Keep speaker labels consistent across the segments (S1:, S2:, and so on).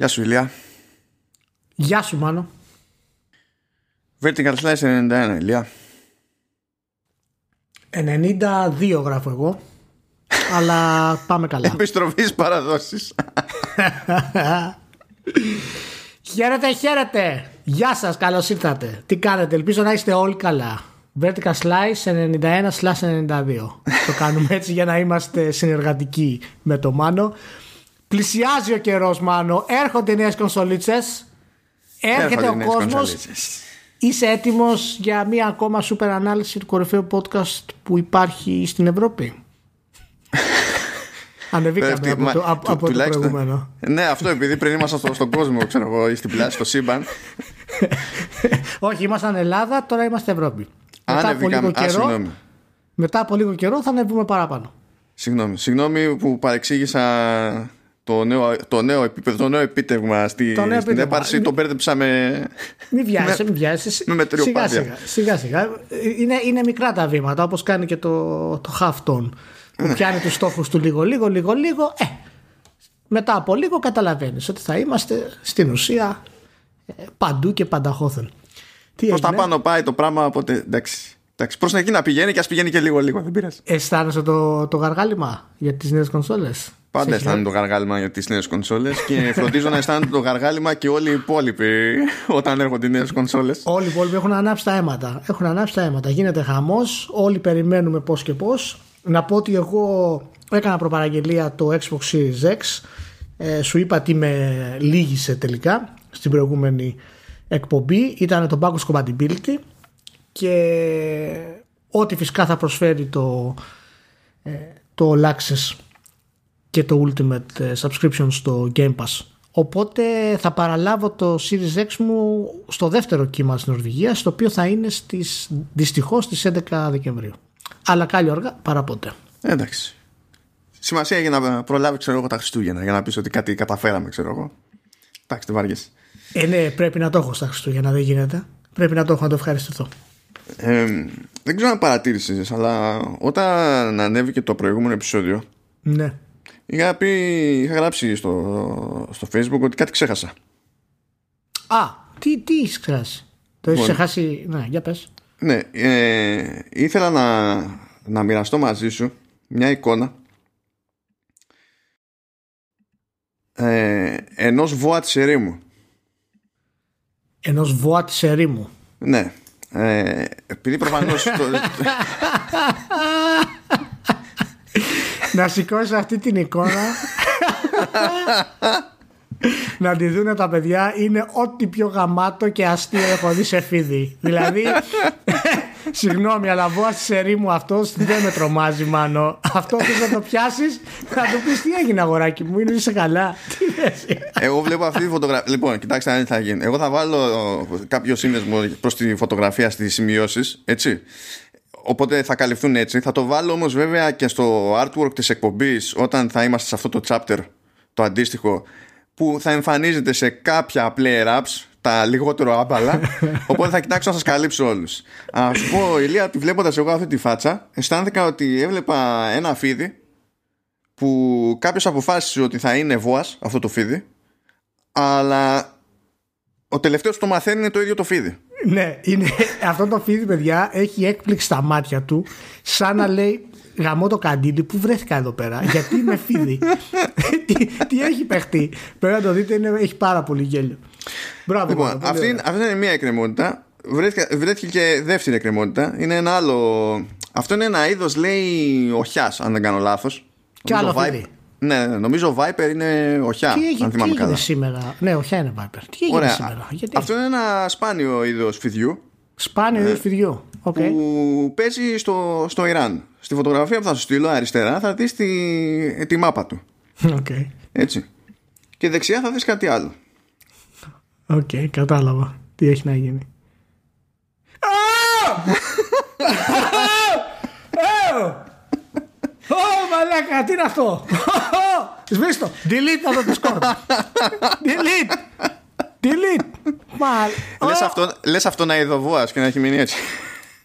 S1: Γεια σου Ηλία.
S2: Γεια σου Μάνο.
S1: Vertical Slice 91 Ηλία.
S2: 92 γράφω εγώ. αλλά πάμε καλά.
S1: Επιστροφής παραδόσεις.
S2: χαίρετε, χαίρετε. Γεια σας, καλώς ήρθατε. Τι κάνετε, ελπίζω να είστε όλοι καλά. Vertical Slice 91 92. Το κάνουμε έτσι για να είμαστε συνεργατικοί με το Μάνο. Πλησιάζει ο καιρός, Μάνο. Έρχονται νέες κονσολίτσες. Έρχεται ο κόσμος. Είσαι έτοιμος για μία ακόμα σούπερ ανάλυση του κορυφαίου podcast που υπάρχει στην Ευρώπη; Ανεβήκαμε από, το, από, το προηγούμενο.
S1: Ναι, αυτό επειδή πριν ήμασταν στον κόσμο, ξέρω εγώ, ή στην πλάση, στο σύμπαν.
S2: Όχι, ήμασταν Ελλάδα, τώρα είμαστε Ευρώπη. Μετά από, λίγο καιρό, μετά από λίγο καιρό θα ανεβούμε παραπάνω.
S1: Συγγνώμη, συγγνώμη που παρεξήγησα το νέο, το νέο επίπεδο, το νέο επίτευγμα στη, το νέο στην έπαρση, το μπέρδεψα με.
S2: Μην βιάζεσαι, μην βιάζεσαι.
S1: Με
S2: σιγά, σιγά, σιγά, σιγά. Είναι, είναι μικρά τα βήματα, όπως κάνει και το, το half tone. Που ναι. πιάνει τους στόχους του λίγο, λίγο, λίγο, λίγο. Ε, μετά από λίγο καταλαβαίνεις ότι θα είμαστε στην ουσία ε, παντού και πανταχώθεν.
S1: Προς τα πάνω πάει το πράγμα, οπότε εντάξει. Εντάξει, προς εκεί να πηγαίνει και ας πηγαίνει και λίγο-λίγο, δεν πειράζει.
S2: Αισθάνεσαι το, το γαργάλιμα για τις νέες κονσόλες;
S1: Πάντα αισθάνονται το γαργάλιμα για τις νέες κονσόλες και φροντίζω να αισθάνονται το γαργάλιμα και όλοι οι υπόλοιποι όταν έρχονται οι νέες κονσόλες.
S2: Όλοι οι υπόλοιποι έχουν ανάψει τα αίματα. Έχουν ανάψει τα αίματα. Γίνεται χαμός. Όλοι περιμένουμε πώς και πώς. Να πω ότι εγώ έκανα προπαραγγελία το Xbox Series X. Ε, σου είπα τι με λύγησε τελικά στην προηγούμενη εκπομπή. Ήταν το backwards compatibility και ό,τι φυσικά θα προσφέρει το, ε, το All Access και το Ultimate ε, Subscription στο Game Pass. Οπότε θα παραλάβω το Series X μου στο δεύτερο κύμα της Νορβηγίας, το οποίο θα είναι στις, δυστυχώς στις 11 Δεκεμβρίου. Αλλά κάλλιο αργά παρά ποτέ.
S1: Εντάξει. Σημασία για να προλάβει ξέρω εγώ τα Χριστούγεννα για να πεις ότι κάτι καταφέραμε ξέρω εγώ. Εντάξει, το βάριες.
S2: Ε, ναι, πρέπει να το έχω στα Χριστούγεννα, δεν γίνεται. Πρέπει να το έχω να το ευχαριστηθώ.
S1: Ε, δεν ξέρω αν παρατήρησες, αλλά όταν ανέβηκε το προηγούμενο επεισόδιο.
S2: Ναι.
S1: Είχα, πει, είχα γράψει στο, στο facebook ότι κάτι ξέχασα.
S2: Α, τι, τι έχεις ξεχάσει; Το έχεις ξεχάσει. Ναι, για πες.
S1: Ναι, ε, ήθελα να, να μοιραστώ μαζί σου μια εικόνα ε, ενός βόα της ερήμου.
S2: Ενός βόα της ερήμου.
S1: Ναι. Ε, επειδή προφανώς.
S2: να σηκώσει αυτή την εικόνα να τη δουν τα παιδιά είναι ό,τι πιο γαμάτο και αστείο έχω δει σε φίδι. δηλαδή, συγγνώμη, αλλά βόα στη σερή μου αυτός δεν με τρομάζει, μάνο. Αυτό θες να το πιάσεις, θα του πεις τι έγινε, αγοράκι μου, είναι είσαι καλά.
S1: Εγώ βλέπω αυτή τη φωτογραφία. Λοιπόν, κοιτάξτε αν θα γίνει. Εγώ θα βάλω κάποιο σύνδεσμο προς τη φωτογραφία στις σημειώσεις, έτσι. Οπότε θα καλυφθούν έτσι. Θα το βάλω όμως βέβαια και στο artwork της εκπομπής όταν θα είμαστε σε αυτό το chapter το αντίστοιχο που θα εμφανίζεται σε κάποια player apps τα λιγότερο άμπαλα οπότε θα κοιτάξω να σας καλύψω όλους Α σου πω Ηλία ότι βλέποντας εγώ αυτή τη φάτσα αισθάνθηκα ότι έβλεπα ένα φίδι που κάποιος αποφάσισε ότι θα είναι βόας αυτό το φίδι αλλά ο τελευταίος που το μαθαίνει είναι το ίδιο το φίδι
S2: ναι, είναι, αυτό το φίδι, παιδιά, έχει έκπληξη στα μάτια του, σαν να λέει γαμώ το καντήλι που βρέθηκα εδώ πέρα. Γιατί είμαι φίδι. τι, τι, έχει παιχτεί. Πρέπει να το δείτε, είναι, έχει πάρα πολύ γέλιο.
S1: Μπράβο, λοιπόν, αυτή, αυτή είναι μία εκκρεμότητα. Βρέθηκε, βρέθηκε και δεύτερη εκκρεμότητα. Είναι ένα άλλο. Αυτό είναι ένα είδος, λέει, οχιάς, αν δεν κάνω λάθος.
S2: Και άλλο φίδι.
S1: Ναι, ναι, νομίζω ο viper είναι οχιά.
S2: Τι, έχει, αν θυμάμαι τι έγινε σήμερα; Ναι, οχιά είναι viper. Τι έγινε Ωραία. σήμερα; Γιατί...
S1: Αυτό είναι ένα σπάνιο είδος φιδιού.
S2: Σπάνιο είδος φιδιού. Okay.
S1: Που παίζει στο, στο Ιράν. Στη φωτογραφία που θα σου στείλω αριστερά θα δεις τη, τη μάπα του.
S2: Okay.
S1: Έτσι. Και δεξιά θα δεις κάτι άλλο.
S2: Οκ, okay, κατάλαβα. Τι έχει να γίνει. Ω, μαλάκα, τι είναι αυτό; Σβήστο. Delete αυτό το Discord. Delete. Delete.
S1: Λες αυτό, λες αυτό να ειδοβούας και να έχει μείνει έτσι.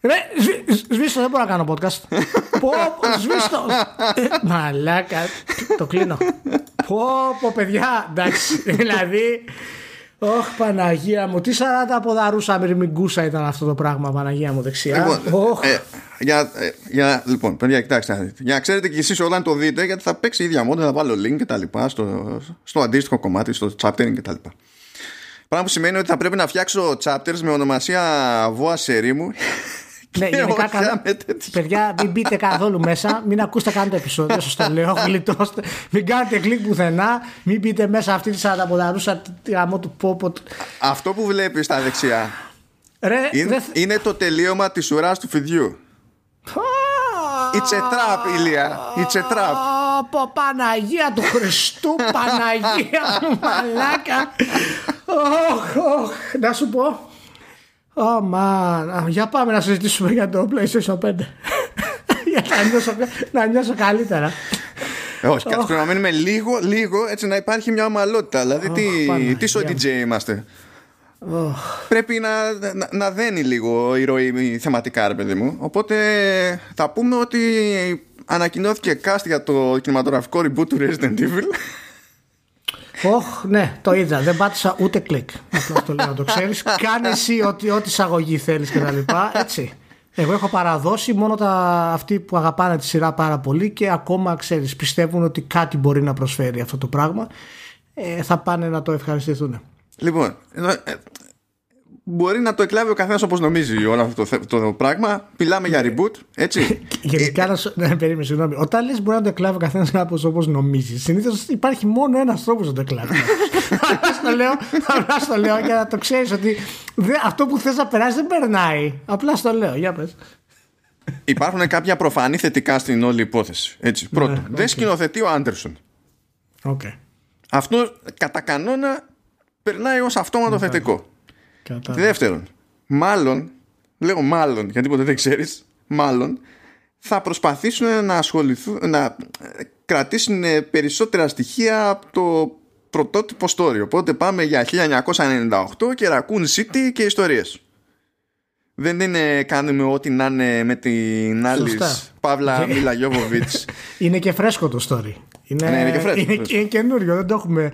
S2: Ρε, σβήστο, δεν μπορώ να κάνω podcast. Πω, σβήστο. Ε, μαλάκα, το κλείνω. Πω, πω, παιδιά, εντάξει, δηλαδή... Ωχ, Παναγία μου, τι 40 ποδαρούσα μυρμηγκούσα ήταν αυτό το πράγμα, Παναγία μου δεξιά.
S1: Λοιπόν, ε, για, ε, για, λοιπόν, παιδιά, κοιτάξτε. Για να ξέρετε και εσείς όταν το δείτε, γιατί θα παίξει η ίδια μόνη, θα βάλω link και τα λοιπά στο, στο αντίστοιχο κομμάτι, στο chaptering και τα λοιπά. Πράγμα που σημαίνει ότι θα πρέπει να φτιάξω chapters με ονομασία Voa Serimu
S2: ναι, γενικά καλά. Παιδιά, μην μπείτε καθόλου μέσα, μην ακούσετε καν το επεισόδιο, σας το λέω. Γλιτώστε. Μην κάνετε κλικ πουθενά, μην μπείτε μέσα αυτή τη σαρανταποδαρούσα γαμό του πόπο.
S1: Αυτό που βλέπεις στα δεξιά
S2: Ρε,
S1: είναι, είναι το τελείωμα της ουράς του φιδιού. It's a trap, Ηλία. It's a trap.
S2: Από Παναγία του Χριστού, Παναγία μου, μαλάκα. Να σου πω, Oh man. Για πάμε να συζητήσουμε για το PlayStation 5. για να νιώσω, να νιώσω καλύτερα.
S1: Ε, όχι, κάτι πρέπει να μένουμε λίγο, λίγο έτσι να υπάρχει μια ομαλότητα. Δηλαδή, τι, τι DJ είμαστε; Πρέπει να, να, να δένει λίγο η ροή θεματικά, ρε παιδί μου. Οπότε θα πούμε ότι ανακοινώθηκε cast για το κινηματογραφικό reboot του Resident Evil.
S2: Όχ, ναι, το είδα. Δεν πάτησα ούτε κλικ. Απλά το λέω να το ξέρεις. Κάνε εσύ ό,τι, ό,τι εισαγωγή θέλεις και τα λοιπά. Έτσι. Εγώ έχω παραδώσει μόνο τα, αυτοί που αγαπάνε τη σειρά πάρα πολύ και ακόμα ξέρεις, πιστεύουν ότι κάτι μπορεί να προσφέρει αυτό το πράγμα. Ε, θα πάνε να το ευχαριστηθούν.
S1: Λοιπόν, μπορεί να το εκλάβει ο καθένας όπως νομίζει όλο αυτό το, το, πράγμα. Μιλάμε για reboot, έτσι.
S2: Γενικά, ε, να σου. Ναι, περίμενε, συγγνώμη. Όταν λες μπορεί να το εκλάβει ο καθένας κάπω όπως νομίζεις, συνήθως υπάρχει μόνο ένας τρόπος να το εκλάβει. Απλά στο λέω για να το ξέρεις ότι αυτό που θες να περάσει δεν περνάει. Απλά στο λέω, για πες.
S1: Υπάρχουν κάποια προφανή θετικά στην όλη υπόθεση. Έτσι. Πρώτον, ναι, δεν σκηνοθετεί ο Άντερσον.
S2: Okay.
S1: Αυτό κατά κανόνα περνάει ως αυτόματο θετικό. Κατά. Δεύτερον, μάλλον, λέω μάλλον γιατί ποτέ δεν ξέρεις, μάλλον θα προσπαθήσουν να ασχοληθούν, να κρατήσουν περισσότερα στοιχεία από το πρωτότυπο story. Οπότε πάμε για 1998 και Raccoon City και ιστορίες. Δεν είναι κάνουμε ό,τι να είναι με την άλλη Παύλα Μίλα
S2: Είναι και φρέσκο το story. Είναι,
S1: ναι, είναι και φρέσκο.
S2: Είναι, είναι καινούριο, δεν το έχουμε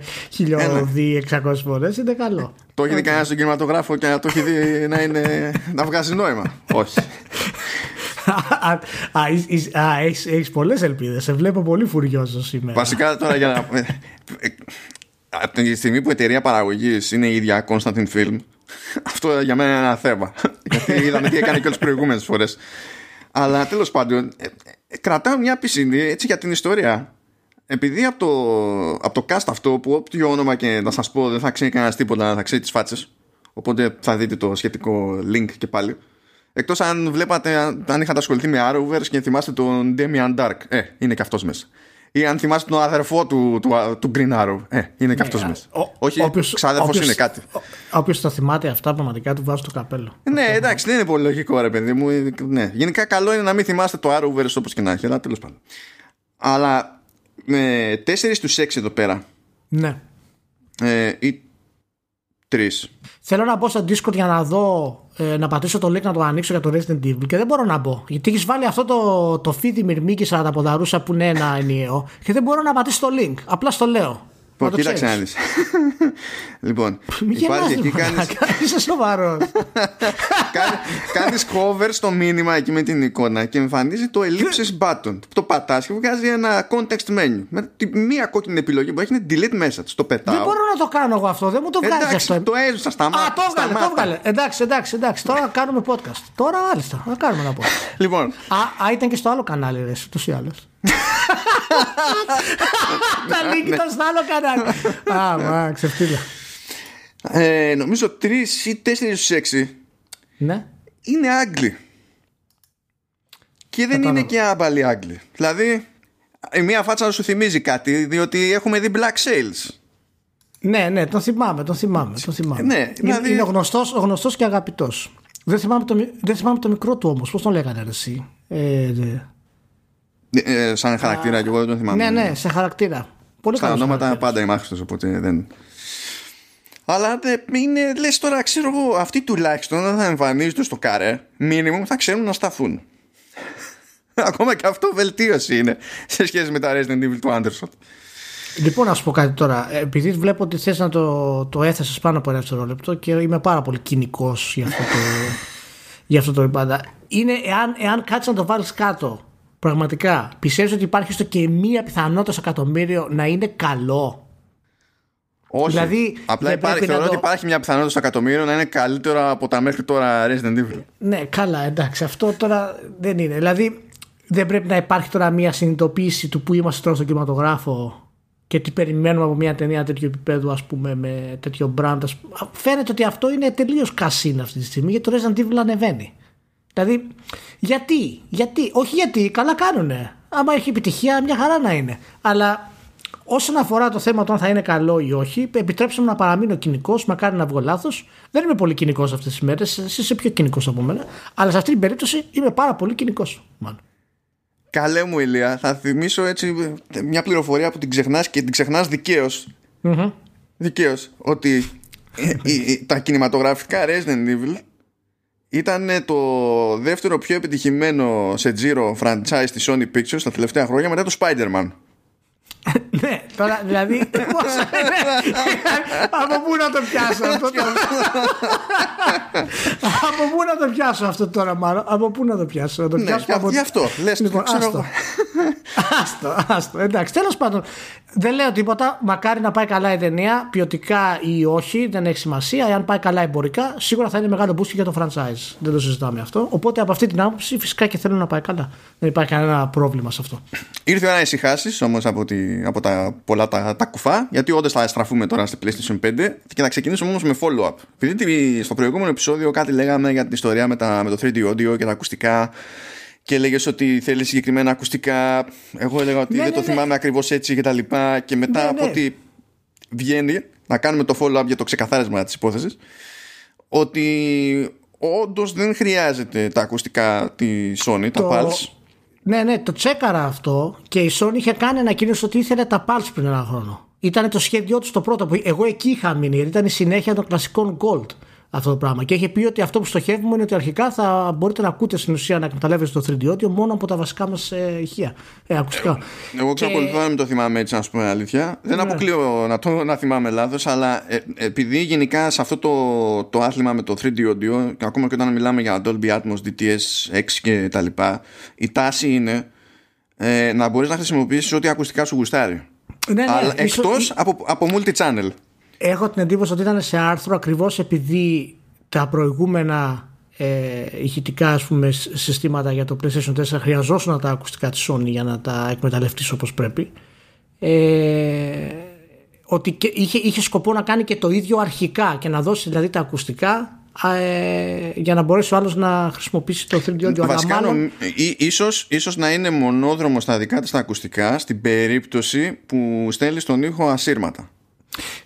S2: 1600 φορές. Είναι καλό.
S1: Το έχει δει κανένας στον κινηματογράφο και να το έχει δει να, είναι, να βγάζει νόημα; Όχι.
S2: Α, έχεις πολλές ελπίδες Σε βλέπω πολύ φουριόζος σήμερα
S1: Βασικά τώρα για να Από τη στιγμή που η εταιρεία παραγωγής είναι η ίδια Constantin Film Αυτό για μένα είναι ένα θέμα Γιατί είδαμε τι έκανε και όλες τις προηγούμενες φορές. Αλλά τέλος πάντων ε, ε, Κρατάω μια πισίνη έτσι για την ιστορία επειδή από το, από το cast αυτό που όποιο όνομα και να σας πω δεν θα ξέρει κανένας τίποτα θα ξέρει τις φάτσες. Οπότε θα δείτε το σχετικό link και πάλι. Εκτός αν βλέπατε αν είχατε ασχοληθεί με Arrowverse και θυμάστε τον Demian Dark. Ε, είναι και αυτός μέσα. Ή αν θυμάστε τον αδερφό του, του, του Green Arrow. Ε, είναι και αυτός ναι, μέσα. ο, όχι όποιος, ξάδερφος είναι κάτι.
S2: Όποιος το θυμάται αυτά πραγματικά του βάζω το καπέλο.
S1: Ναι εντάξει δεν είναι πολύ λογικό ρε παιδί μου. Ναι. γενικά καλό είναι να μην θυμάστε το Arrowverse όπως και να έχει αλλά τέλος πάντων. Αλλά με 4 στους 6 εδώ πέρα.
S2: Ναι.
S1: Ε, ή 3.
S2: Θέλω να μπω στο Discord για να δω, ε, να πατήσω το link να το ανοίξω για το Resident Evil και δεν μπορώ να μπω. Γιατί έχεις βάλει αυτό το, το feed μυρμήκης ποδαρούσα που είναι ένα ενιαίο και δεν μπορώ να πατήσω το link. Απλά στο λέω.
S1: Λοιπόν, κοίταξε να δεις. λοιπόν,
S2: υπάρχει εκεί κάνεις... Είσαι σοβαρός.
S1: κάνεις cover στο μήνυμα εκεί με την εικόνα και εμφανίζει το ellipsis button. Το πατάς και βγάζει ένα context menu. Με τη μία κόκκινη επιλογή που έχει είναι delete message. Το πετάω.
S2: Δεν μπορώ να το κάνω εγώ αυτό. Δεν μου το βγάζει
S1: εντάξει,
S2: αυτό.
S1: Το έζουσα στα μάτια.
S2: Α, το έβγαλε, το έβγαλε. Εντάξει, εντάξει, εντάξει. Τώρα κάνουμε podcast. Τώρα μάλιστα. Να κάνουμε ένα podcast.
S1: Λοιπόν.
S2: Α, α, ήταν και στο άλλο κανάλι, ρε, ούτως ή άλλως. Τα link ήταν στο άλλο κανάλι. Α, μα, ξεφτύλα.
S1: Ε, νομίζω τρεις ή τέσσερις στους έξι
S2: ναι.
S1: είναι Άγγλοι. Και δεν είναι και άμπαλοι Άγγλοι. Δηλαδή, η μία φάτσα σου θυμίζει κάτι, διότι έχουμε δει Black Sales.
S2: Ναι, ναι, τον θυμάμαι, τον θυμάμαι. Τον θυμάμαι.
S1: Ναι,
S2: δηλαδή... Είναι γνωστός, γνωστός και αγαπητός. Δεν θυμάμαι, το, δεν θυμάμαι το μικρό του όμως. Πώς τον λέγανε εσύ; Ε,
S1: ε, σαν χαρακτήρα και εγώ δεν τον θυμάμαι.
S2: Ναι, ναι, σε χαρακτήρα. Πολύ
S1: Στα ονόματα πάντα είμαι άχρηστος, οπότε δεν... Αλλά είναι, λες τώρα, ξέρω εγώ, αυτοί τουλάχιστον δεν θα εμφανίζονται στο καρέ, μήνυμο θα ξέρουν να σταθούν. Ακόμα και αυτό βελτίωση είναι σε σχέση με τα Resident Evil του Anderson.
S2: Λοιπόν, να σου πω κάτι τώρα. Επειδή βλέπω ότι θες να το, το έθεσες πάνω από ένα δευτερόλεπτο και είμαι πάρα πολύ κοινικός για αυτό το, για αυτό το Είναι εάν, εάν κάτσεις να το βάλεις κάτω, πραγματικά πιστεύεις ότι υπάρχει στο και μία πιθανότητα σε εκατομμύριο να είναι καλό;
S1: Όχι. Δηλαδή, Απλά υπάρχει, θεωρώ ότι υπάρχει μια πιθανότητα στο εκατομμύριο να είναι καλύτερα από τα μέχρι τώρα Resident Evil.
S2: Ναι, καλά, εντάξει. Αυτό τώρα δεν είναι. Δηλαδή, δεν πρέπει να υπάρχει τώρα μια συνειδητοποίηση του που είμαστε τώρα στον κινηματογράφο και τι περιμένουμε από μια ταινία τέτοιου επίπεδου, ας πούμε, με τέτοιο brand. Φαίνεται ότι αυτό είναι τελείως κασίν αυτή τη στιγμή γιατί το Resident Evil ανεβαίνει. Δηλαδή, γιατί, γιατί, όχι γιατί, καλά κάνουνε. Άμα έχει επιτυχία, μια χαρά να είναι. Αλλά όσον αφορά το θέμα του αν θα είναι καλό ή όχι, επιτρέψτε μου να παραμείνω κοινικός, μακάρι να βγω λάθος. Δεν είμαι πολύ κοινικός αυτές τις μέρες. Εσύ είσαι πιο κοινικός από μένα. Αλλά σε αυτή την περίπτωση είμαι πάρα πολύ κοινικός.
S1: Καλέ μου Ηλία, θα θυμίσω έτσι μια πληροφορία που την ξεχνάς και την ξεχνάς δικαίως. Mm-hmm. Δικαίως. Ότι τα κινηματογραφικά Resident Evil ήταν το δεύτερο πιο επιτυχημένο σε τζίρο franchise της Sony Pictures τα τελευταία χρόνια μετά το Spider-Man
S2: ναι, τώρα δηλαδή. Από πού να το πιάσω αυτό τώρα. Από πού να το πιάσω αυτό τώρα, μάλλον. Από πού να το πιάσω; Να το
S1: ναι,
S2: πιάσω
S1: από... Γι' αυτό. Λες,
S2: λοιπόν, άστο. άστο, άστο. Εντάξει, τέλος πάντων. Δεν λέω τίποτα. Μακάρι να πάει καλά η ταινία, ποιοτικά ή όχι, δεν έχει σημασία. Εάν πάει καλά εμπορικά, σίγουρα θα είναι μεγάλο boost για το franchise. Δεν το συζητάμε αυτό. Οπότε από αυτή την άποψη, φυσικά και θέλω να πάει καλά. Δεν υπάρχει κανένα πρόβλημα σε αυτό.
S1: Ήρθε η ώρα να ησυχάσεις όμως από, τη, από τα πολλά τα, τα κουφά, γιατί όντως θα στραφούμε τώρα στη PlayStation 5 και θα ξεκινήσουμε όμως με follow-up. Επειδή στο προηγούμενο επεισόδιο κάτι λέγαμε για την ιστορία με, τα, με το 3D audio και τα ακουστικά και έλεγε ότι θέλεις συγκεκριμένα ακουστικά. Εγώ έλεγα ότι ναι, δεν ναι, το ναι. θυμάμαι ακριβώς έτσι και τα λοιπά. Και μετά ναι, από ότι βγαίνει να κάνουμε το follow-up για το ξεκαθάρισμα της υπόθεσης, ότι όντως δεν χρειάζεται τα ακουστικά της Sony, το... τα Pulse.
S2: Ναι, ναι, το τσέκαρα αυτό και η Sony είχε κάνει ανακοίνωση ότι ήθελε τα Pulse πριν ένα χρόνο. Ήταν το σχέδιό τους το πρώτο που εγώ εκεί είχα μείνει, γιατί ήταν η συνέχεια των κλασικών Gold αυτό το πράγμα. Και έχει πει ότι αυτό που στοχεύουμε είναι ότι αρχικά θα μπορείτε να ακούτε στην ουσία να εκμεταλλεύεστε το 3D audio μόνο από τα βασικά μας ε, ηχεία, ε, ακουστικά.
S1: Εγώ ξεκολουθώ να μην το θυμάμαι έτσι, να σου πούμε αλήθεια. Δεν ναι. αποκλείω να, το, να θυμάμαι λάθος, αλλά ε, επειδή γενικά σε αυτό το, το άθλημα με το 3D audio, και ακόμα και όταν μιλάμε για Dolby Atmos, DTS, X και τα λοιπά, η τάση είναι ε, να μπορείς να χρησιμοποιήσεις ό,τι ακουστικά σου γουστάρει. Ναι, ναι, αλλά εκτός από, από multi-channel
S2: έχω την εντύπωση ότι ήταν σε άρθρο ακριβώς επειδή τα προηγούμενα ε, ηχητικά ας πούμε, συστήματα για το PlayStation 4 χρειαζόσουν τα ακουστικά της Sony για να τα εκμεταλλευτείς όπως πρέπει. Ε, ότι είχε, είχε σκοπό να κάνει και το ίδιο αρχικά και να δώσει δηλαδή τα ακουστικά ε, για να μπορέσει ο άλλος να χρησιμοποιήσει το 3D audio
S1: Βασικά, μάλλον... ίσως, ίσως να είναι μονόδρομος στα δικά της τα ακουστικά στην περίπτωση που στέλνεις τον ήχο ασύρματα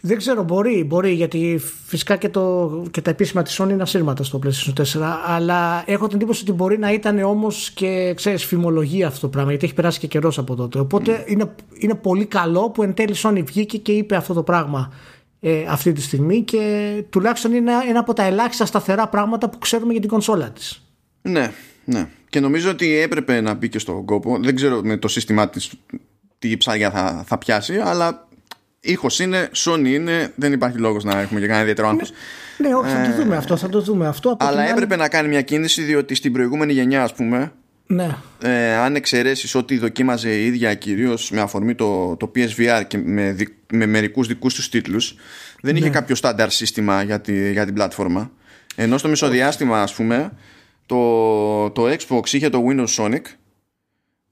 S2: δεν ξέρω, μπορεί, μπορεί γιατί φυσικά και, το, και τα επίσημα της Sony είναι ασύρματα στο PlayStation 4. Αλλά έχω την εντύπωση ότι μπορεί να ήταν όμως και ξέρεις, φημολογία αυτό το πράγμα, γιατί έχει περάσει και καιρός από τότε. Οπότε mm. είναι, είναι πολύ καλό που εν τέλει η Sony βγήκε και είπε αυτό το πράγμα ε, αυτή τη στιγμή και τουλάχιστον είναι ένα από τα ελάχιστα σταθερά πράγματα που ξέρουμε για την κονσόλα της.
S1: Ναι, ναι. Και νομίζω ότι έπρεπε να μπει και στον κόπο. Δεν ξέρω με το σύστημά της τι ψάρια θα, θα πιάσει, αλλά ήχος είναι, Sony είναι, δεν υπάρχει λόγος να έχουμε και κανένα ιδιαίτερο άγχος.
S2: Ναι, ναι, όχι, θα το ε, δούμε αυτό, θα το δούμε αυτό.
S1: Από αλλά έπρεπε να κάνει μια κίνηση διότι στην προηγούμενη γενιά, ας πούμε,
S2: ναι.
S1: ε, αν εξαιρέσεις ότι δοκίμαζε η ίδια κυρίως με αφορμή το, το PSVR και με, με μερικούς δικούς τους τίτλους, δεν είχε ναι. κάποιο στάνταρ σύστημα για, τη, για την πλατφόρμα. Ενώ στο μισοδιάστημα, ας πούμε, το, το Xbox είχε το Windows Sonic,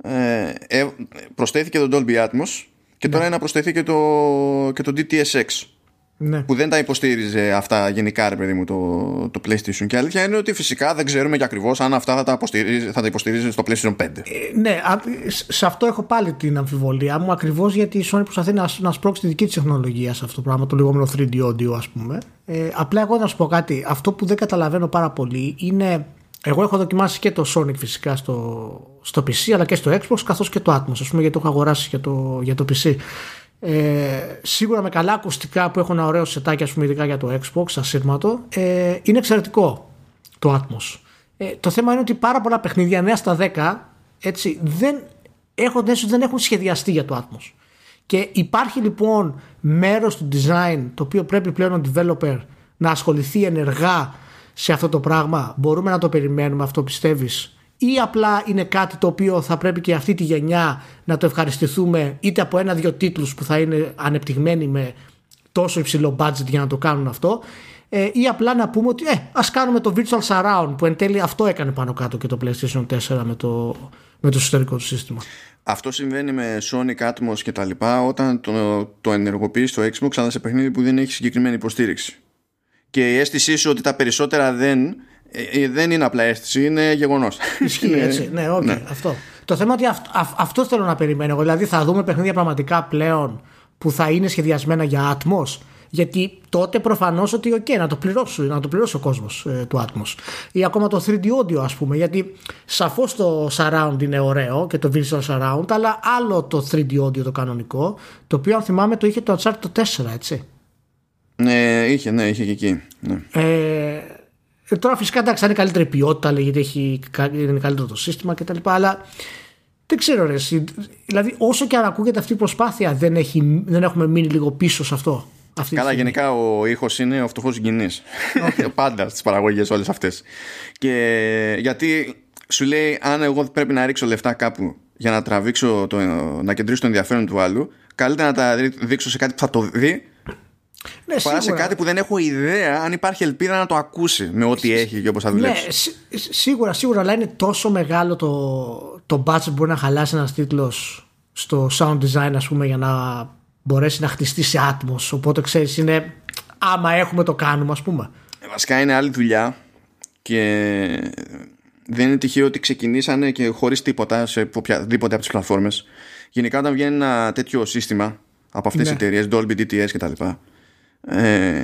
S1: ε, ε, προσθέθηκε το Dolby Atmos και τώρα ναι. να προσθεθεί και το, και το DTSX. Ναι. Που δεν τα υποστήριζε αυτά γενικά, ρε παιδί μου, το, το PlayStation. Και αλήθεια είναι ότι φυσικά δεν ξέρουμε και ακριβώς αν αυτά θα τα, θα τα υποστηρίζει στο PlayStation 5. Ε,
S2: ναι, σε αυτό έχω πάλι την αμφιβολία μου, ακριβώς γιατί η Sony προσπαθεί να, να σπρώξει τη δική της τεχνολογία σε αυτό το πράγμα, το λεγόμενο 3D audio, ας πούμε. Ε, απλά εγώ να σου πω κάτι. Αυτό που δεν καταλαβαίνω πάρα πολύ είναι εγώ έχω δοκιμάσει και το Sonic φυσικά στο, στο PC αλλά και στο Xbox καθώς και το Atmos ας πούμε γιατί το έχω αγοράσει για το, για το PC. ε, σίγουρα με καλά ακουστικά που έχουν ένα ωραίο σετάκι ας πούμε ειδικά για το Xbox ασύρματο ε, είναι εξαιρετικό το Atmos ε, το θέμα είναι ότι πάρα πολλά παιχνίδια 9 στα 10 έτσι, δεν, έχουν, δεν έχουν σχεδιαστεί για το Atmos και υπάρχει λοιπόν μέρος του design το οποίο πρέπει πλέον ο developer να ασχοληθεί ενεργά σε αυτό το πράγμα μπορούμε να το περιμένουμε αυτό πιστεύεις; Ή απλά είναι κάτι το οποίο θα πρέπει και αυτή τη γενιά να το ευχαριστηθούμε είτε από ένα-δυο τίτλους που θα είναι ανεπτυγμένοι με τόσο υψηλό budget για να το κάνουν αυτό ε, ή απλά να πούμε ότι ε, ας κάνουμε το virtual surround που εν τέλει αυτό έκανε πάνω κάτω και το PlayStation 4 με το, με το εσωτερικό του σύστημα.
S1: Αυτό συμβαίνει με Sonic Atmos και τα λοιπά όταν το, το ενεργοποιείς στο Xbox αλλά σε παιχνίδι που δεν έχει συγκεκριμένη υποστήριξη. Και η αίσθησή σου ότι τα περισσότερα δεν ε, ε, δεν είναι απλά αίσθηση, είναι γεγονός.
S2: Ισχύει έτσι. Ναι, okay, ναι. αυτό. Το θέμα είναι ότι αυτό θέλω να περιμένω. Δηλαδή θα δούμε παιχνίδια πραγματικά πλέον που θα είναι σχεδιασμένα για Atmos. Γιατί τότε προφανώς ότι okay, να το πληρώσει, να το πληρώσει ο κόσμος ε, του Atmos. Ή ακόμα το 3D audio, ας πούμε. Γιατί σαφώς το surround είναι ωραίο και το visual surround, αλλά άλλο το 3D audio το κανονικό, το οποίο αν θυμάμαι το είχε το Uncharted το 4, έτσι.
S1: Ναι, είχε, ναι, είχε και εκεί. Ναι.
S2: Ε, ε, τώρα φυσικά εντάξει θα είναι καλύτερη ποιότητα, λέγεται έχει, είναι καλύτερο το σύστημα κτλ. Αλλά δεν ξέρω ρε, δηλαδή όσο και αν ακούγεται αυτή η προσπάθεια δεν, έχει, δεν έχουμε μείνει λίγο πίσω σε αυτό.
S1: Αυτή Καλά, γενικά ο ήχος είναι ο φτωχός γκινή. Okay. Πάντα στις παραγωγές όλες αυτές. Και γιατί σου λέει, αν εγώ πρέπει να ρίξω λεφτά κάπου για να τραβήξω, το, να κεντρήσω το ενδιαφέρον του άλλου, καλύτερα να τα δείξω σε κάτι που θα το δει ναι, παρά σε κάτι που δεν έχω ιδέα αν υπάρχει ελπίδα να το ακούσει με ό,τι έχει και όπως θα δουλέψει.
S2: Ναι, σίγουρα, σίγουρα, αλλά είναι τόσο μεγάλο το, το budget που μπορεί να χαλάσει ένας τίτλος στο sound design, ας πούμε, για να μπορέσει να χτιστεί σε άτμο. Οπότε ξέρεις, είναι άμα έχουμε το κάνουμε, ας πούμε.
S1: Ε, βασικά είναι άλλη δουλειά και δεν είναι τυχαίο ότι ξεκινήσανε και χωρίς τίποτα σε οποιαδήποτε από τις πλατφόρμες. Γενικά, όταν βγαίνει ένα τέτοιο σύστημα από αυτές ναι. τι εταιρείες, Dolby, DTS κτλ ε,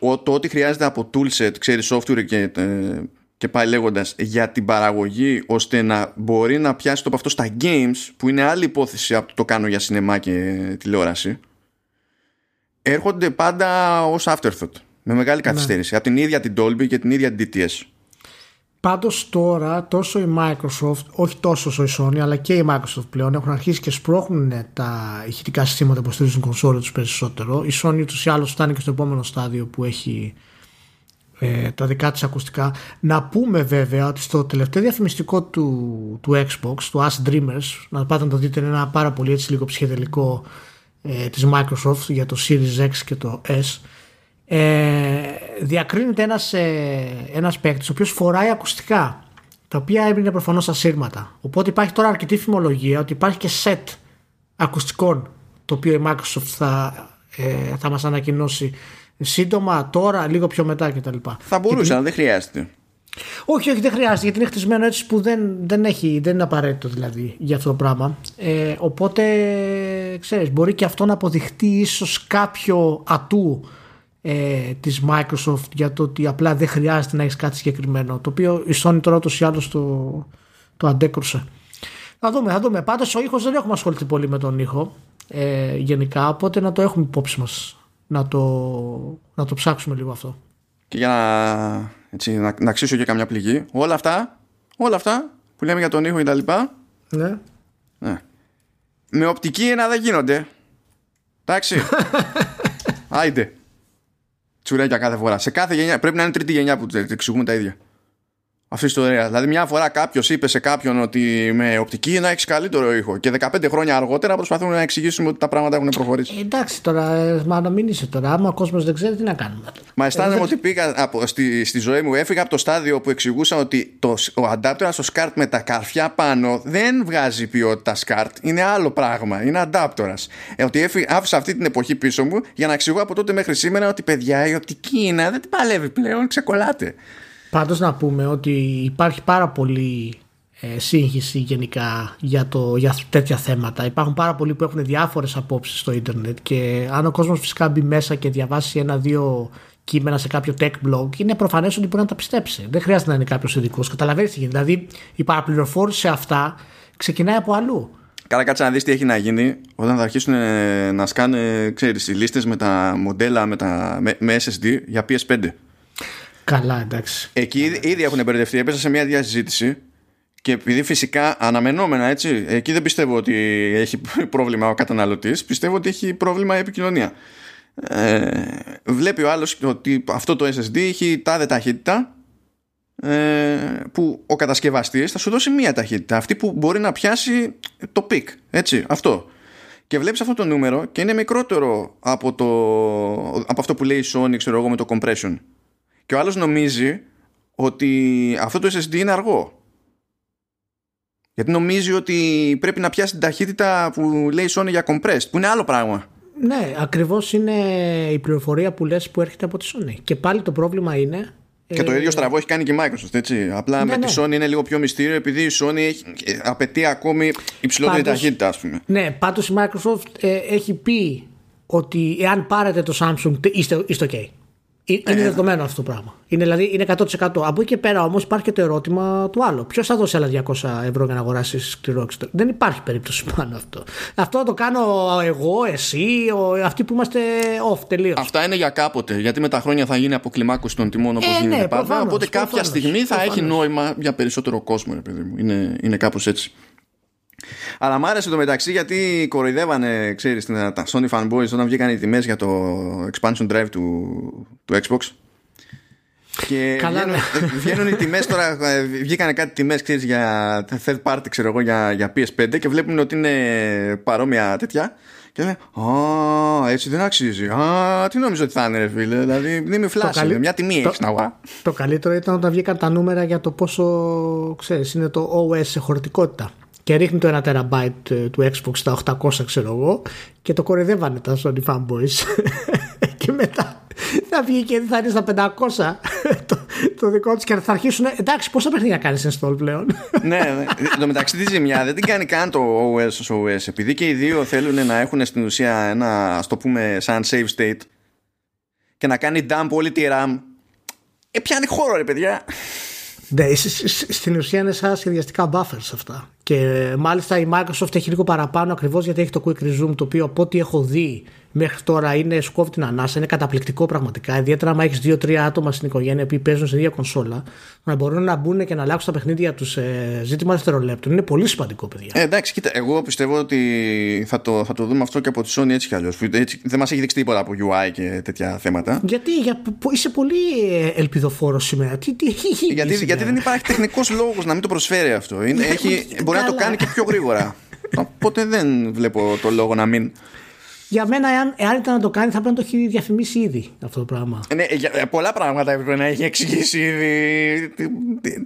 S1: το ότι χρειάζεται από toolset, ξέρεις software και, ε, και πάει λέγοντας για την παραγωγή ώστε να μπορεί να πιάσει το από αυτό στα games που είναι άλλη υπόθεση από το, το κάνω για σινεμά και τηλεόραση έρχονται πάντα ως afterthought με μεγάλη ναι. καθυστέρηση από την ίδια την Dolby και την ίδια την DTS
S2: Πάντως τώρα τόσο η Microsoft, όχι τόσο όσο η Sony, αλλά και η Microsoft πλέον έχουν αρχίσει και σπρώχνουν τα ηχητικά συστήματα που στηρίζουν κονσόλες τους περισσότερο. Η Sony τους ή άλλως φτάνει και στο επόμενο στάδιο που έχει ε, τα δικά της ακουστικά. Να πούμε βέβαια ότι στο τελευταίο διαφημιστικό του, του Xbox, του As Dreamers, να πάτε να το δείτε, είναι ένα πάρα πολύ έτσι λίγο ψυχεδελικό ε, της Microsoft για το Series X και το S ε, διακρίνεται ένας, ε, ένας παίκτης ο οποίος φοράει ακουστικά τα οποία έμεινε προφανώς ασύρματα οπότε υπάρχει τώρα αρκετή φημολογία ότι υπάρχει και set ακουστικών το οποίο η Microsoft θα, ε, θα μας ανακοινώσει σύντομα τώρα λίγο πιο μετά κτλ.
S1: Θα μπορούσε αλλά δεν χρειάζεται
S2: όχι, όχι, δεν χρειάζεται γιατί είναι χτισμένο έτσι που δεν, δεν, έχει, δεν είναι απαραίτητο δηλαδή για αυτό το πράγμα. Ε, οπότε, ξέρεις, μπορεί και αυτό να αποδειχτεί ίσως κάποιο ατού ε, της Microsoft για το ότι απλά δεν χρειάζεται να έχεις κάτι συγκεκριμένο το οποίο η Sony τώρα ούτως ή άλλως το, το αντέκρουσε. Θα δούμε, θα δούμε. Πάντως ο ήχος δεν έχουμε ασχοληθεί πολύ με τον ήχο ε, γενικά οπότε να το έχουμε υπόψη μας να το, να το ψάξουμε λίγο αυτό.
S1: Και για να, έτσι, να, να ξύσω και καμιά πληγή όλα αυτά, όλα αυτά που λέμε για τον ήχο και τα λοιπά
S2: ναι.
S1: ναι. με οπτική ένα δεν γίνονται. Εντάξει. Άιντε τσουρέκια κάθε φορά. Σε κάθε γενιά, πρέπει να είναι τρίτη γενιά που εξηγούμε τα ίδια. Αυτή η ιστορία. Δηλαδή, μια φορά κάποιος είπε σε κάποιον ότι με οπτική να έχεις καλύτερο ήχο. Και 15 χρόνια αργότερα προσπαθούμε να εξηγήσουμε ότι τα πράγματα έχουν προχωρήσει.
S2: Ε, εντάξει τώρα, ε, μα να μην είσαι τώρα. Άμα ο κόσμος δεν ξέρει, τι να κάνουμε.
S1: Μα αισθάνομαι ε, ότι πήγα από, στη, στη ζωή μου, έφυγα από το στάδιο που εξηγούσα ότι το, ο αντάπτορα στο σκάρτ με τα καρφιά πάνω δεν βγάζει ποιότητα σκάρτ. Είναι άλλο πράγμα. Είναι αντάπτορα. Ε, ότι έφυγα, άφησα αυτή την εποχή πίσω μου για να εξηγώ από τότε μέχρι σήμερα ότι παιδιά η οπτική είναι, δεν την παλεύει πλέον, ξεκολλάτε.
S2: Πάντως να πούμε ότι υπάρχει πάρα πολύ ε, σύγχυση γενικά για, το, για τέτοια θέματα. Υπάρχουν πάρα πολλοί που έχουν διάφορες απόψεις στο ίντερνετ και αν ο κόσμος φυσικά μπει μέσα και διαβάσει ένα-δύο κείμενα σε κάποιο tech blog, είναι προφανές ότι μπορεί να τα πιστέψει. Δεν χρειάζεται να είναι κάποιος ειδικός. Καταλαβαίνεις τι γίνεται. Δηλαδή, η παραπληροφόρηση σε αυτά ξεκινάει από αλλού.
S1: Καλά, κάτσε να δεις τι έχει να γίνει όταν θα αρχίσουν ε, να σκάνε ξέρεις, οι λίστες με τα μοντέλα με, τα, με, με SSD για PS5.
S2: Καλά, εντάξει.
S1: Εκεί ήδη, ήδη έχουν μπερδευτεί. Έπεσα σε μια διασυζήτηση και επειδή φυσικά αναμενόμενα έτσι, εκεί δεν πιστεύω ότι έχει πρόβλημα ο καταναλωτής, πιστεύω ότι έχει πρόβλημα η επικοινωνία. Ε, βλέπει ο άλλος ότι αυτό το SSD έχει τάδε ταχύτητα ε, που ο κατασκευαστής θα σου δώσει μία ταχύτητα αυτή που μπορεί να πιάσει το peak έτσι αυτό και βλέπεις αυτό το νούμερο και είναι μικρότερο από, το, από αυτό που λέει η Sony ξέρω εγώ με το compression και ο άλλος νομίζει ότι αυτό το SSD είναι αργό γιατί νομίζει ότι πρέπει να πιάσει την ταχύτητα που λέει η Sony για compressed που είναι άλλο πράγμα
S2: ναι, ακριβώς είναι η πληροφορία που λες που έρχεται από τη Sony. Και πάλι το πρόβλημα είναι
S1: και το ε, ίδιο στραβό έχει κάνει και η Microsoft, έτσι. Απλά ναι, με τη ναι. Sony είναι λίγο πιο μυστήριο επειδή η Sony έχει, ε, απαιτεί ακόμη υψηλότερη πάντως, ταχύτητα, ας πούμε.
S2: Ναι, πάντως η Microsoft ε, έχει πει ότι εάν πάρετε το Samsung είστε, είστε OK. Ε, είναι ε, δεδομένο αυτό το πράγμα. Είναι, δηλαδή, είναι 100%. Από εκεί και πέρα όμως υπάρχει και το ερώτημα του άλλου. Ποιος θα δώσει άλλα 200 ευρώ για να αγοράσει σκληρό εξωτερικό; Δεν υπάρχει περίπτωση πάνω αυτό. Αυτό θα το κάνω εγώ, εσύ, ο, αυτοί που είμαστε off τελείως.
S1: Αυτά είναι για κάποτε. Γιατί με τα χρόνια θα γίνει αποκλιμάκωση των τιμών όπως ε, γίνεται ναι, πάντα. Οπότε κάποια στιγμή θα προφανώς. έχει νόημα για περισσότερο κόσμο, ρε παιδί μου. Είναι, είναι κάπως έτσι. Αλλά μ' άρεσε το μεταξύ γιατί κοροϊδεύανε, ξέρεις, τα Sony fanboys όταν βγήκαν οι τιμές για το expansion drive του, του Xbox. Και Καλά, βγαίνουν, ναι. βγαίνουν οι τιμές τώρα, ε, βγήκανε κάτι τιμές ξέρεις, για third party ξέρω εγώ για, για PS5 και βλέπουν ότι είναι παρόμοια τέτοια και λένε Α, έτσι δεν αξίζει. Α, τι νόμιζα ότι θα είναι, ρε φίλε. Δηλαδή, δεν είμαι φλάση. Μια τιμή έχεις να
S2: το, το καλύτερο ήταν όταν βγήκαν τα νούμερα για το πόσο ξέρεις, είναι το OS σε χωρητικότητα και ρίχνει το 1 τεραμπάιτ του Xbox στα 800 ξέρω εγώ και το κορεδεύανε τα Sony fanboys και μετά θα βγει και θα είναι στα 500 το, το δικό τους και θα αρχίσουν εντάξει πόσα παιχνίδια κάνεις install πλέον;
S1: Ναι, ναι. το μεταξύ τη ζημιά δεν την κάνει καν το OS ως OS επειδή και οι δύο θέλουν να έχουν στην ουσία ένα ας το πούμε σαν save state και να κάνει dump όλη τη RAM ε πιάνει χώρο ρε παιδιά
S2: ναι, στην ουσία είναι σαν σχεδιαστικά buffers αυτά. Και μάλιστα η Microsoft έχει λίγο παραπάνω ακριβώς γιατί έχει το Quick Resume το οποίο από ό,τι έχω δει μέχρι τώρα είναι σκόβει την ανάσα, είναι καταπληκτικό πραγματικά. Ιδιαίτερα αν έχεις δύο-τρία άτομα στην οικογένεια που παίζουν σε ίδια κονσόλα, να μπορούν να μπουν και να αλλάξουν τα παιχνίδια τους σε ζήτημα δευτερολέπτων. Είναι πολύ σημαντικό, παιδιά.
S1: Ε, εντάξει, κοίτα, εγώ πιστεύω ότι θα το, θα το δούμε αυτό και από τη Sony έτσι κι αλλιώς. Δεν μας έχει δείξει τίποτα από UI και τέτοια θέματα.
S2: Γιατί για, είσαι πολύ ε, ελπιδοφόρος σήμερα. Τι, τι,
S1: γιατί,
S2: σήμερα.
S1: γιατί δεν υπάρχει τεχνικός λόγος να μην το προσφέρει αυτό. Είναι, έχει, μπορεί να το κάνει και πιο γρήγορα. Οπότε δεν βλέπω το λόγο να μην.
S2: Για μένα, εάν, εάν ήταν να το κάνει, θα πρέπει να το έχει διαφημίσει ήδη αυτό το πράγμα.
S1: Ναι, για, πολλά πράγματα έπρεπε να έχει εξηγήσει ήδη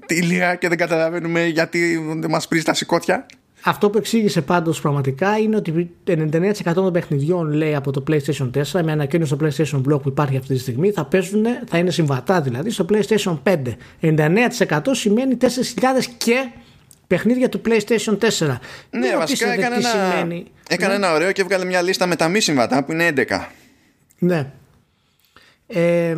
S1: τη λίγα και δεν καταλαβαίνουμε γιατί δεν μας πρίζει τα σηκώτια.
S2: Αυτό που εξήγησε πάντως πραγματικά είναι ότι 99% των παιχνιδιών λέει από το PlayStation 4 με ανακοίνωση στο PlayStation Blog που υπάρχει αυτή τη στιγμή θα παίζουν, θα είναι συμβατά δηλαδή στο PlayStation 5. 99% σημαίνει 4.000 και παιχνίδια του PlayStation 4.
S1: Ναι, βασικά έκανε, ένα, σημαίνει. έκανε ναι. ένα ωραίο και έβγαλε μια λίστα με τα μη συμβατά που είναι 11.
S2: Ναι. Ε,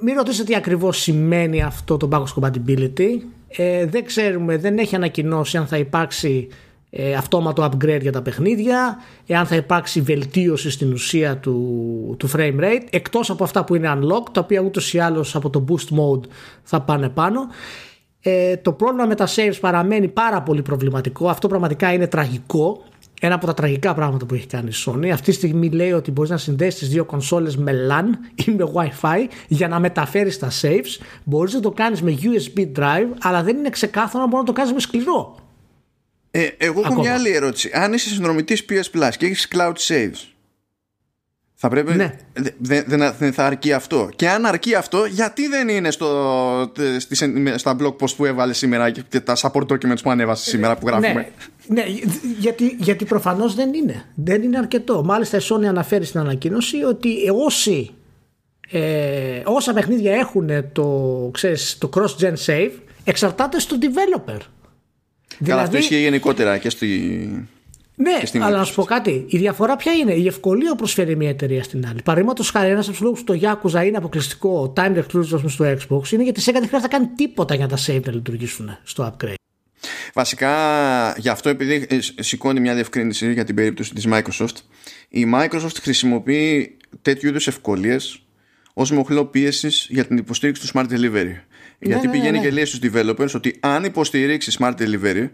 S2: μην ρωτήσετε τι ακριβώς σημαίνει αυτό το backwards compatibility. Ε, δεν ξέρουμε, δεν έχει ανακοινώσει αν θα υπάρξει ε, αυτόματο upgrade για τα παιχνίδια, εάν θα υπάρξει βελτίωση στην ουσία του, του frame rate, εκτός από αυτά που είναι unlocked, τα οποία ούτως ή άλλως από το boost mode θα πάνε πάνω. Ε, το πρόβλημα με τα saves παραμένει πάρα πολύ προβληματικό. Αυτό πραγματικά είναι τραγικό. Ένα από τα τραγικά πράγματα που έχει κάνει η Sony. Αυτή τη στιγμή λέει ότι μπορείς να συνδέσεις τις δύο κονσόλες με LAN ή με WiFi για να μεταφέρεις τα saves. Μπορείς να το κάνεις με USB drive, αλλά δεν είναι ξεκάθαρο να μπορείς να το κάνεις με σκληρό.
S1: Ε, εγώ έχω μια άλλη ερώτηση. Αν είσαι συνδρομητής PS Plus και έχεις cloud saves, θα πρέπει.
S2: Ναι.
S1: Δεν, δεν θα αρκεί αυτό. Και αν αρκεί αυτό, γιατί δεν είναι στο, στα blog post που έβαλες σήμερα και τα support documents που ανέβασες σήμερα που γράφουμε;
S2: Ναι, ναι γιατί, γιατί προφανώς δεν είναι. Δεν είναι αρκετό. Μάλιστα η Sony αναφέρει στην ανακοίνωση ότι όσοι ε, όσα παιχνίδια έχουν το, ξέρεις, το cross-gen save εξαρτάται στο developer.
S1: Καλά, αυτό δηλαδή- ισχύει γενικότερα και στη.
S2: Ναι, αλλά να σου πω κάτι. Η διαφορά ποια είναι; Η ευκολία που προσφέρει μια εταιρεία στην άλλη. Παραδείγματος χάρη, ένας από τους λόγους που το Yakuza είναι αποκλειστικό time exclusive στο Xbox είναι γιατί σε δεν χρειάζεται να κάνει τίποτα για να τα save να λειτουργήσουν στο upgrade.
S1: Βασικά, γι' αυτό επειδή σηκώνει μια διευκρίνηση για την περίπτωση της Microsoft, η Microsoft χρησιμοποιεί τέτοιου είδους ευκολίες ως μοχλό πίεσης για την υποστήριξη του Smart Delivery. Ναι, Γιατί ναι, πηγαίνει ναι, και λέει στους developers ότι αν υποστηρίξεις Smart Delivery,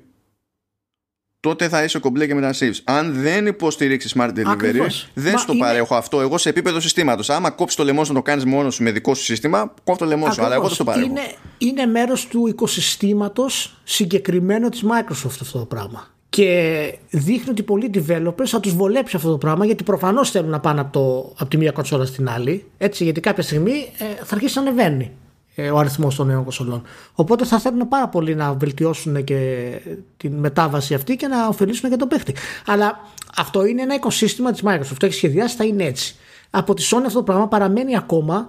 S1: τότε θα είσαι κομπλέ και με τα saves. Αν δεν υποστηρίξεις smart delivery, δεν στο είναι... παρέχω αυτό εγώ σε επίπεδο συστήματος. Άμα κόψεις το λαιμό σου να το κάνεις μόνος σου με δικό σου σύστημα, κόφει το λαιμό σου. Αλλά εγώ δεν το παρέχω.
S2: Είναι, είναι μέρος του οικοσυστήματος συγκεκριμένο της Microsoft αυτό το πράγμα. Και δείχνει ότι πολλοί developers θα τους βολέψει αυτό το πράγμα γιατί προφανώς θέλουν να πάνε από, το, από τη μία κονσόλα στην άλλη. Έτσι, γιατί κάποια στιγμή ε, θα αρχίσει να ανεβαίνει. Ε, ο αριθμός των νέων κονσολών. Οπότε θα θέλουν πάρα πολύ να βελτιώσουν και την μετάβαση αυτή και να ωφελήσουν και τον παίχτη. Αλλά αυτό είναι ένα οικοσύστημα της Microsoft. Το έχει σχεδιάσει, θα είναι έτσι. Από τη Sony αυτό το πράγμα παραμένει ακόμα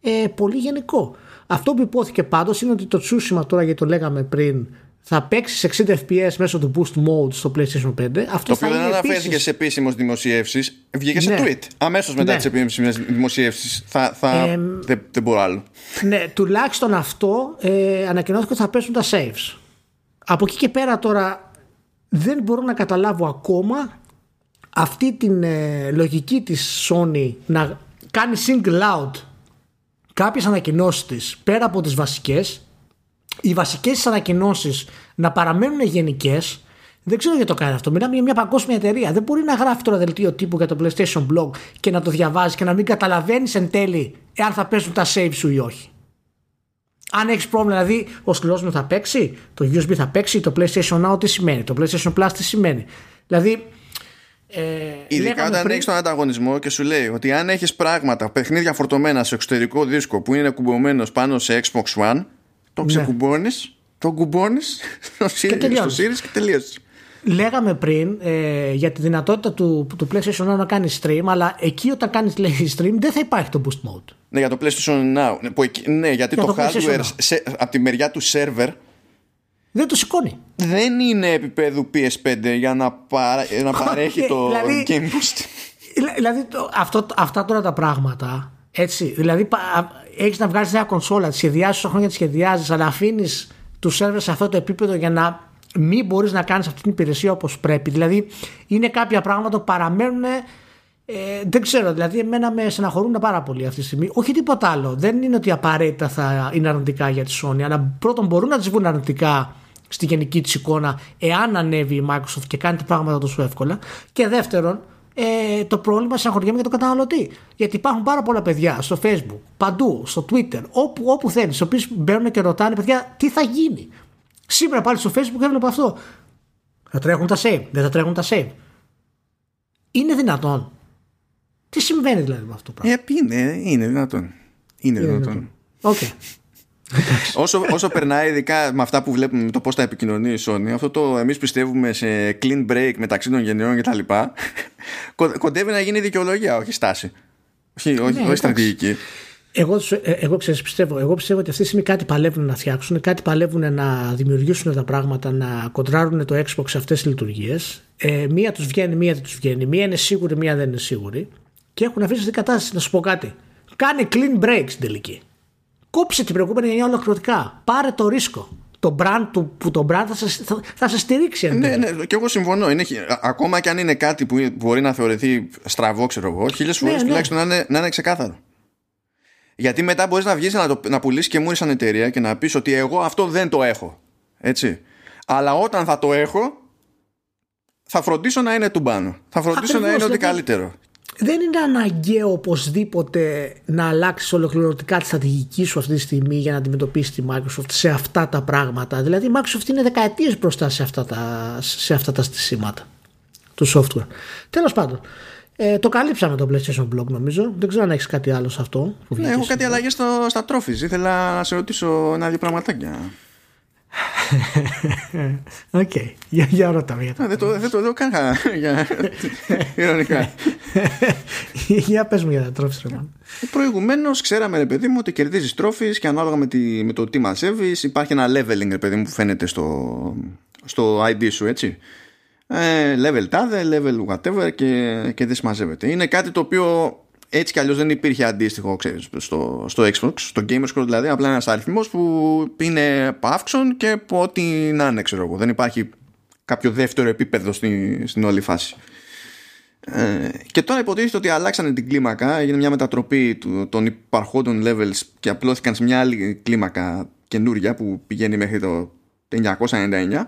S2: ε, πολύ γενικό. Αυτό που υπόθηκε πάντως είναι ότι το Tsushima τώρα, γιατί το λέγαμε πριν, θα παίξει 60 FPS μέσω του boost mode στο PlayStation 5.
S1: Αυτός το οποίο δεν αναφέρθηκε σε επίσημες δημοσιεύσεις, βγήκε σε ναι. tweet. Αμέσως μετά ναι. τις επίσημες δημοσιεύσεις. Θα, θα... Ε, δεν, δεν μπορώ άλλο.
S2: Ναι, τουλάχιστον αυτό ε, ανακοινώθηκε ότι θα πέσουν τα saves. Από εκεί και πέρα τώρα δεν μπορώ να καταλάβω ακόμα αυτή την ε, λογική της Sony να κάνει single out κάποιες ανακοινώσεις της πέρα από τις βασικές οι βασικές ανακοινώσεις να παραμένουν γενικές. Δεν ξέρω γιατί το κάνει αυτό. Μιλάμε για μια παγκόσμια εταιρεία. Δεν μπορεί να γράφει τώρα δελτίο τύπου για το PlayStation Blog και να το διαβάζει και να μην καταλαβαίνεις εν τέλει εάν θα πέσουν τα save σου ή όχι. Αν έχεις πρόβλημα, δηλαδή ο σκληρός μου θα παίξει, το USB θα παίξει, το PlayStation Now τι σημαίνει, το PlayStation Plus τι σημαίνει. Δηλαδή.
S1: Ε, Ειδικά όταν πριν... έχεις τον ανταγωνισμό και σου λέει ότι αν έχεις πράγματα, παιχνίδια φορτωμένα σε εξωτερικό δίσκο που είναι κουμπωμένος πάνω σε Xbox One, το ξεκουμπώνεις, το κουμπώνεις στο Series και τελείωσες.
S2: Λέγαμε πριν ε, για τη δυνατότητα του, του PlayStation Now να κάνεις stream, αλλά εκεί όταν κάνεις stream δεν θα υπάρχει το boost mode.
S1: Ναι, για το PlayStation Now. Ναι, που ναι γιατί το, το hardware σε, από τη μεριά του server
S2: δεν το σηκώνει.
S1: Δεν είναι επίπεδου PS5 για να, παρα, να παρέχει το δηλαδή, Game Boost.
S2: Δηλαδή το, αυτό, αυτά τώρα τα πράγματα έτσι, δηλαδή έχεις να βγάλει μια κονσόλα, τη σχεδιάζεις χρόνια τη σχεδιάζεις, αλλά αφήνεις τους σερβερς σε αυτό το επίπεδο για να μην μπορείς να κάνεις αυτή την υπηρεσία όπως πρέπει. Δηλαδή, είναι κάποια πράγματα που παραμένουν. Ε, δεν ξέρω, δηλαδή, εμένα με στεναχωρούν πάρα πολύ αυτή τη στιγμή. Όχι τίποτα άλλο. Δεν είναι ότι απαραίτητα θα είναι αρνητικά για τη Sony, αλλά πρώτον μπορούν να τις βγουν αρνητικά στη γενική της εικόνα εάν ανέβει η Microsoft και κάνει τα πράγματα τόσο εύκολα. Και δεύτερον, ε, το πρόβλημα συγχωριέμαι για τον καταναλωτή. Γιατί υπάρχουν πάρα πολλά παιδιά στο Facebook, παντού, στο Twitter, όπου, όπου θέλεις, οι οποίοι μπαίνουν και ρωτάνε, παιδιά, τι θα γίνει; Σήμερα πάλι στο Facebook έβλεπα αυτό. Θα τρέχουν τα save, δεν θα τρέχουν τα save. Είναι δυνατόν; Τι συμβαίνει δηλαδή με αυτό το πράγμα;
S1: Ε, είναι, είναι δυνατόν. Είναι, δυνατόν.
S2: Okay
S1: όσο, όσο περνάει, ειδικά με αυτά που βλέπουμε με το πώς θα επικοινωνεί η Sony, αυτό το εμείς πιστεύουμε σε clean break μεταξύ των γενιών κτλ. κοντεύει να γίνει δικαιολογία, όχι στάση. Όχι, όχι, ναι, όχι στρατηγική.
S2: Εγώ, ε, εγώ ξέρεις, πιστεύω, εγώ πιστεύω ότι αυτή τη στιγμή κάτι παλεύουν να φτιάξουν, κάτι παλεύουν να δημιουργήσουν τα πράγματα, να κοντράρουν το Xbox σε αυτές τις λειτουργίες. Ε, μία τους βγαίνει, μία δεν τους βγαίνει. Μία είναι σίγουρη, μία δεν είναι σίγουρη. Και έχουν αφήσει αυτή την κατάσταση. Να σου πω κάτι. Κάνει clean break στην τελική κόψε την προηγούμενη γενιά ολοκληρωτικά. Πάρε το ρίσκο. Το brand του, που το brand θα σε, θα, θα σε στηρίξει.
S1: Ναι, ναι, και εγώ συμφωνώ. Είναι, ακόμα και αν είναι κάτι που μπορεί να θεωρηθεί στραβό, ξέρω εγώ, χίλιες φορές ναι, ναι. τουλάχιστον να είναι, να είναι ξεκάθαρο. Γιατί μετά μπορείς να βγεις να, να πουλήσεις και μου σαν εταιρεία και να πεις ότι εγώ αυτό δεν το έχω. Έτσι. Αλλά όταν θα το έχω, θα φροντίσω να είναι του μπάνου. Θα φροντίσω να είναι ότι καλύτερο
S2: δεν είναι αναγκαίο οπωσδήποτε να αλλάξεις ολοκληρωτικά τη στρατηγική σου αυτή τη στιγμή για να αντιμετωπίσεις τη Microsoft σε αυτά τα πράγματα. Δηλαδή η Microsoft είναι δεκαετίες μπροστά σε αυτά τα, σε αυτά τα στισίματα του software. Τέλος πάντων, ε, το καλύψαμε το PlayStation Blog νομίζω. Δεν ξέρω αν έχεις κάτι άλλο σε αυτό.
S1: ναι, έχω κάτι αλλαγές στα τρόφιζ. Ήθελα να σε ρωτήσω ένα-δύο πραγματάκια.
S2: Οκ, για, για ρώτα με.
S1: Δεν το, δεν το λέω καν για... Ειρωνικά.
S2: για πες μου για τα trophies ρε
S1: Προηγουμένως ξέραμε ρε παιδί μου ότι κερδίζεις trophies και ανάλογα με, τη, με το τι μαζεύεις υπάρχει ένα leveling ρε παιδί μου που φαίνεται στο, στο ID σου έτσι. Ε, level τάδε, level whatever και, και δεν συμμαζεύεται. Είναι κάτι το οποίο έτσι κι αλλιώς δεν υπήρχε αντίστοιχο ξέρεις, στο, στο Xbox, στο Gamerscore δηλαδή, απλά ένας αριθμός που είναι αύξων και που ό,τι να είναι, ξέρω εγώ. Δεν υπάρχει κάποιο δεύτερο επίπεδο στην, στην όλη φάση. Ε, και τώρα υποτίθεται ότι αλλάξανε την κλίμακα, έγινε μια μετατροπή του, των υπαρχόντων levels και απλώθηκαν σε μια άλλη κλίμακα καινούρια που πηγαίνει μέχρι το 1999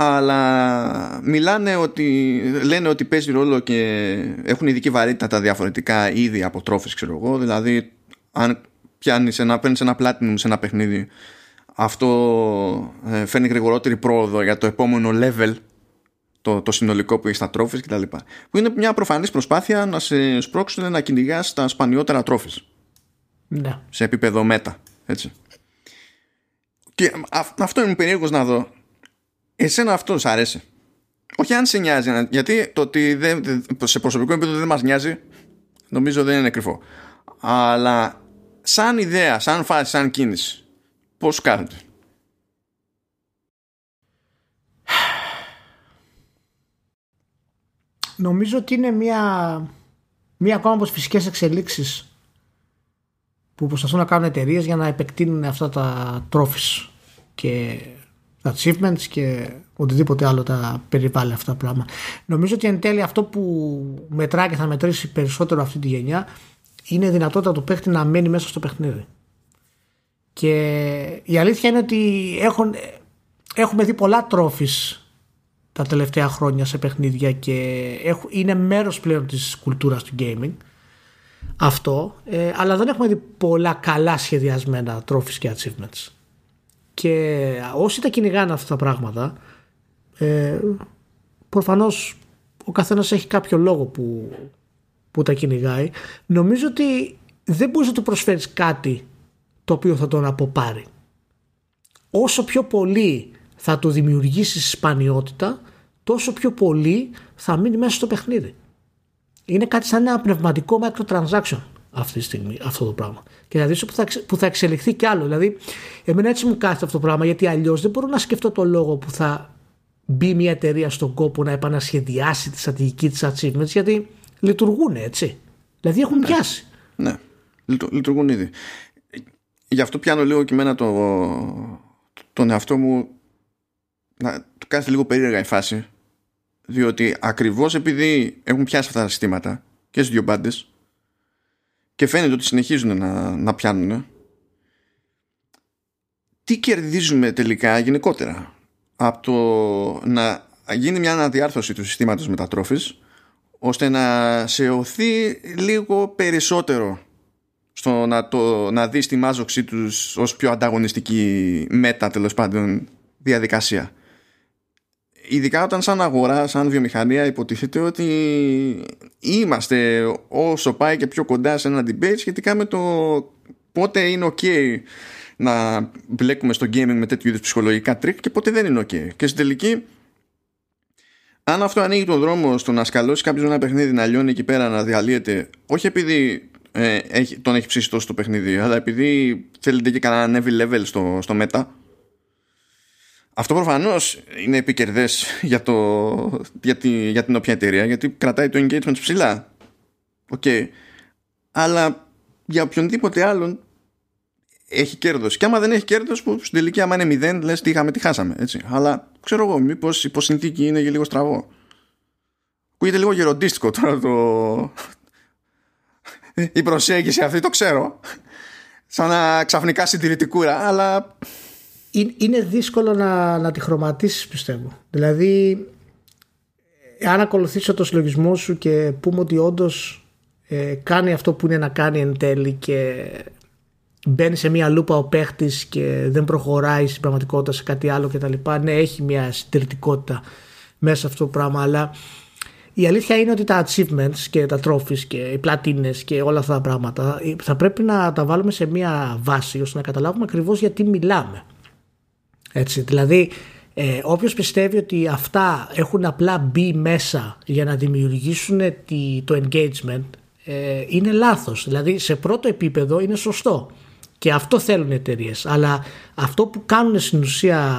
S1: αλλά μιλάνε ότι λένε ότι παίζει ρόλο και έχουν ειδική βαρύτητα τα διαφορετικά είδη από τρόφες ξέρω εγώ δηλαδή αν πιάνεις ένα, παίρνεις ένα platinum σε ένα παιχνίδι αυτό ε, φέρνει γρηγορότερη πρόοδο για το επόμενο level το, το συνολικό που έχεις στα τρόφες κτλ. Που είναι μια προφανής προσπάθεια να σε σπρώξουν να κυνηγάς τα σπανιότερα τρόφες.
S2: Ναι.
S1: Σε επίπεδο μέτα. Έτσι. Και αυτό είναι περίεργος να δω. Εσένα αυτό σου αρέσει; Όχι αν σε νοιάζει, γιατί το ότι δεν, σε προσωπικό επίπεδο δεν μας νοιάζει, νομίζω δεν είναι κρυφό. Αλλά σαν ιδέα, σαν φάση, σαν κίνηση, πώς κάνετε.
S2: Νομίζω ότι είναι μια, μια ακόμα από τις φυσικές εξελίξεις που προσπαθούν να κάνουν εταιρείες για να επεκτείνουν αυτά τα trophies και τα achievements και οτιδήποτε άλλο τα περιβάλλει αυτά τα πράγματα. Νομίζω ότι εν τέλει αυτό που μετράει και θα μετρήσει περισσότερο αυτή τη γενιά είναι η δυνατότητα του παίχτη να μένει μέσα στο παιχνίδι. Και η αλήθεια είναι ότι έχουν, έχουμε δει πολλά τρόφις τα τελευταία χρόνια σε παιχνίδια και είναι μέρος πλέον της κουλτούρας του gaming αυτό, ε, αλλά δεν έχουμε δει πολλά καλά σχεδιασμένα trophies και achievements. Και όσοι τα κυνηγάνε αυτά τα πράγματα, ε, προφανώς ο καθένας έχει κάποιο λόγο που, που τα κυνηγάει. Νομίζω ότι δεν μπορείς να του προσφέρεις κάτι το οποίο θα τον αποπάρει. Όσο πιο πολύ θα του δημιουργήσεις σπανιότητα, τόσο πιο πολύ θα μείνει μέσα στο παιχνίδι είναι κάτι σαν ένα πνευματικό microtransaction αυτή τη στιγμή αυτό το πράγμα. Και δηλαδή που θα, που θα εξελιχθεί κι άλλο. Δηλαδή, εμένα έτσι μου κάθεται αυτό το πράγμα, γιατί αλλιώς δεν μπορώ να σκεφτώ το λόγο που θα μπει μια εταιρεία στον κόπο να επανασχεδιάσει τη στρατηγική της achievements, γιατί λειτουργούν έτσι. Δηλαδή έχουν
S1: ναι.
S2: πιάσει.
S1: Ναι, λειτουργούν ήδη. Γι' αυτό πιάνω λίγο και εμένα το, τον εαυτό μου να του κάνει λίγο περίεργα η φάση διότι ακριβώς επειδή έχουν πιάσει αυτά τα συστήματα και στις δύο μπάντες και φαίνεται ότι συνεχίζουν να, να πιάνουν τι κερδίζουμε τελικά γενικότερα; Από το να γίνει μια αναδιάρθρωση του συστήματος μετατρόφης ώστε να σε οθεί λίγο περισσότερο στο να, το, να δεις τη μάζοξή τους ως πιο ανταγωνιστική μέτα τέλος πάντων διαδικασία ειδικά όταν σαν αγορά, σαν βιομηχανία υποτίθεται ότι είμαστε όσο πάει και πιο κοντά σε ένα debate σχετικά με το πότε είναι ok να μπλέκουμε στο gaming με τέτοιου είδους ψυχολογικά τρικ και πότε δεν είναι ok. Και στην τελική αν αυτό ανοίγει τον δρόμο στο να σκαλώσει κάποιος ένα παιχνίδι να λιώνει εκεί πέρα να διαλύεται όχι επειδή ε, έχει, τον έχει ψήσει τόσο το παιχνίδι αλλά επειδή θέλει και κανένα heavy level στο, στο meta αυτό προφανώς είναι επικερδές για, για, για την όποια εταιρεία γιατί κρατάει το engagement ψηλά. OK. Okay. Αλλά για οποιονδήποτε άλλον έχει κέρδος. Και άμα δεν έχει κέρδος, που στην τελική, άμα είναι μηδέν, λες τι είχαμε, τι χάσαμε. Έτσι. Αλλά ξέρω εγώ, μήπως υπό συνθήκη είναι για λίγο στραβό. Ακούγεται λίγο γεροντίστικο τώρα το. Η προσέγγιση αυτή, το ξέρω. Σαν να ξαφνικά συντηρητικούρα, αλλά
S2: είναι δύσκολο να, να τη χρωματίσεις πιστεύω. Δηλαδή, αν ακολουθήσω το συλλογισμό σου και πούμε ότι όντως ε, κάνει αυτό που είναι να κάνει εν τέλει και μπαίνει σε μια λούπα ο παίχτης και δεν προχωράει στην πραγματικότητα σε κάτι άλλο κτλ. Ναι, έχει μια συντηρητικότητα μέσα σε αυτό το πράγμα, αλλά η αλήθεια είναι ότι τα achievements και τα trophies και οι πλατίνες και όλα αυτά τα πράγματα θα πρέπει να τα βάλουμε σε μια βάση ώστε να καταλάβουμε ακριβώς γιατί μιλάμε. Έτσι, δηλαδή ε, όποιος πιστεύει ότι αυτά έχουν απλά μπει μέσα για να δημιουργήσουν το engagement ε, είναι λάθος. Δηλαδή σε πρώτο επίπεδο είναι σωστό και αυτό θέλουν οι εταιρείες. Αλλά αυτό που κάνουν στην ουσία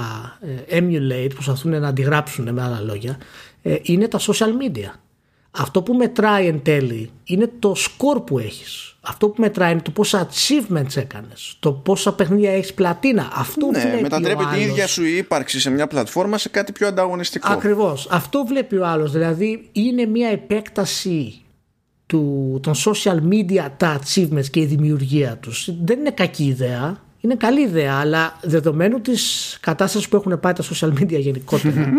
S2: ε, emulate, που προσπαθούν να αντιγράψουν με άλλα λόγια, ε, είναι τα social media. Αυτό που μετράει εν τέλει είναι το σκορ που έχεις. Αυτό που μετράει είναι το πόσα achievements έκανες. Το πόσα παιχνίδια έχεις πλατίνα. Αυτό
S1: ναι,
S2: βλέπει
S1: μετατρέπει
S2: ο
S1: την
S2: άλλος.
S1: ίδια σου η ύπαρξη σε μια πλατφόρμα σε κάτι πιο ανταγωνιστικό.
S2: Ακριβώς. Αυτό βλέπει ο άλλος. Δηλαδή είναι μια επέκταση του, των social media τα achievements και η δημιουργία τους. Δεν είναι κακή ιδέα. Είναι καλή ιδέα, αλλά δεδομένου της κατάστασης που έχουν πάει τα social media γενικότερα,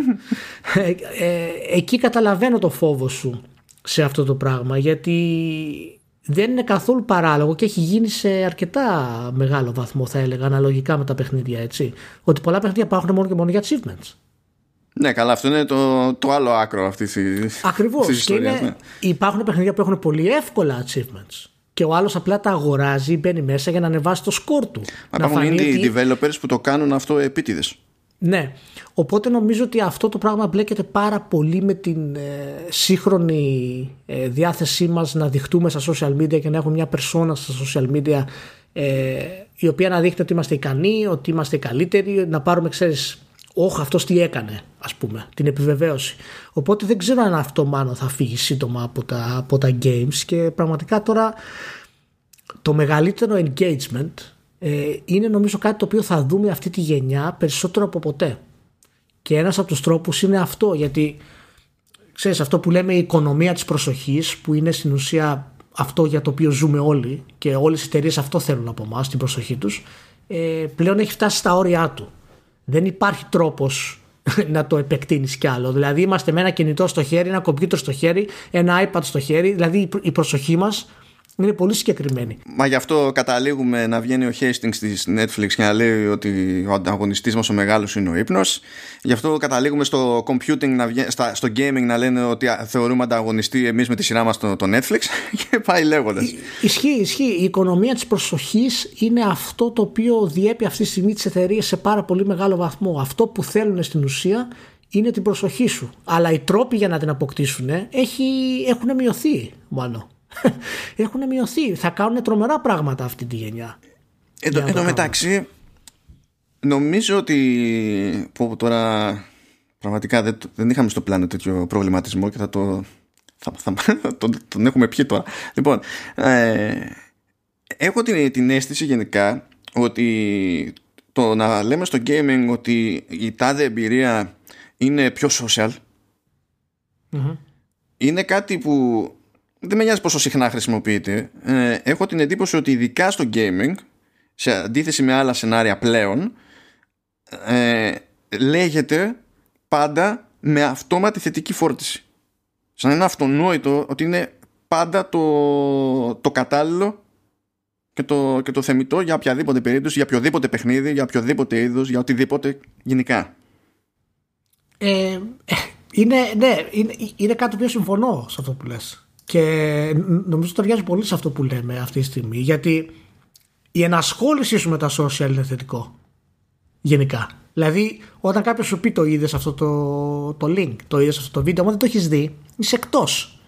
S2: ε, ε, εκεί καταλαβαίνω το φόβο σου σε αυτό το πράγμα, γιατί δεν είναι καθόλου παράλογο και έχει γίνει σε αρκετά μεγάλο βαθμό, θα έλεγα, αναλογικά με τα παιχνίδια, έτσι. Ότι πολλά παιχνίδια υπάρχουν μόνο και μόνο για achievements.
S1: Ναι, καλά, αυτό είναι το, το άλλο άκρο αυτής τη
S2: Ακριβώς. Και
S1: ιστορίας.
S2: είναι,
S1: Ναι.
S2: υπάρχουν παιχνίδια που έχουν πολύ εύκολα achievements. Και ο άλλος απλά τα αγοράζει, μπαίνει μέσα για να ανεβάσει το σκορ του.
S1: Μα
S2: να
S1: υπάρχουν
S2: φανεί
S1: indie
S2: ότι-
S1: developers που το κάνουν αυτό επίτηδες.
S2: Ναι. Οπότε νομίζω ότι αυτό το πράγμα μπλέκεται πάρα πολύ με την ε, σύγχρονη ε, διάθεσή μας να διχτούμε στα social media και να έχουμε μια περσόνα στα social media ε, η οποία να δείχνει ότι είμαστε ικανοί, ότι είμαστε καλύτεροι, να πάρουμε, ξέρεις, όχι αυτός τι έκανε, ας πούμε, την επιβεβαίωση. Οπότε δεν ξέρω αν αυτό μάλλον θα φύγει σύντομα από τα, από τα games και πραγματικά τώρα το μεγαλύτερο engagement ε, είναι νομίζω κάτι το οποίο θα δούμε αυτή τη γενιά περισσότερο από ποτέ. Και ένας από τους τρόπους είναι αυτό, γιατί ξέρεις αυτό που λέμε η οικονομία της προσοχής που είναι στην ουσία αυτό για το οποίο ζούμε όλοι και όλες οι εταιρείες αυτό θέλουν από εμά την προσοχή τους ε, πλέον έχει φτάσει στα όρια του. Δεν υπάρχει τρόπος να το επεκτείνεις κι άλλο. Δηλαδή είμαστε με ένα κινητό στο χέρι, ένα κομπιούτερ στο χέρι, ένα iPad στο χέρι, δηλαδή η προσοχή μας είναι πολύ συγκεκριμένη.
S1: Μα γι' αυτό καταλήγουμε να βγαίνει ο Hastings της Netflix και να λέει ότι ο ανταγωνιστής μας ο μεγάλος είναι ο ύπνος. Γι' αυτό καταλήγουμε στο computing, να βγα- στα, στο gaming να λένε ότι α, θεωρούμε ανταγωνιστή εμείς με τη σειρά μας το, το Netflix και πάει λέγοντας.
S2: Ισχύει, ισχύει. Η οικονομία της προσοχής είναι αυτό το οποίο διέπει αυτή τη στιγμή τις εταιρείες σε πάρα πολύ μεγάλο βαθμό. Αυτό που θέλουν στην ουσία είναι την προσοχή σου. Αλλά οι τρόποι για να την αποκτήσουν έχει, έχουν μειωθεί μάλλον. έχουν μειωθεί. Θα κάνουν τρομερά πράγματα αυτή τη γενιά.
S1: Εν τω-
S2: Για να
S1: εν τω
S2: το
S1: μεταξύ νομίζω ότι πω, πω, τώρα πραγματικά δεν, δεν είχαμε στο πλάνο τέτοιο προβληματισμό και θα το θα, θα, τον, τον έχουμε πιει τώρα λοιπόν ε, έχω την, την αίσθηση γενικά ότι το να λέμε στο gaming ότι η τάδε εμπειρία είναι πιο social είναι κάτι που δεν με νοιάζει πόσο συχνά χρησιμοποιείται. Ε, έχω την εντύπωση ότι ειδικά στο gaming, σε αντίθεση με άλλα σενάρια πλέον, ε, λέγεται πάντα με αυτόματη θετική φόρτιση. Σαν ένα αυτονόητο ότι είναι πάντα το, το κατάλληλο και το, και το θεμητό για οποιαδήποτε περίπτωση, για οποιοδήποτε παιχνίδι, για οποιοδήποτε είδος, για οτιδήποτε γενικά.
S2: Ε, είναι, ναι, είναι, είναι κάτι που συμφωνώ σε αυτό που λες. Και νομίζω ταιριάζει πολύ σε αυτό που λέμε αυτή τη στιγμή. Γιατί η ενασχόλησή σου με τα social είναι θετικό. Γενικά. Δηλαδή, όταν κάποιος σου πει το είδες αυτό το, το link, το είδες αυτό το βίντεο, αν δεν το έχεις δει, είσαι εκτός.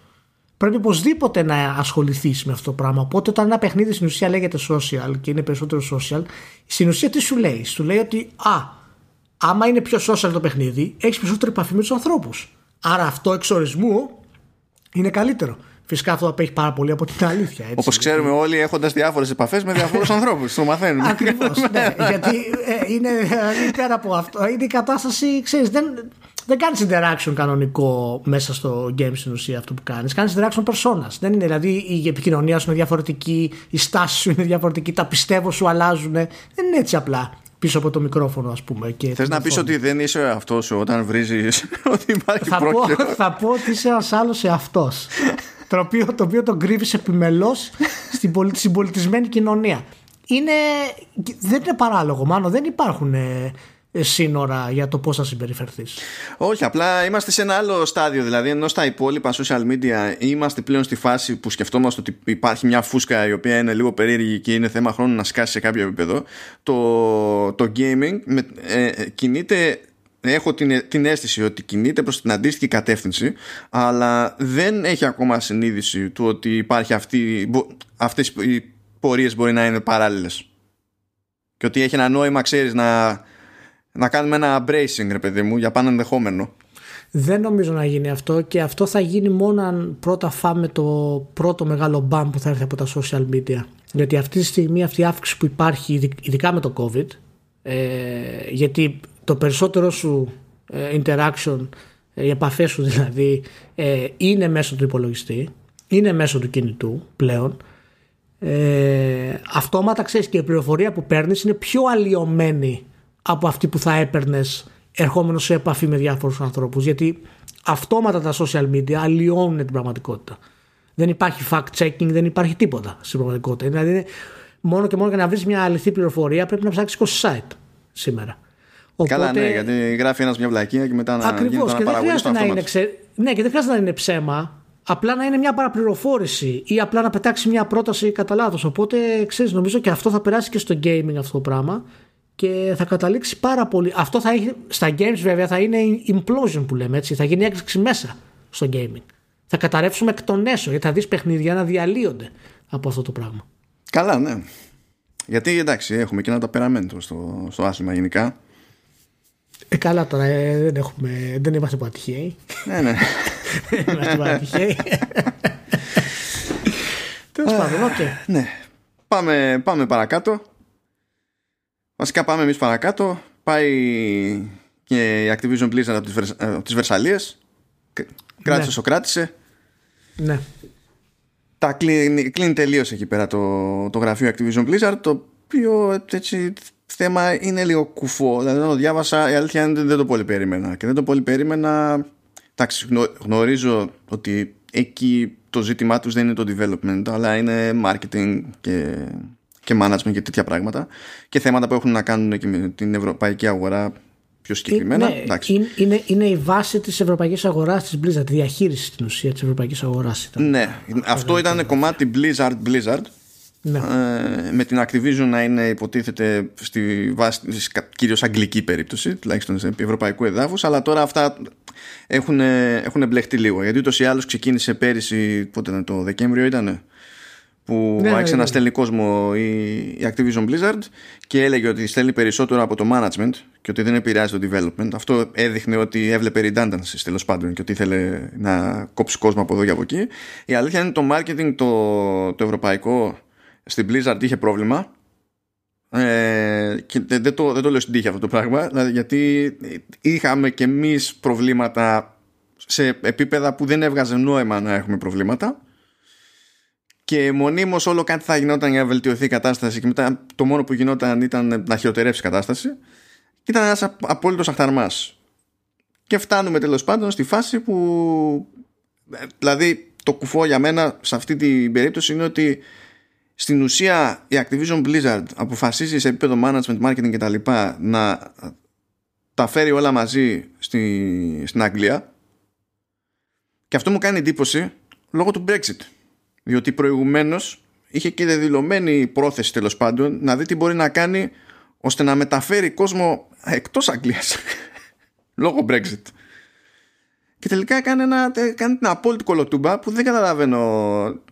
S2: Πρέπει οπωσδήποτε να ασχοληθείς με αυτό το πράγμα. Οπότε, όταν ένα παιχνίδι στην ουσία λέγεται social και είναι περισσότερο social, στην ουσία τι σου λέει; Σου λέει ότι, α, άμα είναι πιο social το παιχνίδι, έχεις περισσότερη επαφή με τους ανθρώπους. Άρα αυτό εξ ορισμού είναι καλύτερο. Φυσικά αυτό απέχει πάρα πολύ από την αλήθεια. Έτσι.
S1: Όπως ξέρουμε όλοι, έχοντας διάφορες επαφές με διαφόρου ανθρώπους. Το μαθαίνουμε.
S2: Ακριβώς. ναι, γιατί ε, είναι δηλαδή, πέρα από αυτό. Είναι η κατάσταση, ξέρεις, δεν, δεν κάνεις interaction κανονικό μέσα στο game στην ουσία αυτό που κάνεις. Κάνεις interaction persona. Δεν είναι δηλαδή η επικοινωνία σου είναι διαφορετική, η στάση σου είναι διαφορετική, τα πιστεύω σου αλλάζουν. Δεν είναι έτσι απλά πίσω από το μικρόφωνο, ας πούμε. και
S1: Θες
S2: την
S1: να πεις
S2: οθόνη.
S1: ότι δεν είσαι αυτός όταν βρίζεις ότι υπάρχει
S2: θα πω,
S1: πρόκειται.
S2: θα πω ότι είσαι ένας άλλος εαυτός. το, οποίο, το οποίο τον κρύβεις επιμελώς στην, πολι- στην πολιτισμένη κοινωνία. Είναι, δεν είναι παράλογο, μάλλον δεν υπάρχουν ε, ε, σύνορα για το πώς θα συμπεριφερθείς.
S1: Όχι, απλά είμαστε σε ένα άλλο στάδιο. Δηλαδή, ενώ στα υπόλοιπα social media είμαστε πλέον στη φάση που σκεφτόμαστε ότι υπάρχει μια φούσκα η οποία είναι λίγο περίεργη και είναι θέμα χρόνου να σκάσει σε κάποιο επίπεδο. Το, το gaming με, ε, ε, κινείται. Έχω την, την αίσθηση ότι κινείται προς την αντίστοιχη κατεύθυνση αλλά δεν έχει ακόμα συνείδηση του ότι υπάρχει αυτή, μπο- αυτές οι πορείες μπορεί να είναι παράλληλες και ότι έχει ένα νόημα ξέρεις να, να κάνουμε ένα bracing ρε παιδί μου για πάνω ενδεχόμενο
S2: Δεν νομίζω να γίνει αυτό και αυτό θα γίνει μόνο αν πρώτα φάμε το πρώτο μεγάλο μπαμ που θα έρθει από τα social media. Γιατί αυτή τη στιγμή αυτή η αύξηση που υπάρχει, ειδικά με το COVID, ε, γιατί το περισσότερο σου ε, interaction, ε, οι επαφές σου δηλαδή, ε, είναι μέσω του υπολογιστή, είναι μέσω του κινητού πλέον. Ε, αυτόματα ξέρεις και η πληροφορία που παίρνεις είναι πιο αλλοιωμένη από αυτή που θα έπαιρνες ερχόμενος σε επαφή με διάφορους ανθρώπους γιατί αυτόματα τα social media αλλοιώνουν την πραγματικότητα. Δεν υπάρχει fact checking, δεν υπάρχει τίποτα στην πραγματικότητα. Δηλαδή, μόνο και μόνο για να βρεις μια αληθή πληροφορία πρέπει να ψάξεις 20 site σήμερα.
S1: Οπότε... Καλά, ναι, γιατί γράφει ένας μια βλακία και μετά να
S2: Ακριβώς, και δεν χρειάζεται να είναι ξε... Ναι, και δεν χρειάζεται να είναι ψέμα. Απλά να είναι μια παραπληροφόρηση ή απλά να πετάξει μια πρόταση κατά λάθος. Οπότε ξέρεις, νομίζω και αυτό θα περάσει και στο gaming αυτό το πράγμα και θα καταλήξει πάρα πολύ. Αυτό θα έχει, στα games βέβαια θα είναι implosion που λέμε έτσι. Θα γίνει έκρηξη μέσα στο gaming. Θα καταρρεύσουμε εκ των έσω γιατί θα δεις παιχνίδια να διαλύονται από αυτό το πράγμα.
S1: Καλά, ναι. Γιατί εντάξει, έχουμε και ένα ταπεραμέντο στο, στο άθλημα γενικά.
S2: Ε, καλά τώρα, ε, δεν, έχουμε, δεν είμαστε που ατυχαίοι.
S1: Ναι, ναι.
S2: δεν είμαστε που τυχαίοι. Τέλος πάντων, οκ.
S1: Ναι. Πάμε, πάμε παρακάτω. Βασικά πάμε εμείς παρακάτω. Πάει και η Activision Blizzard από τις, από τις Βερσαλλίες. Κράτησε ναι. κράτησε.
S2: Ναι.
S1: Τα κλείνει, κλείνει τελείως εκεί πέρα το, το γραφείο Activision Blizzard το οποίο έτσι θέμα είναι λίγο κουφό. Δηλαδή όταν το διάβασα η αλήθεια είναι δεν το πολύ περίμενα. Και δεν το πολύ περίμενα εντάξει γνωρίζω ότι εκεί το ζήτημά τους δεν είναι το development αλλά είναι marketing και και management και τέτοια πράγματα και θέματα που έχουν να κάνουν και με την ευρωπαϊκή αγορά πιο συγκεκριμένα.
S2: Είναι, είναι, είναι, είναι, η βάση της ευρωπαϊκής αγοράς της Blizzard, τη διαχείριση στην ουσία της ευρωπαϊκής αγοράς.
S1: Ναι, αυτό ήταν κομμάτι Blizzard Blizzard. Ναι. Ε, με την Activision να είναι υποτίθεται στη βάση της κυρίως αγγλική περίπτωση τουλάχιστον σε ευρωπαϊκού εδάφους αλλά τώρα αυτά έχουν, έχουν μπλεχτεί λίγο γιατί ούτως ή άλλως ξεκίνησε πέρυσι πότε ήταν το Δεκέμβριο ήταν που ναι, άρχισε ναι, να ναι. στέλνει κόσμο η, η Activision Blizzard και έλεγε ότι στέλνει περισσότερο από το management και ότι δεν επηρεάζει το development. Αυτό έδειχνε ότι έβλεπε redundancy τέλος πάντων και ότι ήθελε να κόψει κόσμο από εδώ και από εκεί. Η αλήθεια είναι το marketing το, το ευρωπαϊκό στην Blizzard είχε πρόβλημα. Ε, και δεν το, δεν το λέω στην τύχη αυτό το πράγμα δηλαδή γιατί είχαμε και εμείς προβλήματα σε επίπεδα που δεν έβγαζε νόημα να έχουμε προβλήματα. Και μονίμως όλο κάτι θα γινόταν για να βελτιωθεί η κατάσταση και μετά το μόνο που γινόταν ήταν να χειροτερεύσει η κατάσταση. Και ήταν ένας απόλυτος αχταρμά. και φτάνουμε τέλος πάντων στη φάση που δηλαδή το κουφό για μένα σε αυτή την περίπτωση είναι ότι στην ουσία η Activision Blizzard αποφασίζει σε επίπεδο management, marketing και τα λοιπά να τα φέρει όλα μαζί στη, στην Αγγλία. Και αυτό μου κάνει εντύπωση λόγω του Brexit. Διότι προηγουμένως είχε και δηλωμένη πρόθεση τέλος πάντων να δει τι μπορεί να κάνει ώστε να μεταφέρει κόσμο εκτός Αγγλίας. Λόγω Brexit. Και τελικά έκανε, ένα, κάνει την απόλυτη κολοτούμπα που δεν καταλαβαίνω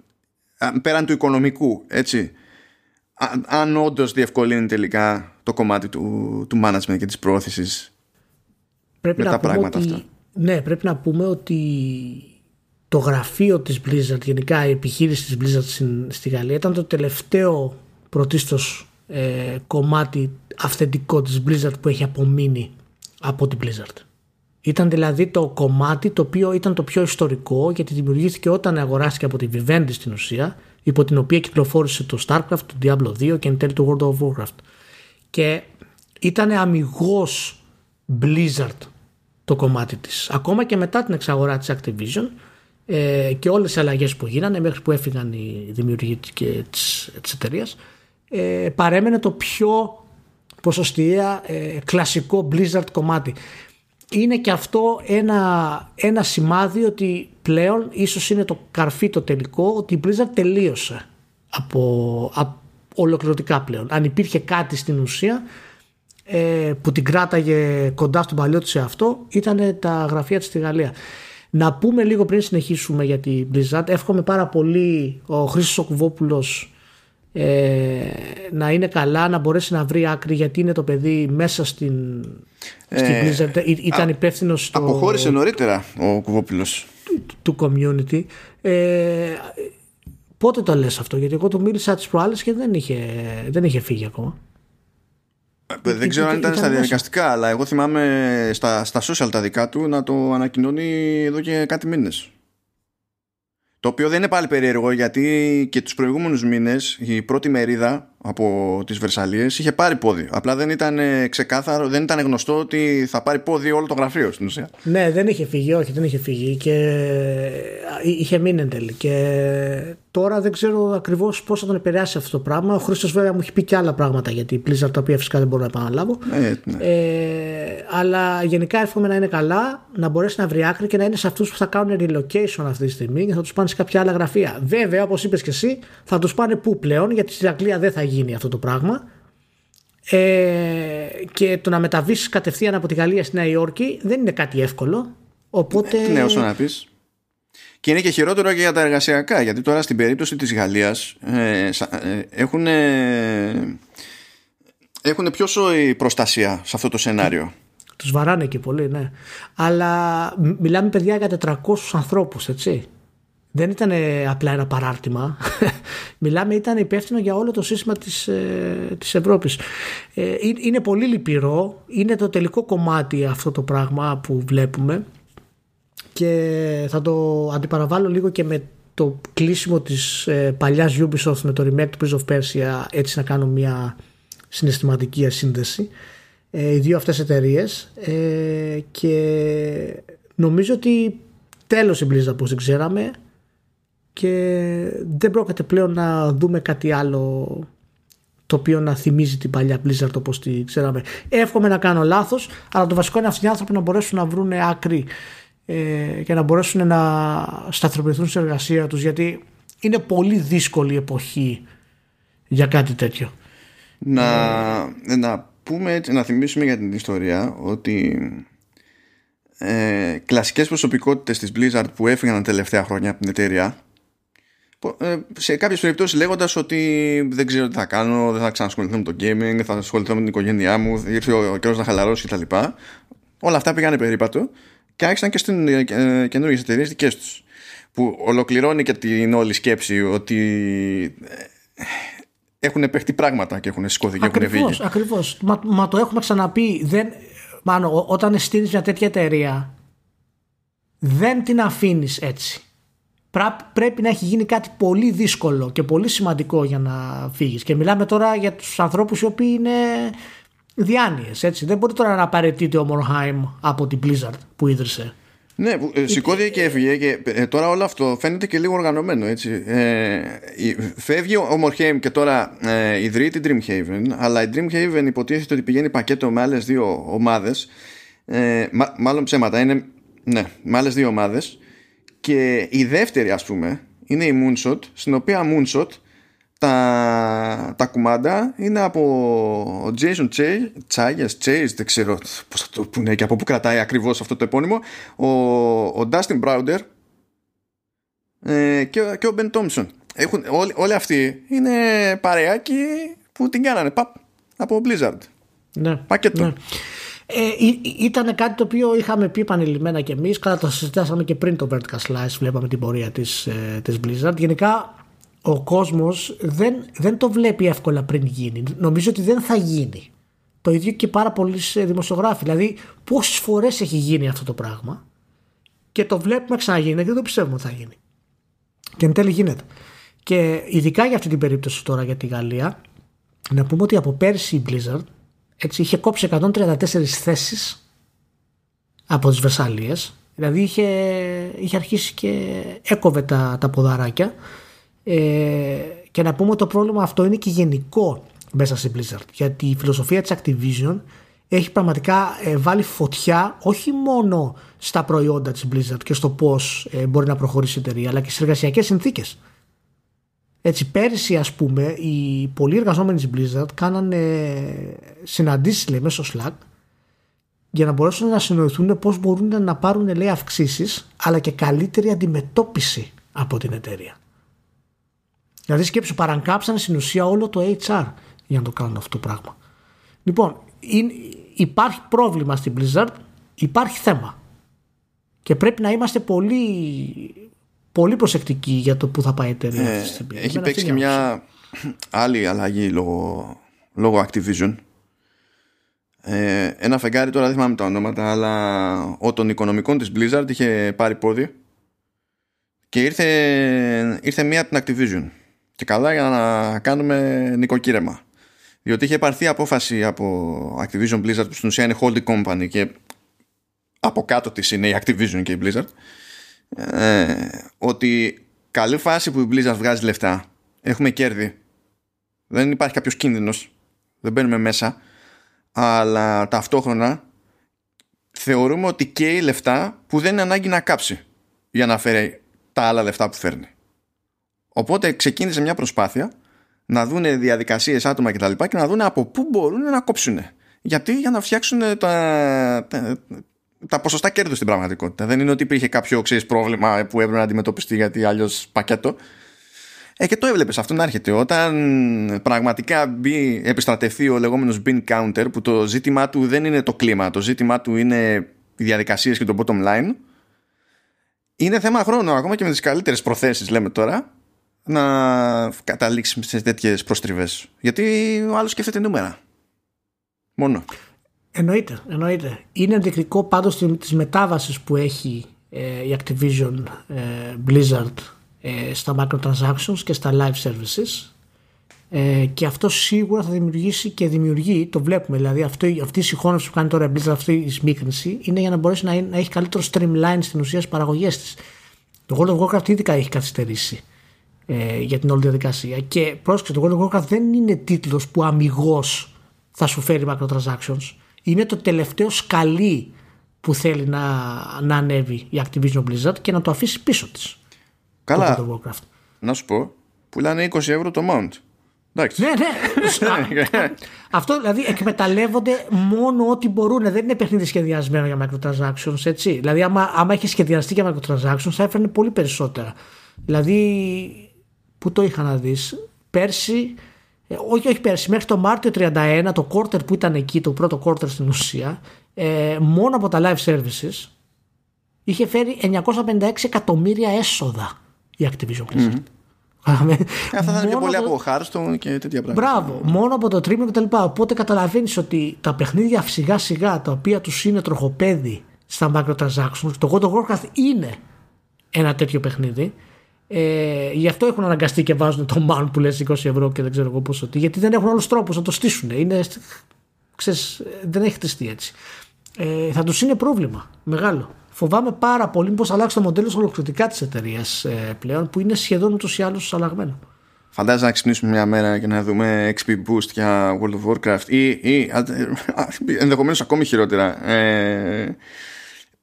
S1: πέραν του οικονομικού, έτσι. Αν όντως διευκολύνει τελικά το κομμάτι του, του management και της πρόθεσης
S2: με τα πράγματα αυτά. Ναι, πρέπει να πούμε ότι το γραφείο της Blizzard, γενικά η επιχείρηση της Blizzard στη Γαλλία ήταν το τελευταίο πρωτίστως ε, κομμάτι αυθεντικό της Blizzard που έχει απομείνει από την Blizzard. Ήταν δηλαδή το κομμάτι το οποίο ήταν το πιο ιστορικό γιατί δημιουργήθηκε όταν αγοράστηκε από τη Vivendi στην ουσία υπό την οποία κυκλοφόρησε το StarCraft, το Diablo 2 και εν τέλει το World of Warcraft. Και ήταν αμυγός Blizzard το κομμάτι της. Ακόμα και μετά την εξαγορά της Activision ε, και όλες οι αλλαγές που γίνανε μέχρι που έφυγαν οι δημιουργοί και της, της εταιρεία, ε, παρέμενε το πιο ποσοστιαία ε, κλασικό Blizzard κομμάτι. Είναι και αυτό ένα, ένα σημάδι ότι πλέον ίσως είναι το καρφί το τελικό ότι η Blizzard τελείωσε από, από ολοκληρωτικά πλέον. Αν υπήρχε κάτι στην ουσία ε, που την κράταγε κοντά στον παλιό της αυτό ήταν τα γραφεία της στη Γαλλία. Να πούμε λίγο πριν συνεχίσουμε για την Blizzard. Εύχομαι πάρα πολύ ο Χρήστος Οκουβόπουλος ε, να είναι καλά, να μπορέσει να βρει άκρη γιατί είναι το παιδί μέσα στην, στην ε, Blizzard. Ήταν υπεύθυνος στο.
S1: Αποχώρησε νωρίτερα ο Κουβόπουλος.
S2: Του, community. Ε, πότε το λες αυτό, γιατί εγώ το μίλησα τις προάλλες και δεν είχε, δεν είχε φύγει ακόμα.
S1: Ε, δεν ξέρω αν ήταν, στα διαδικαστικά, αλλά εγώ θυμάμαι στα, στα social τα δικά του να το ανακοινώνει εδώ και κάτι μήνες. Το οποίο δεν είναι πάλι περίεργο γιατί και τους προηγούμενους μήνες η πρώτη μερίδα από τις Βερσαλίες είχε πάρει πόδι. Απλά δεν ήταν ξεκάθαρο, δεν ήταν γνωστό ότι θα πάρει πόδι όλο το γραφείο στην ουσία.
S2: Ναι, δεν είχε φύγει, όχι, δεν είχε φύγει και είχε μείνει εν τέλει. Και τώρα δεν ξέρω ακριβώς πώς θα τον επηρεάσει αυτό το πράγμα. Ο Χρήστος βέβαια μου έχει πει και άλλα πράγματα γιατί η Blizzard τα οποία φυσικά δεν μπορώ να επαναλάβω.
S1: Ε, ναι.
S2: ε, αλλά γενικά εύχομαι να είναι καλά, να μπορέσει να βρει άκρη και να είναι σε αυτούς που θα κάνουν relocation αυτή τη στιγμή και θα τους πάνε σε κάποια άλλα γραφεία. Βέβαια, όπως είπες και εσύ, θα τους πάνε πού πλέον, γιατί στην Αγγλία δεν θα γίνει αυτό το πράγμα. Ε, και το να μεταβείς κατευθείαν από τη Γαλλία στη Νέα Υόρκη δεν είναι κάτι εύκολο. Οπότε...
S1: Ε, ναι, όσο να πεις. Και είναι και χειρότερο και για τα εργασιακά, γιατί τώρα στην περίπτωση της Γαλλίας ε, ε, έχουν, έχουν πιο σοή προστασία σε αυτό το σενάριο.
S2: Τους βαράνε και πολύ, ναι. Αλλά μιλάμε παιδιά για 400 ανθρώπους, έτσι. Δεν ήταν απλά ένα παράρτημα. Μιλάμε, ήταν υπεύθυνο για όλο το σύστημα της, ε, της Ευρώπης. Ε, είναι πολύ λυπηρό. Είναι το τελικό κομμάτι αυτό το πράγμα που βλέπουμε και θα το αντιπαραβάλλω λίγο και με το κλείσιμο της ε, παλιάς Ubisoft με το remake του Prince of Persia έτσι να κάνω μια συναισθηματική σύνδεση ε, οι δύο αυτές εταιρείες. Ε, και νομίζω ότι τέλος η Blizzard όπως την ξέραμε και δεν πρόκειται πλέον να δούμε κάτι άλλο το οποίο να θυμίζει την παλιά Blizzard όπως τη ξέραμε. Εύχομαι να κάνω λάθος, αλλά το βασικό είναι αυτοί οι άνθρωποι να μπορέσουν να βρουν άκρη ε, και να μπορέσουν να σταθεροποιηθούν στην εργασία τους γιατί είναι πολύ δύσκολη εποχή για κάτι τέτοιο.
S1: Να, να πούμε να θυμίσουμε για την ιστορία ότι ε, κλασικές προσωπικότητες της Blizzard που έφυγαν τα τελευταία χρόνια από την εταιρεία ε, σε κάποιες περιπτώσεις λέγοντας ότι δεν ξέρω τι θα κάνω, δεν θα ξανασχοληθώ με το gaming, θα ασχοληθώ με την οικογένειά μου, ήρθε ο καιρός να χαλαρώσει κτλ. Όλα αυτά πήγανε περίπατο και άρχισαν και στην ε, ε, καινούργιες εταιρείες δικές τους. Που ολοκληρώνει και την όλη σκέψη ότι έχουν παιχτεί πράγματα και έχουν σηκώθει και έχουν φύγει.
S2: Ακριβώς. Μα, μα το έχουμε ξαναπεί. Δεν, μάλλον, όταν στείλεις μια τέτοια εταιρεία, δεν την αφήνεις έτσι πρέπει να έχει γίνει κάτι πολύ δύσκολο και πολύ σημαντικό για να φύγεις. Και μιλάμε τώρα για τους ανθρώπους οι οποίοι είναι διάνοιες, έτσι. Δεν μπορεί τώρα να απαραίτηται ο Μορχάιμ από την Blizzard που ίδρυσε.
S1: Ναι, ε, σηκώθηκε και έφυγε και ε, τώρα όλο αυτό φαίνεται και λίγο οργανωμένο έτσι. Ε, φεύγει ο Μορχέιμ και τώρα ε, ιδρύει την Dreamhaven αλλά η Dreamhaven υποτίθεται ότι πηγαίνει πακέτο με άλλες δύο ομάδες ε, μάλλον ψέματα είναι ναι, με άλλες δύο ομάδες και η δεύτερη ας πούμε είναι η Moonshot στην οποία Moonshot τα, τα κουμάντα είναι από ο Jason Chayes, Chase, δεν ξέρω πώς θα το πούνε και από πού κρατάει ακριβώς αυτό το επώνυμο. Ο, ο Dustin Browder ε, και, και ο Ben Thompson. Έχουν, όλοι, όλοι αυτοί είναι παρεάκι που την κάνανε. Παπ, από Blizzard.
S2: Ναι,
S1: πακέτο. ναι.
S2: Ε, ήταν κάτι το οποίο είχαμε πει επανειλημμένα κι εμείς κατά το συζητάσαμε και πριν το Vertical Slice βλέπαμε την πορεία της, ε, της Blizzard. Γενικά ο κόσμος δεν, δεν το βλέπει εύκολα πριν γίνει. Νομίζω ότι δεν θα γίνει. Το ίδιο και πάρα πολλοί δημοσιογράφοι. Δηλαδή πόσες φορές έχει γίνει αυτό το πράγμα και το βλέπουμε ξαναγίνει και δεν το πιστεύουμε ότι θα γίνει. Και εν τέλει γίνεται. Και ειδικά για αυτή την περίπτωση τώρα για τη Γαλλία να πούμε ότι από πέρσι η Blizzard έτσι, είχε κόψει 134 θέσεις από τις Βερσαλίες. Δηλαδή είχε, είχε αρχίσει και έκοβε τα, τα ποδαράκια. ε, και να πούμε ότι το πρόβλημα αυτό είναι και γενικό μέσα στην Blizzard γιατί η φιλοσοφία της Activision έχει πραγματικά ε, βάλει φωτιά όχι μόνο στα προϊόντα της Blizzard και στο πώς ε, μπορεί να προχωρήσει η εταιρεία αλλά και στις εργασιακές συνθήκες έτσι πέρυσι ας πούμε οι πολλοί εργαζόμενοι της Blizzard κάνανε συναντήσεις λέει μέσω Slack για να μπορέσουν να συνοηθούν πώς μπορούν να πάρουν λέει αυξήσεις αλλά και καλύτερη αντιμετώπιση από την εταιρεία. Δηλαδή σκέψου παραγκάψαν στην ουσία όλο το HR για να το κάνουν αυτό το πράγμα. Λοιπόν, υπάρχει πρόβλημα στην Blizzard, υπάρχει θέμα. Και πρέπει να είμαστε πολύ, πολύ προσεκτικοί για το που θα πάει η εταιρεία
S1: ε, Έχει παίξει και μια άλλη αλλαγή λόγω, λόγω Activision. Ε, ένα φεγγάρι τώρα δεν θυμάμαι τα ονόματα αλλά ο των οικονομικών της Blizzard είχε πάρει πόδι και ήρθε, ήρθε μία από την Activision και καλά για να κάνουμε νοικοκύρεμα. Διότι είχε πάρθει απόφαση από Activision Blizzard που στην ουσία είναι holding company και από κάτω της είναι η Activision και η Blizzard ε, ότι καλή φάση που η Blizzard βγάζει λεφτά έχουμε κέρδη. Δεν υπάρχει κάποιος κίνδυνος δεν μπαίνουμε μέσα αλλά ταυτόχρονα θεωρούμε ότι καίει λεφτά που δεν είναι ανάγκη να κάψει για να φέρει τα άλλα λεφτά που φέρνει οπότε ξεκίνησε μια προσπάθεια να δουν διαδικασίες άτομα κτλ και, και να δουν από πού μπορούν να κόψουν γιατί; Για να φτιάξουν τα, τα ποσοστά κέρδους στην πραγματικότητα. Δεν είναι ότι υπήρχε κάποιο ξέρεις, πρόβλημα που έπρεπε να αντιμετωπιστεί γιατί αλλιώς πακέτο. Ε, και το έβλεπες αυτό να έρχεται. Όταν πραγματικά μπει, επιστρατευτεί ο λεγόμενος bin counter, που το ζήτημά του δεν είναι το κλίμα, το ζήτημά του είναι οι διαδικασίες και το bottom line, είναι θέμα χρόνου, ακόμα και με τις καλύτερες προθέσεις, λέμε τώρα, να καταλήξει σε τέτοιες προστριβές. Γιατί ο άλλος σκέφτεται νούμερα. Μόνο.
S2: Εννοείται, εννοείται. Είναι ενδεικτικό πάντως της μετάβασης που έχει ε, η Activision ε, Blizzard ε, στα microtransactions και στα live services ε, και αυτό σίγουρα θα δημιουργήσει και δημιουργεί, το βλέπουμε δηλαδή αυτή, αυτή η συγχώνευση που κάνει τώρα η Blizzard, αυτή η σμίκρινση είναι για να μπορέσει να, να έχει καλύτερο streamline στην ουσία στις παραγωγές της. Το World of Warcraft ήδη έχει καθυστερήσει ε, για την όλη διαδικασία και πρόσεξε το World of Warcraft δεν είναι τίτλος που αμυγός θα σου φέρει microtransactions είναι το τελευταίο σκαλί που θέλει να, να ανέβει η Activision Blizzard και να το αφήσει πίσω της.
S1: Καλά. Το Warcraft. Να σου πω, πουλάνε 20 ευρώ το mount. Εντάξει.
S2: Ναι, ναι. Αυτό δηλαδή εκμεταλλεύονται μόνο ό,τι μπορούν. Δεν είναι παιχνίδι σχεδιασμένο για microtransactions, έτσι. Δηλαδή, άμα, άμα είχε σχεδιαστεί για microtransactions, θα έφερνε πολύ περισσότερα. Δηλαδή, που το είχα να δεις. Πέρσι ε, όχι, όχι πέρσι, μέχρι το Μάρτιο 31, το quarter που ήταν εκεί, το πρώτο quarter στην ουσία, ε, μόνο από τα live services είχε φέρει 956 εκατομμύρια έσοδα η Activision Blizzard. Mm-hmm.
S1: Αυτά θα είναι πιο πολύ από Hearthstone και τέτοια πράγματα.
S2: Μπράβο, μόνο από το τρίμηνο κτλ. Οπότε καταλαβαίνεις ότι τα παιχνίδια σιγά σιγά τα οποία τους είναι τροχοπέδι στα microtransactions, το God of Warcraft είναι ένα τέτοιο παιχνίδι ε, γι' αυτό έχουν αναγκαστεί και βάζουν το man που λες 20 ευρώ και δεν ξέρω εγώ πόσο τι. Γιατί δεν έχουν άλλους τρόπους να το στήσουν. Είναι, ξέρεις, δεν έχει χτιστεί έτσι. Ε, θα τους είναι πρόβλημα μεγάλο. Φοβάμαι πάρα πολύ πώ αλλάξει το μοντέλο ολοκληρωτικά της εταιρείας ε, πλέον που είναι σχεδόν ούτως ή άλλως αλλαγμένο.
S1: Φαντάζεσαι να ξυπνήσουμε μια μέρα και να δούμε XP Boost για World of Warcraft ή, ή ενδεχομένως ακόμη χειρότερα. Ε,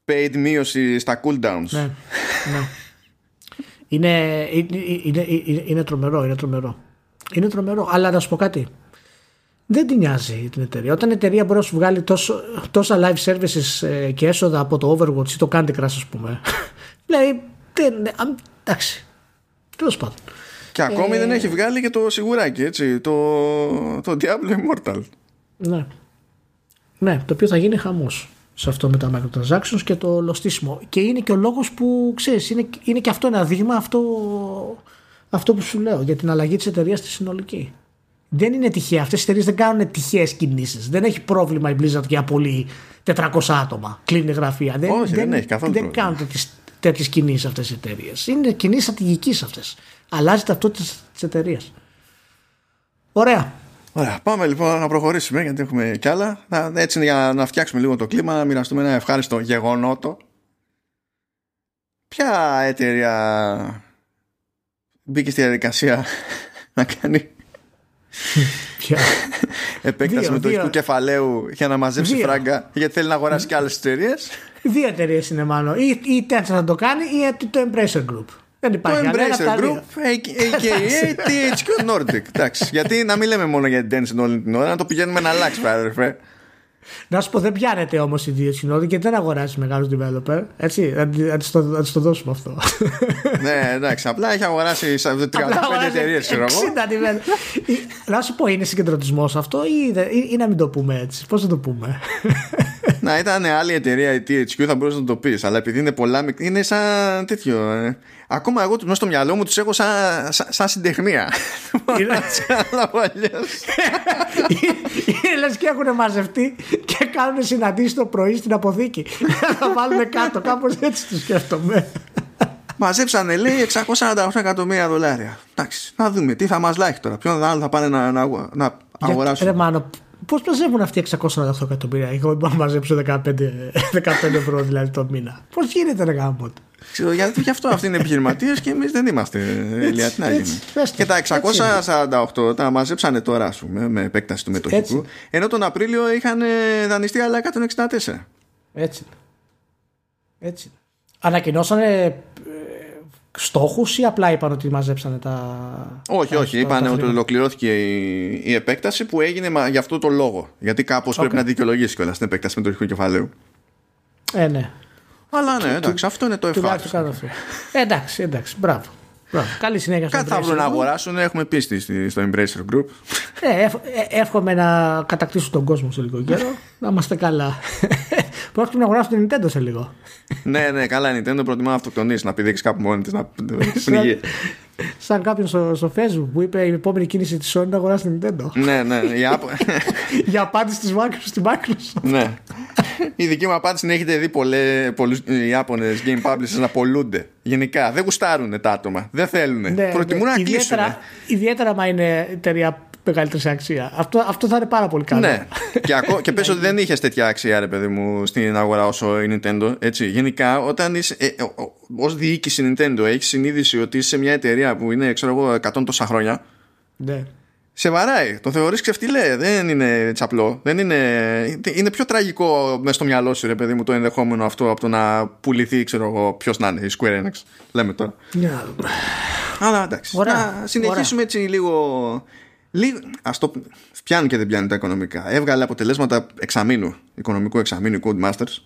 S1: paid μείωση στα cooldowns.
S2: Ναι, ναι. Είναι, είναι, είναι, είναι, τρομερό, είναι τρομερό. Είναι τρομερό, αλλά να σου πω κάτι. Δεν την νοιάζει την εταιρεία. Όταν η εταιρεία μπορεί να σου βγάλει τόσο, τόσα live services ε, και έσοδα από το Overwatch ή το Candy Crush, ας πούμε. δηλαδή, δεν, εντάξει. Τέλος πάντων.
S1: Και ακόμη ε, δεν έχει βγάλει και το σιγουράκι, έτσι. Το, το Diablo Immortal.
S2: Ναι. Ναι, το οποίο θα γίνει χαμός σε αυτό με τα microtransactions και το λοστίσιμο. Και είναι και ο λόγος που ξέρεις, είναι, είναι και αυτό ένα δείγμα αυτό, αυτό που σου λέω για την αλλαγή της εταιρείας στη συνολική. Δεν είναι τυχαία. Αυτές οι εταιρείες δεν κάνουν τυχαίες κινήσεις. Δεν έχει πρόβλημα η Blizzard για πολύ 400 άτομα. Κλείνει γραφεία.
S1: Δεν, Όχι, δεν, δεν έχει καθόλου
S2: Δεν κάνουν τέτοιες κινήσεις αυτές οι εταιρείες. Είναι κινήσεις στρατηγικής αυτές. Αλλάζει ταυτότητα της εταιρείας. Ωραία.
S1: Ωραία, πάμε λοιπόν να προχωρήσουμε γιατί έχουμε κι άλλα. Έτσι για να φτιάξουμε λίγο το κλίμα, να μοιραστούμε ένα ευχάριστο γεγονότο. Ποια εταιρεία μπήκε στη διαδικασία να κάνει Ποια; επέκταση μετοχικού κεφαλαίου για να μαζέψει δύο. φράγκα γιατί θέλει να αγοράσει και άλλες εταιρείες;
S2: Δύο εταιρείες είναι μάλλον. Ή, ή Tencent θα το κάνει ή το Embracer Group. Δεν υπάρχει
S1: το Embracer Group, a.k.a. THQ Nordic. Εντάξει, γιατί να μην λέμε μόνο για την Tencent όλη την ώρα, να το πηγαίνουμε να αλλάξει, αδερφέ.
S2: Να σου πω, δεν πιάνεται όμως η διεθνότητα και δεν αγοράζει μεγάλους developer. Έτσι, να τη το, το δώσουμε αυτό.
S1: ναι, εντάξει, απλά έχει αγοράσει 35 εταιρείες, ξέρω εγώ.
S2: Να σου πω, είναι συγκεντρωτισμός αυτό ή, ή, ή, να μην το πούμε έτσι; Πώς θα το πούμε;
S1: να ήταν άλλη εταιρεία η THQ θα μπορούσες να το πεις. Αλλά επειδή είναι πολλά, είναι σαν τέτοιο. Ε. Ακόμα εγώ μέσα στο μυαλό μου τους έχω σαν, σαν, σαν συντεχνία. Είναι
S2: λες και έχουν μαζευτεί και κάνουν συναντήσεις το πρωί στην αποθήκη. Θα βάλουν κάτω, κάπως έτσι το σκέφτομαι.
S1: Μαζέψανε λέει 648 εκατομμύρια δολάρια. Εντάξει, να δούμε τι θα μας λάχει τώρα. Ποιον άλλο θα πάνε να, να, να αγοράσουν.
S2: Ρε Μάνο, πώς μαζεύουν αυτοί 648 εκατομμύρια; Εγώ δεν μπορώ να μαζέψω 15, 15 ευρώ δηλαδή το μήνα. Πώς γίνεται να κάνω
S1: Ξέρω, γιατί γι' αυτό αυτοί είναι επιχειρηματίες και εμείς δεν είμαστε. Ελία, τι να γίνει. Και τα 648 τα μαζέψανε τώρα, ας πούμε, με επέκταση του μετοχικού. Ενώ τον Απρίλιο είχαν δανειστεί άλλα 164.
S2: Έτσι. Έτσι. Ανακοινώσανε στόχους ή απλά είπαν ότι μαζέψανε τα.
S1: Όχι, όχι. Είπαν ότι ολοκληρώθηκε η, η επέκταση που έγινε για αυτό το λόγο. Γιατί κάπως πρέπει να δικαιολογήσει κιόλας την επέκταση με το κεφαλαίου.
S2: Ε, ναι.
S1: Αλλά ναι, εντάξει, αυτό είναι το ευχάριστο.
S2: Ε, εντάξει, εντάξει, μπράβο. Μπράβο. Καλή συνέχεια
S1: Κάτι θα βρουν να αγοράσουν, έχουμε πίστη στο Embracer Group.
S2: Ε, ε, εύχομαι να κατακτήσουν τον κόσμο σε λίγο καιρό. να είμαστε καλά. Πρόκειται να αγοράσουν την Nintendo σε λίγο.
S1: ναι, ναι, καλά. Η Nintendo προτιμά να αυτοκτονήσει, να πηδήξει κάπου μόνη της, να πνιγεί.
S2: Σαν κάποιον στο, στο Facebook που είπε η επόμενη κίνηση της Sony να αγοράσει την Nintendo.
S1: ναι, ναι.
S2: Για απάντηση της Microsoft στην Microsoft.
S1: ναι. Η δική μου απάντηση είναι έχετε δει πολλούς Ιάπωνε game publishers να πολλούνται. Γενικά δεν γουστάρουν τα άτομα. Δεν θέλουν. Ναι, Προτιμούν ναι. να κλείσουν.
S2: Ιδιαίτερα, ιδιαίτερα μα είναι εταιρεία μεγαλύτερη αξία. Αυτό, αυτό θα είναι πάρα πολύ καλό.
S1: Ναι. και ακό, και πες ότι δεν είχες τέτοια αξία, ρε παιδί μου, στην αγορά όσο η Nintendo. Έτσι. Γενικά, όταν είσαι, ε, ως διοίκηση Nintendo έχεις συνείδηση ότι είσαι σε μια εταιρεία που είναι, ξέρω εγώ, 100 τόσα χρόνια;
S2: Ναι.
S1: Σε βαράει. Το θεωρείς ξεφτιλέ. Δεν είναι τσαπλό. Δεν είναι... είναι πιο τραγικό μες στο μυαλό σου, ρε παιδί μου, το ενδεχόμενο αυτό από το να πουληθεί, ξέρω εγώ, ποιος να είναι, η Square Enix. Λέμε τώρα.
S2: Yeah.
S1: Αλλά εντάξει. Ωραία. Να συνεχίσουμε έτσι λίγο Λίγο, ας το πιάνουν και δεν πιάνουν τα οικονομικά. Έβγαλε αποτελέσματα εξαμήνου, οικονομικού εξαμήνου Codemasters.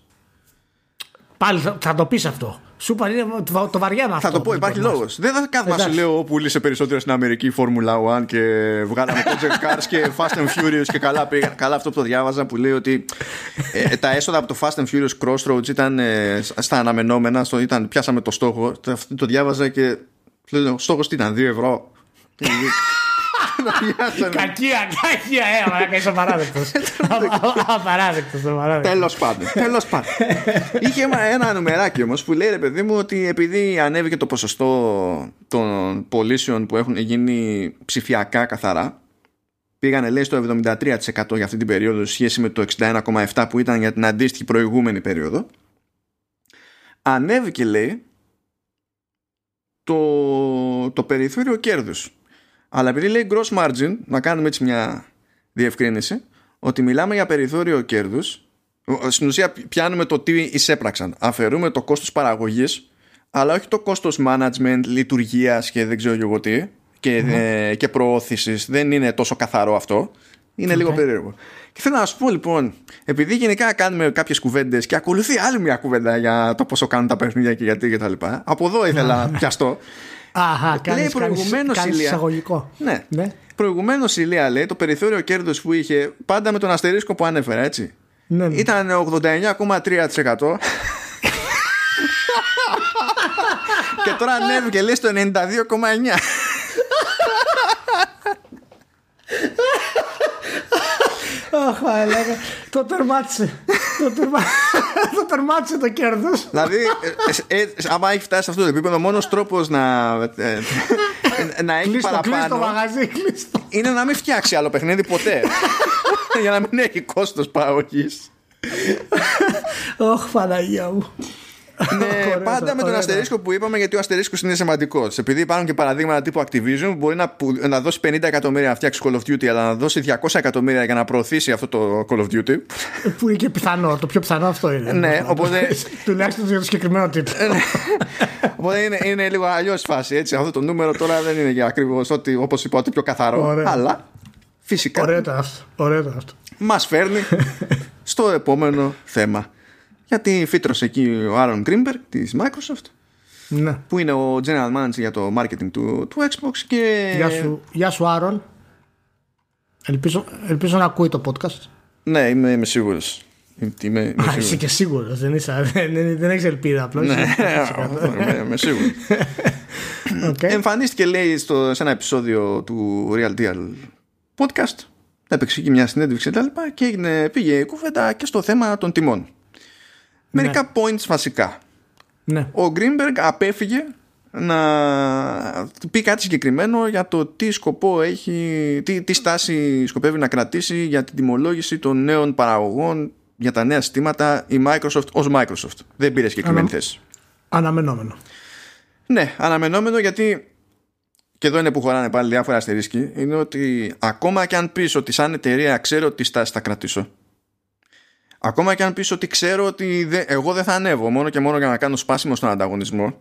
S2: Πάλι θα, θα το πεις αυτό. Σου είπα, το, το βαριά με αυτό.
S1: Θα το πω, υπάρχει λόγος. Δεν θα κάθομαι να σου λέω που πούλησε περισσότερο στην Αμερική η Formula 1 και βγάλαμε Project Cars και Fast and Furious και καλά πήγαν. Καλά αυτό που το διάβαζα που λέει ότι ε, τα έσοδα από το Fast and Furious Crossroads ήταν ε, στα αναμενόμενα. Στο, ήταν, πιάσαμε το στόχο. Το, το διάβαζα και λέω, στόχος τι ήταν, 2 ευρώ.
S2: Κακία, κακία, ε, είσαι απαράδεκτος. Απαράδεκτος,
S1: Τέλος πάντων, τέλος πάντων. Είχε ένα νουμεράκι όμως που λέει ρε παιδί μου ότι επειδή ανέβηκε το ποσοστό των πωλήσεων που έχουν γίνει ψηφιακά καθαρά πήγανε λέει στο 73% για αυτή την περίοδο σε σχέση με το 61,7% που ήταν για την αντίστοιχη προηγούμενη περίοδο. Ανέβηκε λέει το, το περιθώριο κέρδους αλλά επειδή λέει gross margin, να κάνουμε έτσι μια διευκρίνηση, ότι μιλάμε για περιθώριο κέρδους, στην ουσία πιάνουμε το τι εισέπραξαν. Αφαιρούμε το κόστος παραγωγής, αλλά όχι το κόστος management, λειτουργίας και δεν ξέρω εγώ τι, και, mm και προώθησης. Δεν είναι τόσο καθαρό αυτό. Είναι λίγο περίεργο. Και θέλω να σου πω λοιπόν, επειδή γενικά κάνουμε κάποιες κουβέντες και ακολουθεί άλλη μια κουβέντα για το πόσο κάνουν τα παιχνίδια και γιατί κτλ. Από εδώ ήθελα να πιαστώ.
S2: Αχα, κάνεις, λέει προηγουμένως
S1: εισαγωγικό. Ναι. ναι. Προηγουμένως η Λία λέει το περιθώριο κέρδο που είχε πάντα με τον αστερίσκο που ανέφερα, έτσι. Ναι, ναι. Ήταν 89,3%. και τώρα ανέβηκε λέει στο 92,9%.
S2: Αχ, το τερμάτισε. το τερμάτισε το κέρδος.
S1: Δηλαδή, ε, ε, ε, άμα έχει φτάσει σε αυτό το επίπεδο, ο μόνος τρόπος να, να έχει παραπάνω.
S2: το μαγαζί, κλείστο.
S1: Είναι να μην φτιάξει άλλο παιχνίδι ποτέ. Για να μην έχει κόστος παραγωγής.
S2: Ωχ, Παναγία μου
S1: ναι, πάντα με τον αστερίσκο που είπαμε, γιατί ο αστερίσκος είναι σημαντικός. Επειδή υπάρχουν και παραδείγματα τύπου Activision που μπορεί να, να δώσει 50 εκατομμύρια να φτιάξει Call of Duty, αλλά να δώσει 200 εκατομμύρια για να προωθήσει αυτό το Call of Duty.
S2: Που είναι και πιθανό. Το πιο πιθανό αυτό είναι.
S1: Ναι, οπότε.
S2: Τουλάχιστον για το συγκεκριμένο τύπο.
S1: Ναι. οπότε είναι, είναι λίγο αλλιώς φάση. Έτσι. Αυτό το νούμερο τώρα δεν είναι για ακριβώς όπως είπα, ότι πιο καθαρό. Αλλά φυσικά.
S2: Ωραίο αυτό. Ωραίο αυτό.
S1: Μας φέρνει στο στο επόμενο θέμα. Γιατί φύτρωσε εκεί ο Άρον Greenberg της Microsoft
S2: Ναι.
S1: που είναι ο General Manager για το marketing του, του Xbox και...
S2: Γεια σου, γεια σου Άρον. Ελπίζω, ελπίζω να ακούει το podcast.
S1: Ναι, είμαι, είμαι σίγουρος. Είμαι, είμαι
S2: Α,
S1: σίγουρος.
S2: είσαι και σίγουρος. Δεν, είσαι, δεν, δεν, δεν έχεις ελπίδα απλώς.
S1: Ναι, είμαι, είμαι σίγουρος.
S2: okay.
S1: Εμφανίστηκε λέει στο, σε ένα επεισόδιο του Real Deal podcast έπαιξε εκεί μια συνέντευξη και τα λοιπά και έγινε, πήγε η κουβέντα και στο θέμα των τιμών. Μερικά points βασικά.
S2: ναι.
S1: Ο Greenberg απέφυγε να πει κάτι συγκεκριμένο για το τι σκοπό έχει, τι, τι στάση σκοπεύει να κρατήσει για την τιμολόγηση των νέων παραγωγών για τα νέα συστήματα η Microsoft ως Microsoft. Δεν πήρε συγκεκριμένη
S2: Ανα-
S1: θέση.
S2: Αναμενόμενο.
S1: Ναι, αναμενόμενο γιατί και εδώ είναι που χωράνε πάλι διάφορα αστερίσκοι είναι ότι ακόμα και αν πεις ότι σαν εταιρεία ξέρω τι στάση θα κρατήσω ακόμα και αν πεις ότι ξέρω ότι δε- εγώ δεν θα ανέβω μόνο και μόνο για να κάνω σπάσιμο στον ανταγωνισμό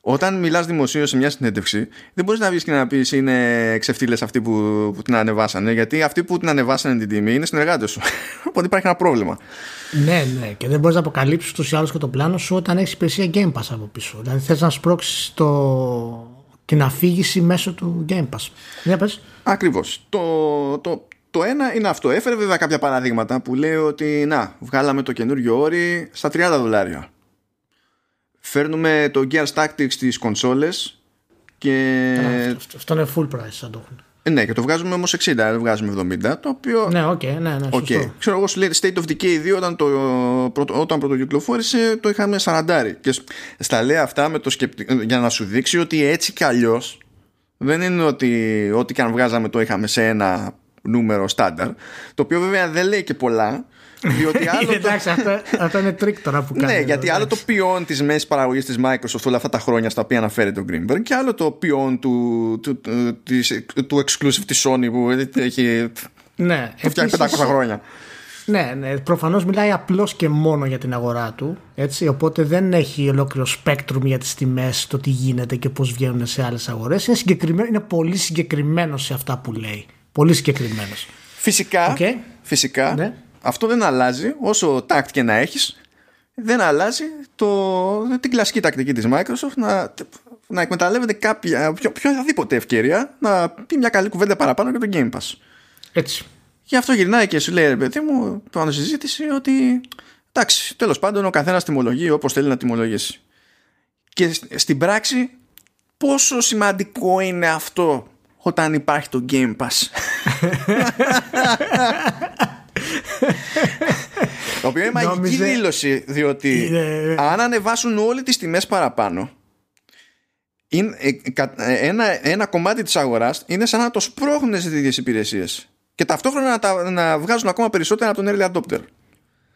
S1: όταν μιλάς δημοσίως σε μια συνέντευξη δεν μπορείς να βγεις και να πεις είναι ξεφτύλες αυτοί που, που την ανεβάσανε γιατί αυτοί που την ανεβάσανε την τιμή είναι συνεργάτες σου οπότε υπάρχει ένα πρόβλημα
S2: Ναι, ναι. Και δεν μπορείς να αποκαλύψεις του ή άλλου και το πλάνο σου όταν έχεις υπηρεσία Game Pass από πίσω. Δηλαδή θες να σπρώξεις το... την αφήγηση μέσω του Game Pass. Για πες.
S1: Ακριβώς. Το, το, το ένα είναι αυτό. Έφερε βέβαια κάποια παραδείγματα που λέει ότι να, βγάλαμε το καινούριο όρι στα 30 δολάρια. Φέρνουμε το Gear Tactics στις κονσόλες και,
S2: Αυτό- Αυτό είναι full price θα το έχουν.
S1: ε, ναι, και το βγάζουμε όμως 60, δεν βγάζουμε 70, το οποίο...
S2: Ναι, οκ, ναι, ναι,
S1: Οκ.
S2: σωστό.
S1: Ξέρω εγώ σου λέει State of Decay 2 όταν, το, πρώτο- όταν πρωτοκυκλοφόρησε το είχαμε 40 και σ- στα λέει αυτά με το σκεπτι... για να σου δείξει ότι έτσι κι αλλιώς δεν είναι ότι ό,τι και αν βγάζαμε το είχαμε σε ένα νούμερο στάνταρ το οποίο βέβαια δεν λέει και πολλά διότι άλλο το...
S2: Εντάξει, αυτό, αυτό είναι τρικ τώρα που κάνει.
S1: Ναι, γιατί άλλο το ποιόν της μέσης παραγωγής της Microsoft όλα αυτά τα χρόνια στα οποία αναφέρεται ο Greenberg και άλλο το ποιόν του, του, του, της- του exclusive της Sony που έχει
S2: Ναι,
S1: το φτιάχνει 500
S2: επίσης-
S1: χρόνια.
S2: Ναι, ναι. Προφανώς μιλάει απλώς και μόνο για την αγορά του. Έτσι, οπότε δεν έχει ολόκληρο spectrum για τις τιμές, το τι γίνεται και πώς βγαίνουν σε άλλες αγορές. Είναι, συγκεκριμένο- είναι πολύ συγκεκριμένο σε αυτά που λέει. Πολύ συγκεκριμένος.
S1: Φυσικά,
S2: Οκ.
S1: φυσικά
S2: Ναι.
S1: αυτό δεν αλλάζει όσο τακτ και να έχεις δεν αλλάζει το, την κλασική τακτική της Microsoft να, να εκμεταλλεύεται κάποια πιο, οποιαδήποτε ευκαιρία να πει μια καλή κουβέντα παραπάνω για το Game Pass.
S2: Έτσι.
S1: Και αυτό γυρνάει και σου λέει ρε παιδί μου πάνω στη συζήτηση ότι εντάξει τέλος πάντων ο καθένας τιμολογεί όπως θέλει να τιμολογήσει. Και σ- στην πράξη πόσο σημαντικό είναι αυτό όταν υπάρχει το Game Pass. Το οποίο είναι μαγική
S2: Νόμιζε-
S1: δήλωση διότι
S2: Είναι-
S1: αν ανεβάσουν όλοι τις τιμές παραπάνω είναι, ε, κα- ε, ένα, ένα κομμάτι της αγοράς είναι σαν να το σπρώχνουν στις ίδιες υπηρεσίες και ταυτόχρονα να, τα, να βγάζουν ακόμα περισσότερα από τον early adopter.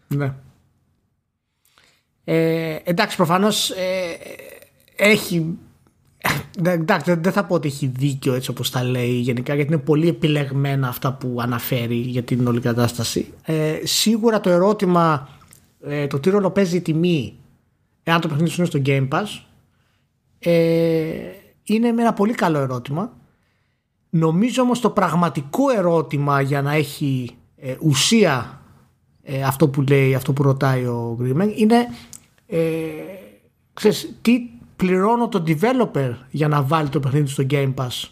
S2: Ναι. Ε, εντάξει, προφανώς έχει. Ναι, Εντάξει, δεν- δεν θα πω ότι έχει δίκιο έτσι όπως τα λέει γενικά γιατί είναι πολύ επιλεγμένα αυτά που αναφέρει για την όλη κατάσταση. Ε, σίγουρα το ερώτημα ε, το τι ρόλο παίζει η τιμή εάν το παιχνίδι σου είναι στο Game Pass ε, είναι ένα πολύ καλό ερώτημα. Νομίζω όμως το πραγματικό ερώτημα για να έχει ε, ουσία ε, αυτό που λέει, αυτό που ρωτάει ο Γκρίμεν είναι ε, ξέρεις, τι πληρώνω το developer για να βάλει το παιχνίδι στο Game Pass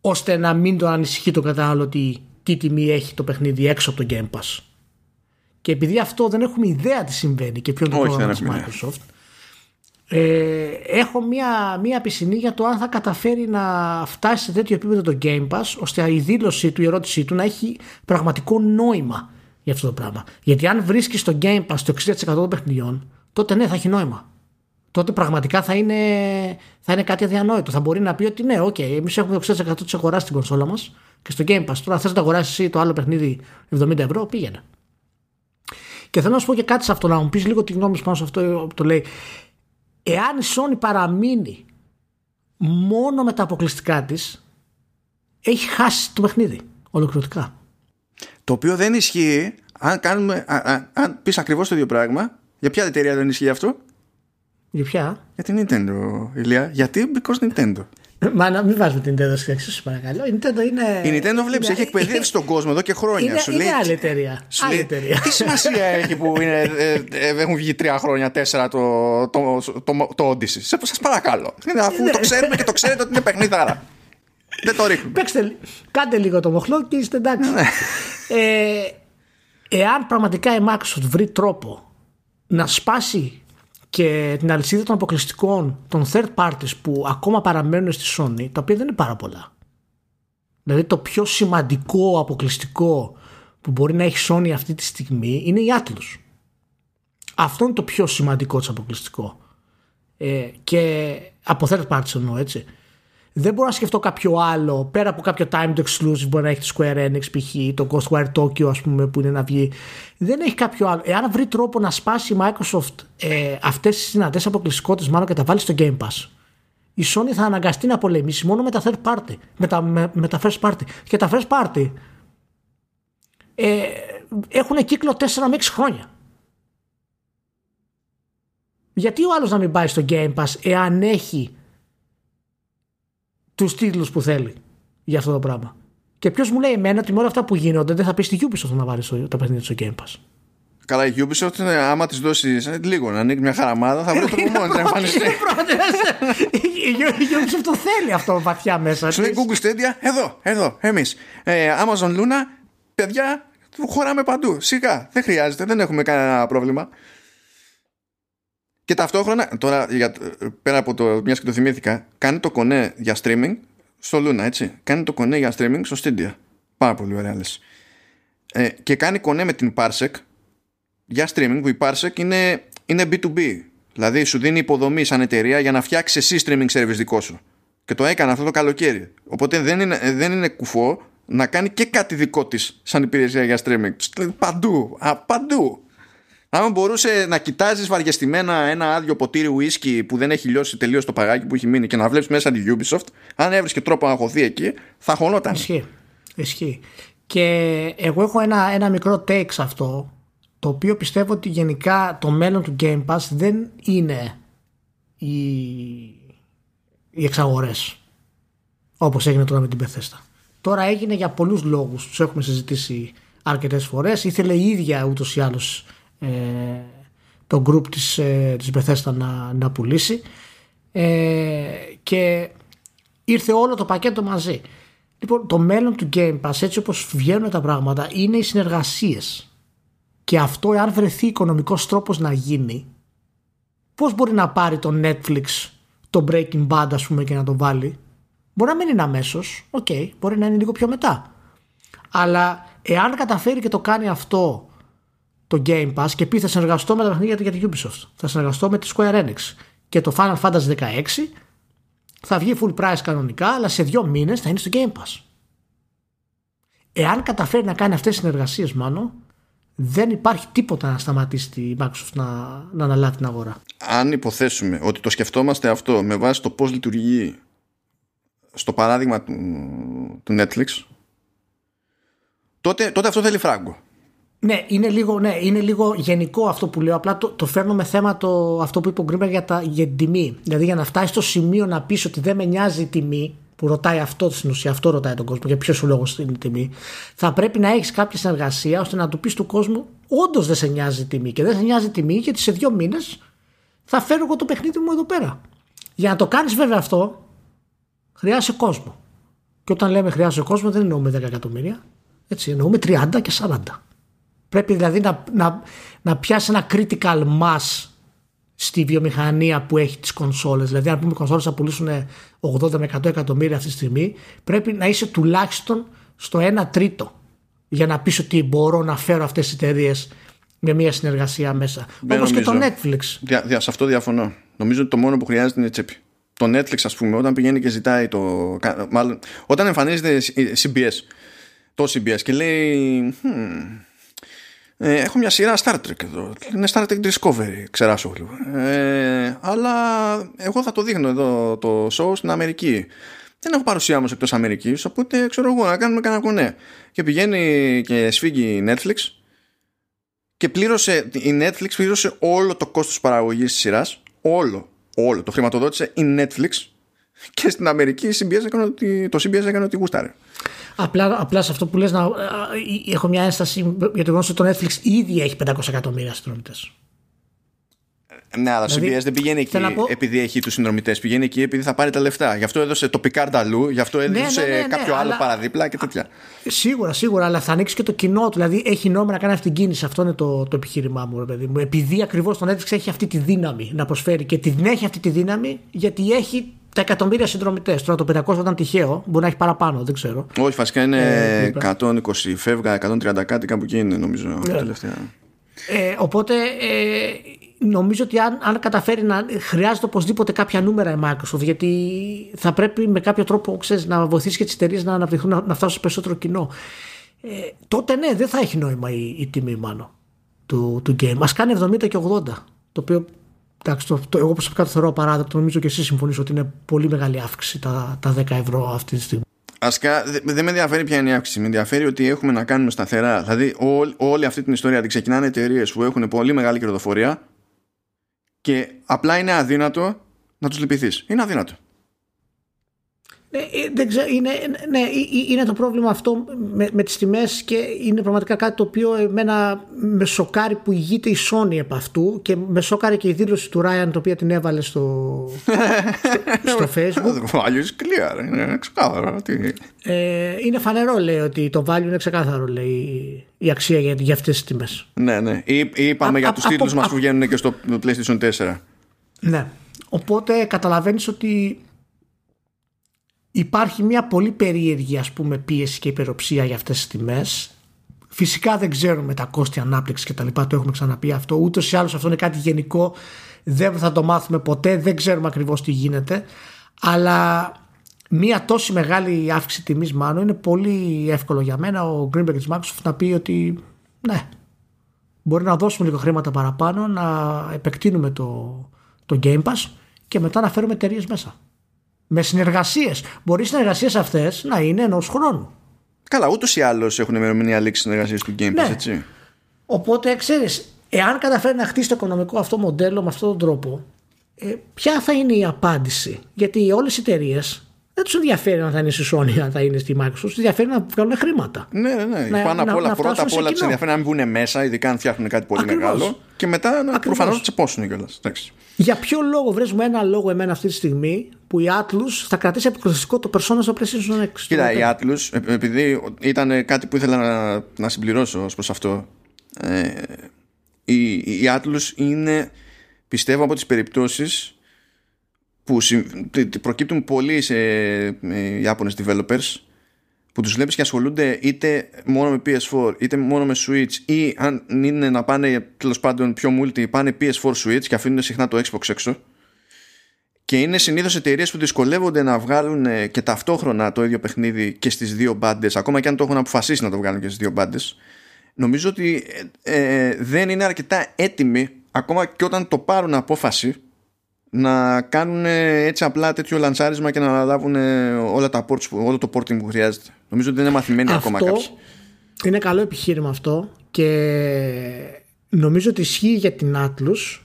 S2: ώστε να μην το ανησυχεί το καταναλωτή τι τιμή έχει το παιχνίδι έξω από το Game Pass. Και επειδή αυτό δεν έχουμε ιδέα τι συμβαίνει και ποιο είναι το
S1: Όχι,
S2: πρόγραμμα
S1: δεν
S2: της
S1: έχουμε
S2: Microsoft ε, έχω μία, μία πισινή για το αν θα καταφέρει να φτάσει σε τέτοιο επίπεδο το Game Pass ώστε η δήλωσή του, η ερώτησή του να έχει πραγματικό νόημα για αυτό το πράγμα. Γιατί αν βρίσκεις στο Game Pass το 60% των παιχνιδιών, τότε ναι, θα έχει νόημα. Τότε πραγματικά θα είναι, θα είναι κάτι αδιανόητο. Θα μπορεί να πει ότι ναι, OK, okay, εμείς έχουμε το 60% της αγοράς στην κονσόλα μας και στο Game Pass. Τώρα θες να το αγοράσεις εσύ το άλλο παιχνίδι 70 ευρώ, πήγαινε. Και θέλω να σου πω και κάτι σε αυτό, να μου πεις λίγο τη γνώμη σου πάνω σε αυτό που το λέει. Εάν η Sony παραμείνει μόνο με τα αποκλειστικά της, έχει χάσει το παιχνίδι ολοκληρωτικά.
S1: Το οποίο δεν ισχύει αν, κάνουμε, α, α, αν πεις ακριβώς το ίδιο πράγμα. Για ποια εταιρεία δεν ισχύει αυτό;
S2: Για ποια;
S1: Για την Nintendo, Ηλία. Γιατί; Because Nintendo.
S2: Μα να μην βάζουμε την Nintendo στην εξίσωση, παρακαλώ. Η Nintendo είναι.
S1: Η Nintendo βλέπεις, έχει εκπαιδεύσει τον κόσμο εδώ και χρόνια.
S2: Είναι,
S1: σου
S2: είναι
S1: λέει,
S2: άλλη εταιρεία.
S1: σου
S2: Άλλη
S1: λέει,
S2: εταιρεία.
S1: Τι σημασία έχει που είναι, ε, ε, έχουν βγει τρία χρόνια, τέσσερα το, το, το, το Odyssey. Σας παρακαλώ. Είναι, αφού το ξέρουμε και το ξέρετε ότι είναι παιχνίδαρα. Δεν το ρίχνουμε.
S2: Παίξτε, κάντε λίγο το μοχλό και είστε εντάξει.
S1: Ναι.
S2: ε, εάν πραγματικά η Microsoft βρει τρόπο να σπάσει και την αλυσίδα των αποκλειστικών των third parties που ακόμα παραμένουν στη Sony, τα οποία δεν είναι πάρα πολλά. Δηλαδή το πιο σημαντικό αποκλειστικό που μπορεί να έχει Sony αυτή τη στιγμή είναι η Atlus. Αυτό είναι το πιο σημαντικό της αποκλειστικό. Ε, και από third parties εννοώ έτσι. Δεν μπορώ να σκεφτώ κάποιο άλλο πέρα από κάποιο timed exclusive μπορεί να έχει τη Square Enix π.χ. το Ghostwire Tokyo ας πούμε που είναι να βγει. Δεν έχει κάποιο άλλο. Εάν βρει τρόπο να σπάσει η Microsoft ε, αυτές τις δυνατές αποκλειστικότητες μάλλον και τα βάλει στο Game Pass η Sony θα αναγκαστεί να πολεμήσει μόνο με τα third party, με τα, με, με τα first party. Και τα first party ε, έχουν κύκλο 4 με 6 χρόνια. Γιατί ο άλλος να μην πάει στο Game Pass εάν έχει τους τίτλους που θέλει για αυτό το πράγμα. Και ποιος μου λέει εμένα ότι με όλα αυτά που γίνονται δεν θα πεις στη Ubisoft να βάλεις στο- τα παιχνίδια στο Game Pass.
S1: Καλά, η Ubisoft, ε, άμα της δώσεις λίγο να ανοίξει μια χαραμάδα, θα βρει τρόπο μόνη να εμφανιστεί.
S2: Η Ubisoft το θέλει αυτό βαθιά μέσα.
S1: Σου λέει
S2: της.
S1: Google Stadia, εδώ, εδώ, εμείς. Ε, Amazon Luna, παιδιά, χωράμε παντού. Σιγά, δεν χρειάζεται, δεν έχουμε κανένα πρόβλημα. Και ταυτόχρονα, τώρα για, πέρα από το μιας και το θυμήθηκα, κάνει το κονέ για streaming στο Luna, έτσι. Κάνει το κονέ για streaming στο Stadia. Πάρα πολύ ωραία λες. Ε, και κάνει κονέ με την Parsec για streaming που η Parsec είναι, είναι B2B. Δηλαδή σου δίνει υποδομή σαν εταιρεία για να φτιάξεις εσύ streaming service δικό σου. Και το έκανε αυτό το καλοκαίρι. Οπότε δεν είναι, δεν είναι κουφό να κάνει και κάτι δικό της σαν υπηρεσία για streaming. Τους λέει Παντού, α, παντού. Άμα μπορούσε να κοιτάζεις βαριεστημένα ένα άδειο ποτήρι ουίσκι που δεν έχει λιώσει τελείως το παγάκι που έχει μείνει και να βλέπεις μέσα τη Ubisoft, αν έβρισκε τρόπο να χωθεί εκεί, θα χωνόταν.
S2: Ισχύει. Ισχύει. Και εγώ έχω ένα, ένα μικρό take σε αυτό, το οποίο πιστεύω ότι γενικά το μέλλον του Game Pass δεν είναι οι, οι εξαγορές όπως έγινε τώρα με την Bethesda. Τώρα έγινε για πολλούς λόγους, τους έχουμε συζητήσει αρκετές φορές. Ήθελε η ίδια ούτως ή άλλως ε, το group της, ε, της Bethesda να, να πουλήσει ε, και ήρθε όλο το πακέτο μαζί. Λοιπόν, το μέλλον του Game Pass έτσι όπως βγαίνουν τα πράγματα είναι οι συνεργασίες. Και αυτό εάν βρεθεί οικονομικός τρόπος να γίνει πώς μπορεί να πάρει το Netflix το Breaking Bad ας πούμε και να το βάλει; Μπορεί να μην είναι αμέσως, οκ, μπορεί να είναι λίγο πιο μετά. Αλλά εάν καταφέρει και το κάνει αυτό το Game Pass και πει θα συνεργαστώ με τα παιχνίδια για την Ubisoft, θα συνεργαστώ με τη Square Enix και το Final Fantasy 16 θα βγει full price κανονικά, αλλά σε δύο μήνες θα είναι στο Game Pass. Εάν καταφέρει να κάνει αυτές τις συνεργασίες μάλλον, δεν υπάρχει τίποτα να σταματήσει τη Microsoft να, να αναλάβει την αγορά.
S1: αν υποθέσουμε ότι το σκεφτόμαστε αυτό με βάση το πώς λειτουργεί στο παράδειγμα του, του Netflix τότε, τότε αυτό θέλει φράγκο
S2: Ναι, είναι λίγο, ναι, είναι λίγο γενικό αυτό που λέω. Απλά το, το φέρνω με θέμα το, αυτό που είπε ο Γκρίμερ για, τα, για την τιμή. Δηλαδή για να φτάσει στο σημείο να πεις ότι δεν με νοιάζει η τιμή, που ρωτάει αυτό στην ουσία, αυτό ρωτάει τον κόσμο, για ποιος λόγος είναι η τιμή, θα πρέπει να έχεις κάποια συνεργασία ώστε να του πεις του κόσμου, όντως δεν σε νοιάζει η τιμή. Και δεν σε νοιάζει η τιμή, γιατί σε δύο μήνες θα φέρω εγώ το παιχνίδι μου εδώ πέρα. Για να το κάνεις βέβαια αυτό, χρειάζεσαι κόσμο. Και όταν λέμε χρειάζεσαι κόσμο, δεν εννοούμε 10 εκατομμύρια. Έτσι, εννοούμε 30 και 40. Πρέπει δηλαδή να, να, να πιάσει ένα critical mass στη βιομηχανία που έχει τις κονσόλες. Δηλαδή αν πούμε οι κονσόλες θα πουλήσουν 80 με 100 εκατομμύρια αυτή τη στιγμή πρέπει να είσαι τουλάχιστον στο 1 τρίτο για να πεις ότι μπορώ να φέρω αυτές τις εταιρείες με μια συνεργασία μέσα.
S1: Δεν
S2: Όπως και το
S1: νομίζω.
S2: Netflix.
S1: Δια, δια, σε αυτό διαφωνώ. Νομίζω ότι το μόνο που χρειάζεται είναι τσέπη. Το Netflix, ας πούμε, όταν πηγαίνει και ζητάει το. κα- Μάλλον, όταν εμφανίζεται η CBS, το CBS και λέει. «Hm, ε, έχω μια σειρά Star Trek εδώ. Είναι Star Trek Discovery, ξεράσω λίγο. Ε, αλλά εγώ θα το δείχνω εδώ το show στην Αμερική. Δεν έχω παρουσία όμως εκτός Αμερικής, οπότε ξέρω εγώ να κάνουμε κανένα κονέ. Και πηγαίνει και σφίγγει η Netflix και πλήρωσε, η Netflix πλήρωσε όλο το κόστος παραγωγής της σειράς όλο, όλο, το χρηματοδότησε η Netflix Και στην Αμερική CBS έκανε ότι, το CBS έκανε ότι γούσταρε.
S2: Απλά, απλά σε αυτό που λες να, έχω μια ένσταση για το γνώση ότι το Netflix ήδη έχει 500 εκατομμύρια συνδρομητές.
S1: Ναι, αλλά το
S2: Δηλαδή,
S1: CBS δεν πηγαίνει εκεί
S2: θέλω να πω-
S1: επειδή έχει τους συνδρομητές. Πηγαίνει εκεί επειδή θα πάρει τα λεφτά. Γι' αυτό έδωσε το Picard αλλού, γι' αυτό έδωσε
S2: ναι, ναι, ναι,
S1: κάποιο άλλο
S2: αλλά-
S1: παραδίπλα και τέτοια.
S2: Σίγουρα, σίγουρα, αλλά θα ανοίξει και το κοινό του. Δηλαδή έχει νόημα να κάνει αυτή την κίνηση. Αυτό είναι το, το επιχείρημά μου, ρε παιδί μου. Επειδή ακριβώς το Netflix έχει αυτή τη δύναμη να προσφέρει και την έχει αυτή τη δύναμη γιατί έχει τα εκατομμύρια συνδρομητές. Τώρα το 500 ήταν τυχαίο, μπορεί να έχει παραπάνω, δεν ξέρω.
S1: Όχι, βασικά είναι
S2: Ε, είπα.
S1: 120 φεύγα, 130 κάτι κάπου εκεί είναι νομίζω
S2: Ναι.
S1: τελευταία.
S2: Ε, οπότε ε, νομίζω ότι αν, αν καταφέρει να χρειάζεται οπωσδήποτε κάποια νούμερα η Microsoft γιατί θα πρέπει με κάποιο τρόπο ξέρεις, να βοηθήσει και τις εταιρείες να αναπτυχθούν, να, να φτάσουν σε περισσότερο κοινό. Ε, τότε ναι, δεν θα έχει νόημα η, η τιμή μάλλον του, του game. Ας κάνει 70 και 80. Το οποίο εντάξει, το, το, εγώ προσωπικά το θεωρώ απαράδεκτο. Νομίζω και εσύ συμφωνείς ότι είναι πολύ μεγάλη αύξηση τα, τα 10 ευρώ αυτή τη στιγμή.
S1: Ασικά δε- δεν με ενδιαφέρει ποια είναι η αύξηση. Με ενδιαφέρει ότι έχουμε να κάνουμε σταθερά. Δηλαδή, όλη, όλη αυτή την ιστορία την ξεκινάνε εταιρείες που έχουν πολύ μεγάλη κερδοφορία και απλά είναι αδύνατο να τους λυπηθείς. Είναι αδύνατο.
S2: Ε, ε, δεν ξέρω, είναι, ναι, ε, ε, είναι το πρόβλημα αυτό με, με τις τιμές και είναι πραγματικά κάτι το οποίο εμένα με σοκάρει που ηγείται η Sony επ' αυτού και με σοκάρει και η δήλωση του Ryan το οποία την έβαλε στο, στο, στο facebook
S1: Το value is clear. Είναι ξεκάθαρο. Τι...
S2: ε, είναι φανερό λέει ότι το value είναι ξεκάθαρο λέει η αξία για, για αυτές τις τιμές
S1: Ναι, ναι. Ή, ή είπαμε
S2: Α-
S1: για
S2: α-
S1: τους
S2: από-
S1: τίτλου μας
S2: α-
S1: που βγαίνουν και στο PlayStation 4.
S2: Ναι. Οπότε καταλαβαίνεις ότι υπάρχει μια πολύ περίεργη ας πούμε πίεση και υπεροψία για αυτές τις τιμές. Φυσικά δεν ξέρουμε τα κόστη ανάπτυξης και τα λοιπά, το έχουμε ξαναπεί αυτό. Ούτως ή άλλως αυτό είναι κάτι γενικό, δεν θα το μάθουμε ποτέ, δεν ξέρουμε ακριβώς τι γίνεται. Αλλά μια τόση μεγάλη αύξηση τιμής μάλλον είναι πολύ εύκολο για μένα ο Greenberg της Microsoft να πει ότι ναι, μπορεί να δώσουμε λίγο χρήματα παραπάνω, να επεκτείνουμε το, το Game Pass και μετά να φέρουμε εταιρείες μέσα. Με συνεργασίες. Μπορεί οι συνεργασίες αυτές να είναι ενός χρόνου.
S1: Καλά, ούτως ή άλλως έχουν ημερομηνία λήξη συνεργασία του Game Pass,
S2: Ναι.
S1: έτσι.
S2: Οπότε ξέρεις, εάν καταφέρει να χτίσει το οικονομικό αυτό μοντέλο με αυτόν τον τρόπο, ε, ποια θα είναι η απάντηση; Γιατί όλες οι εταιρείες δεν τους ενδιαφέρει αν θα είναι στη Sony, αν θα είναι στη Microsoft, τους ενδιαφέρει να βγάλουν χρήματα.
S1: Ναι, ναι, ναι.
S2: Να-
S1: Πάνω απ'
S2: να-
S1: όλα,
S2: να
S1: πρώτα
S2: φτάσουν
S1: απ'
S2: σε
S1: όλα τους
S2: κοινό.
S1: ενδιαφέρει να μην βγουν μέσα, ειδικά αν φτιάχνουν κάτι πολύ
S2: Ακριβώς.
S1: μεγάλο. Και μετά να
S2: Ακριβώς.
S1: προφανώς τσεπώσουν κιόλας.
S2: Για ποιο λόγο βρες μου ένα λόγο εμένα αυτή τη στιγμή που η Atlus θα κρατήσει αποκλειστικό το Persona στο PlayStation 6.
S1: Κοίτα, η Atlus, ε, επειδή ήταν κάτι που ήθελα να, να συμπληρώσω ως προς αυτό, ε, η, η Atlus είναι, πιστεύω, από τις περιπτώσεις που συ- τε- τε- προκύπτουν πολλοί σε ε, Ιάπωνες developers που τους βλέπεις και ασχολούνται είτε μόνο με PS4 είτε μόνο με Switch ή αν είναι να πάνε τέλος πάντων πιο multi πάνε PS4 Switch και αφήνουν συχνά το Xbox έξω και είναι συνήθως εταιρείες που δυσκολεύονται να βγάλουν ε, και ταυτόχρονα το ίδιο παιχνίδι και στις δύο μπάντες, ακόμα και αν το έχουν αποφασίσει να το βγάλουν και στις δύο μπάντες. Νομίζω ότι ε, ε, δεν είναι αρκετά έτοιμοι, ακόμα και όταν το πάρουν απόφαση, να κάνουν ε, έτσι απλά τέτοιο λανσάρισμα και να αναλάβουν ε, όλα τα ports, που- όλο το porting που χρειάζεται. Νομίζω ότι δεν είναι μαθημένοι ακόμα
S2: αυτό
S1: κάποιοι.
S2: είναι καλό επιχείρημα αυτό και νομίζω ότι ισχύει για την Atlus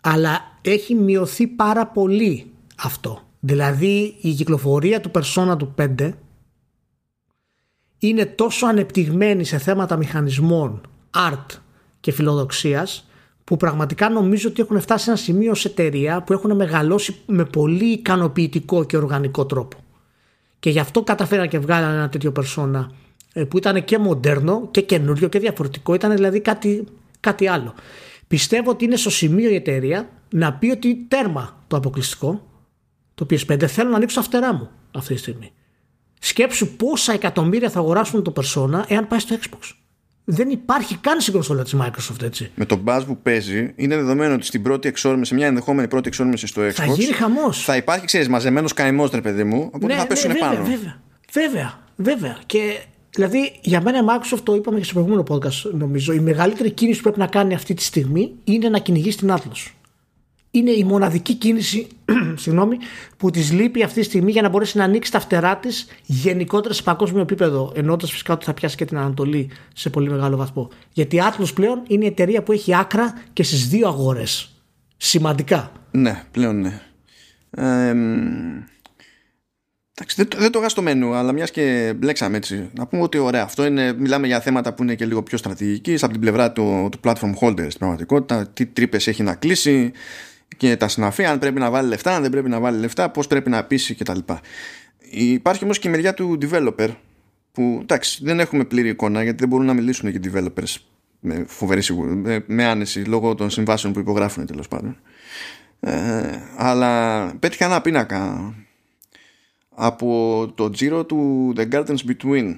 S2: αλλά έχει μειωθεί πάρα πολύ αυτό. Δηλαδή η κυκλοφορία του Persona του 5 είναι τόσο ανεπτυγμένη σε θέματα μηχανισμών, art και φιλοδοξίας που πραγματικά νομίζω ότι έχουν φτάσει σε ένα σημείο σε εταιρεία που έχουν μεγαλώσει με πολύ ικανοποιητικό και οργανικό τρόπο. Και γι' αυτό καταφέραν και βγάλαν ένα τέτοιο περσόνα ε, που ήταν και μοντέρνο και καινούριο και διαφορετικό. Ήταν δηλαδή κάτι, κάτι άλλο. Πιστεύω ότι είναι στο σημείο η εταιρεία να πει ότι τέρμα το αποκλειστικό, το PS5, θέλω να ανοίξω τα φτερά μου αυτή τη στιγμή. Σκέψου πόσα εκατομμύρια θα αγοράσουν το Persona εάν πάει στο Xbox. Δεν υπάρχει καν στην κονσόλα της Microsoft έτσι.
S1: Με τον buzz που παίζει, είναι δεδομένο ότι στην πρώτη εξόρμηση, σε μια ενδεχόμενη πρώτη εξόρμηση στο Xbox,
S2: Θα γίνει χαμός.
S1: θα υπάρχει, ξέρεις, μαζεμένος καημός, ρε παιδί μου, οπότε θα πέσουν
S2: βέβαια,
S1: πάνω.
S2: Βέβαια, βέβαια, βέβαια. Και δηλαδή για μένα η Microsoft το είπαμε και στο προηγούμενο podcast νομίζω. Η μεγαλύτερη κίνηση που πρέπει να κάνει αυτή τη στιγμή είναι να κυνηγήσει την Atlas. Είναι η μοναδική κίνηση συγγνώμη, που της λείπει αυτή τη στιγμή για να μπορέσει να ανοίξει τα φτερά της γενικότερα σε παγκόσμιο επίπεδο. Εννοώντας φυσικά ότι θα πιάσει και την Ανατολή σε πολύ μεγάλο βαθμό. Γιατί η Atlas πλέον είναι η εταιρεία που έχει άκρα και στις δύο αγορές. Σημαντικά.
S1: Ναι, πλέον ναι. Ε, μ, Εντάξει, δεν, δεν το είχα στο μενού, αλλά μιας και μπλέξαμε έτσι. Να πούμε ότι ωραία, αυτό είναι, μιλάμε για θέματα που είναι και λίγο πιο στρατηγική από την πλευρά του, του platform holder στην πραγματικότητα. Τι τρύπες έχει να κλείσει και τα συναφή, αν πρέπει να βάλει λεφτά, αν δεν πρέπει να βάλει λεφτά, πώς πρέπει να πείσει κτλ. Υπάρχει όμως και η μεριά του developer, που εντάξει, δεν έχουμε πλήρη εικόνα γιατί δεν μπορούν να μιλήσουν και developers με φοβερή σιγουριά, με, άνεση λόγω των συμβάσεων που υπογράφουν τέλος πάντων. Ε, αλλά πέτυχα ένα πίνακα από το τζίρο του The Gardens Between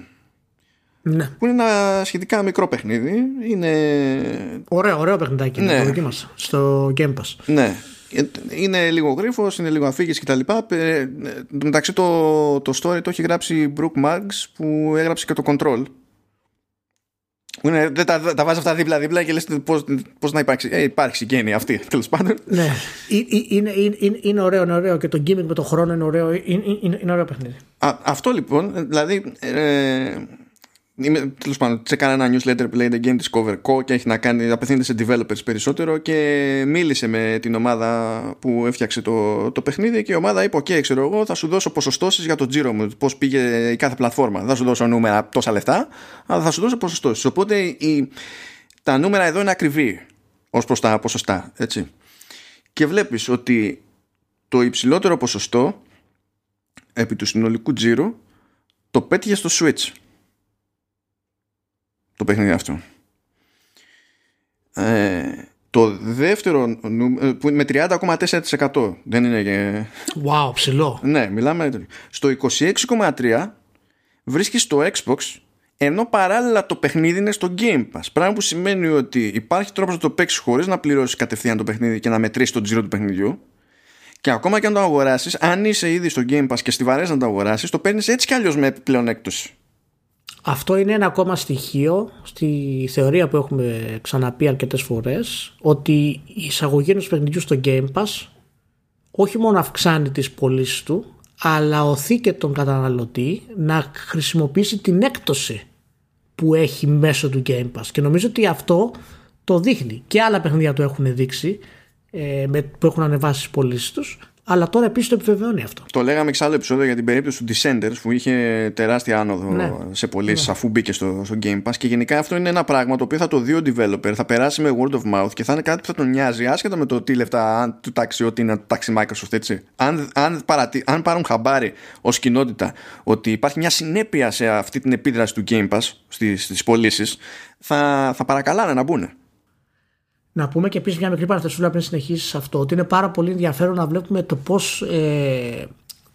S2: ναι.
S1: που είναι ένα σχετικά μικρό παιχνίδι είναι...
S2: Ωραίο, ωραίο παιχνιδάκι ναι. το δοκίμασα στο Game Pass
S1: ναι είναι λίγο γρήφο, είναι λίγο αφήγηση κτλ. Ε, μεταξύ το, το story το έχει γράψει η Brooke Marks που έγραψε και το Control είναι, δεν τα, τα βάζει αυτά δίπλα-δίπλα και λες πώς, πώς να υπάρξει. Ε, υπάρχει συγγένεια αυτή, τέλος πάντων.
S2: Ναι, είναι, είναι, είναι, ωραίο, είναι ωραίο και το gimmick με το χρόνο είναι ωραίο, είναι, είναι, είναι ωραίο παιχνίδι.
S1: Α, αυτό λοιπόν, δηλαδή, ε, Είμαι, τέλος πάντων, τσεκάρα ένα newsletter που λέγεται Game Discover Co και έχει να κάνει, απευθύνεται σε developers περισσότερο και μίλησε με την ομάδα που έφτιαξε το, το παιχνίδι και η ομάδα είπε: OK, ξέρω εγώ, θα σου δώσω ποσοστώσεις για το τζίρο μου, πώς πήγε η κάθε πλατφόρμα. Δεν θα σου δώσω νούμερα τόσα λεφτά, αλλά θα σου δώσω ποσοστώσεις. Οπότε η, τα νούμερα εδώ είναι ακριβή ως προς τα ποσοστά. Έτσι. Και βλέπεις ότι το υψηλότερο ποσοστό επί του συνολικού τζίρου το πέτυχε στο Switch το παιχνίδι αυτό. Ε, το δεύτερο ε, που με 30,4% δεν είναι
S2: Wow, ψηλό.
S1: Ναι, μιλάμε στο 26,3% βρίσκει στο Xbox ενώ παράλληλα το παιχνίδι είναι στο Game Pass. Πράγμα που σημαίνει ότι υπάρχει τρόπος να το παίξεις χωρίς να πληρώσεις κατευθείαν το παιχνίδι και να μετρήσεις τον τζίρο του παιχνιδιού. Και ακόμα και αν το αγοράσεις, αν είσαι ήδη στο Game Pass και στιβαρές να το αγοράσεις, το παίρνεις έτσι κι αλλιώς με επιπλέον έκπτωση.
S2: Αυτό είναι ένα ακόμα στοιχείο στη θεωρία που έχουμε ξαναπεί αρκετές φορές ότι η εισαγωγή ενός παιχνιδιού στο Game Pass όχι μόνο αυξάνει τις πωλήσεις του αλλά οθεί και τον καταναλωτή να χρησιμοποιήσει την έκπτωση που έχει μέσω του Game Pass. Και νομίζω ότι αυτό το δείχνει. Και άλλα παιχνίδια το έχουν δείξει ε, που έχουν ανεβάσει τις πωλήσεις τους αλλά τώρα επίσης το επιβεβαιώνει αυτό.
S1: Το λέγαμε σε άλλο επεισόδιο για την περίπτωση του Descenders που είχε τεράστια άνοδο ναι. σε πωλήσεις ναι. αφού μπήκε στο, στο Game Pass. Και γενικά αυτό είναι ένα πράγμα το οποίο θα το δει ο developer, θα περάσει με word of mouth και θα είναι κάτι που θα τον νοιάζει άσχετα με το τι λεφτά αν, του τάξει ότι είναι τάξη Microsoft. Έτσι. Αν, αν, παρατη, αν πάρουν χαμπάρι ως κοινότητα ότι υπάρχει μια συνέπεια σε αυτή την επίδραση του Game Pass στις πωλήσεις, θα, θα παρακαλάνε να μπουν.
S2: Να πούμε και επίσης μια μικρή παραθεσούλα πριν συνεχίσεις αυτό, ότι είναι πάρα πολύ ενδιαφέρον να βλέπουμε το πώς ε,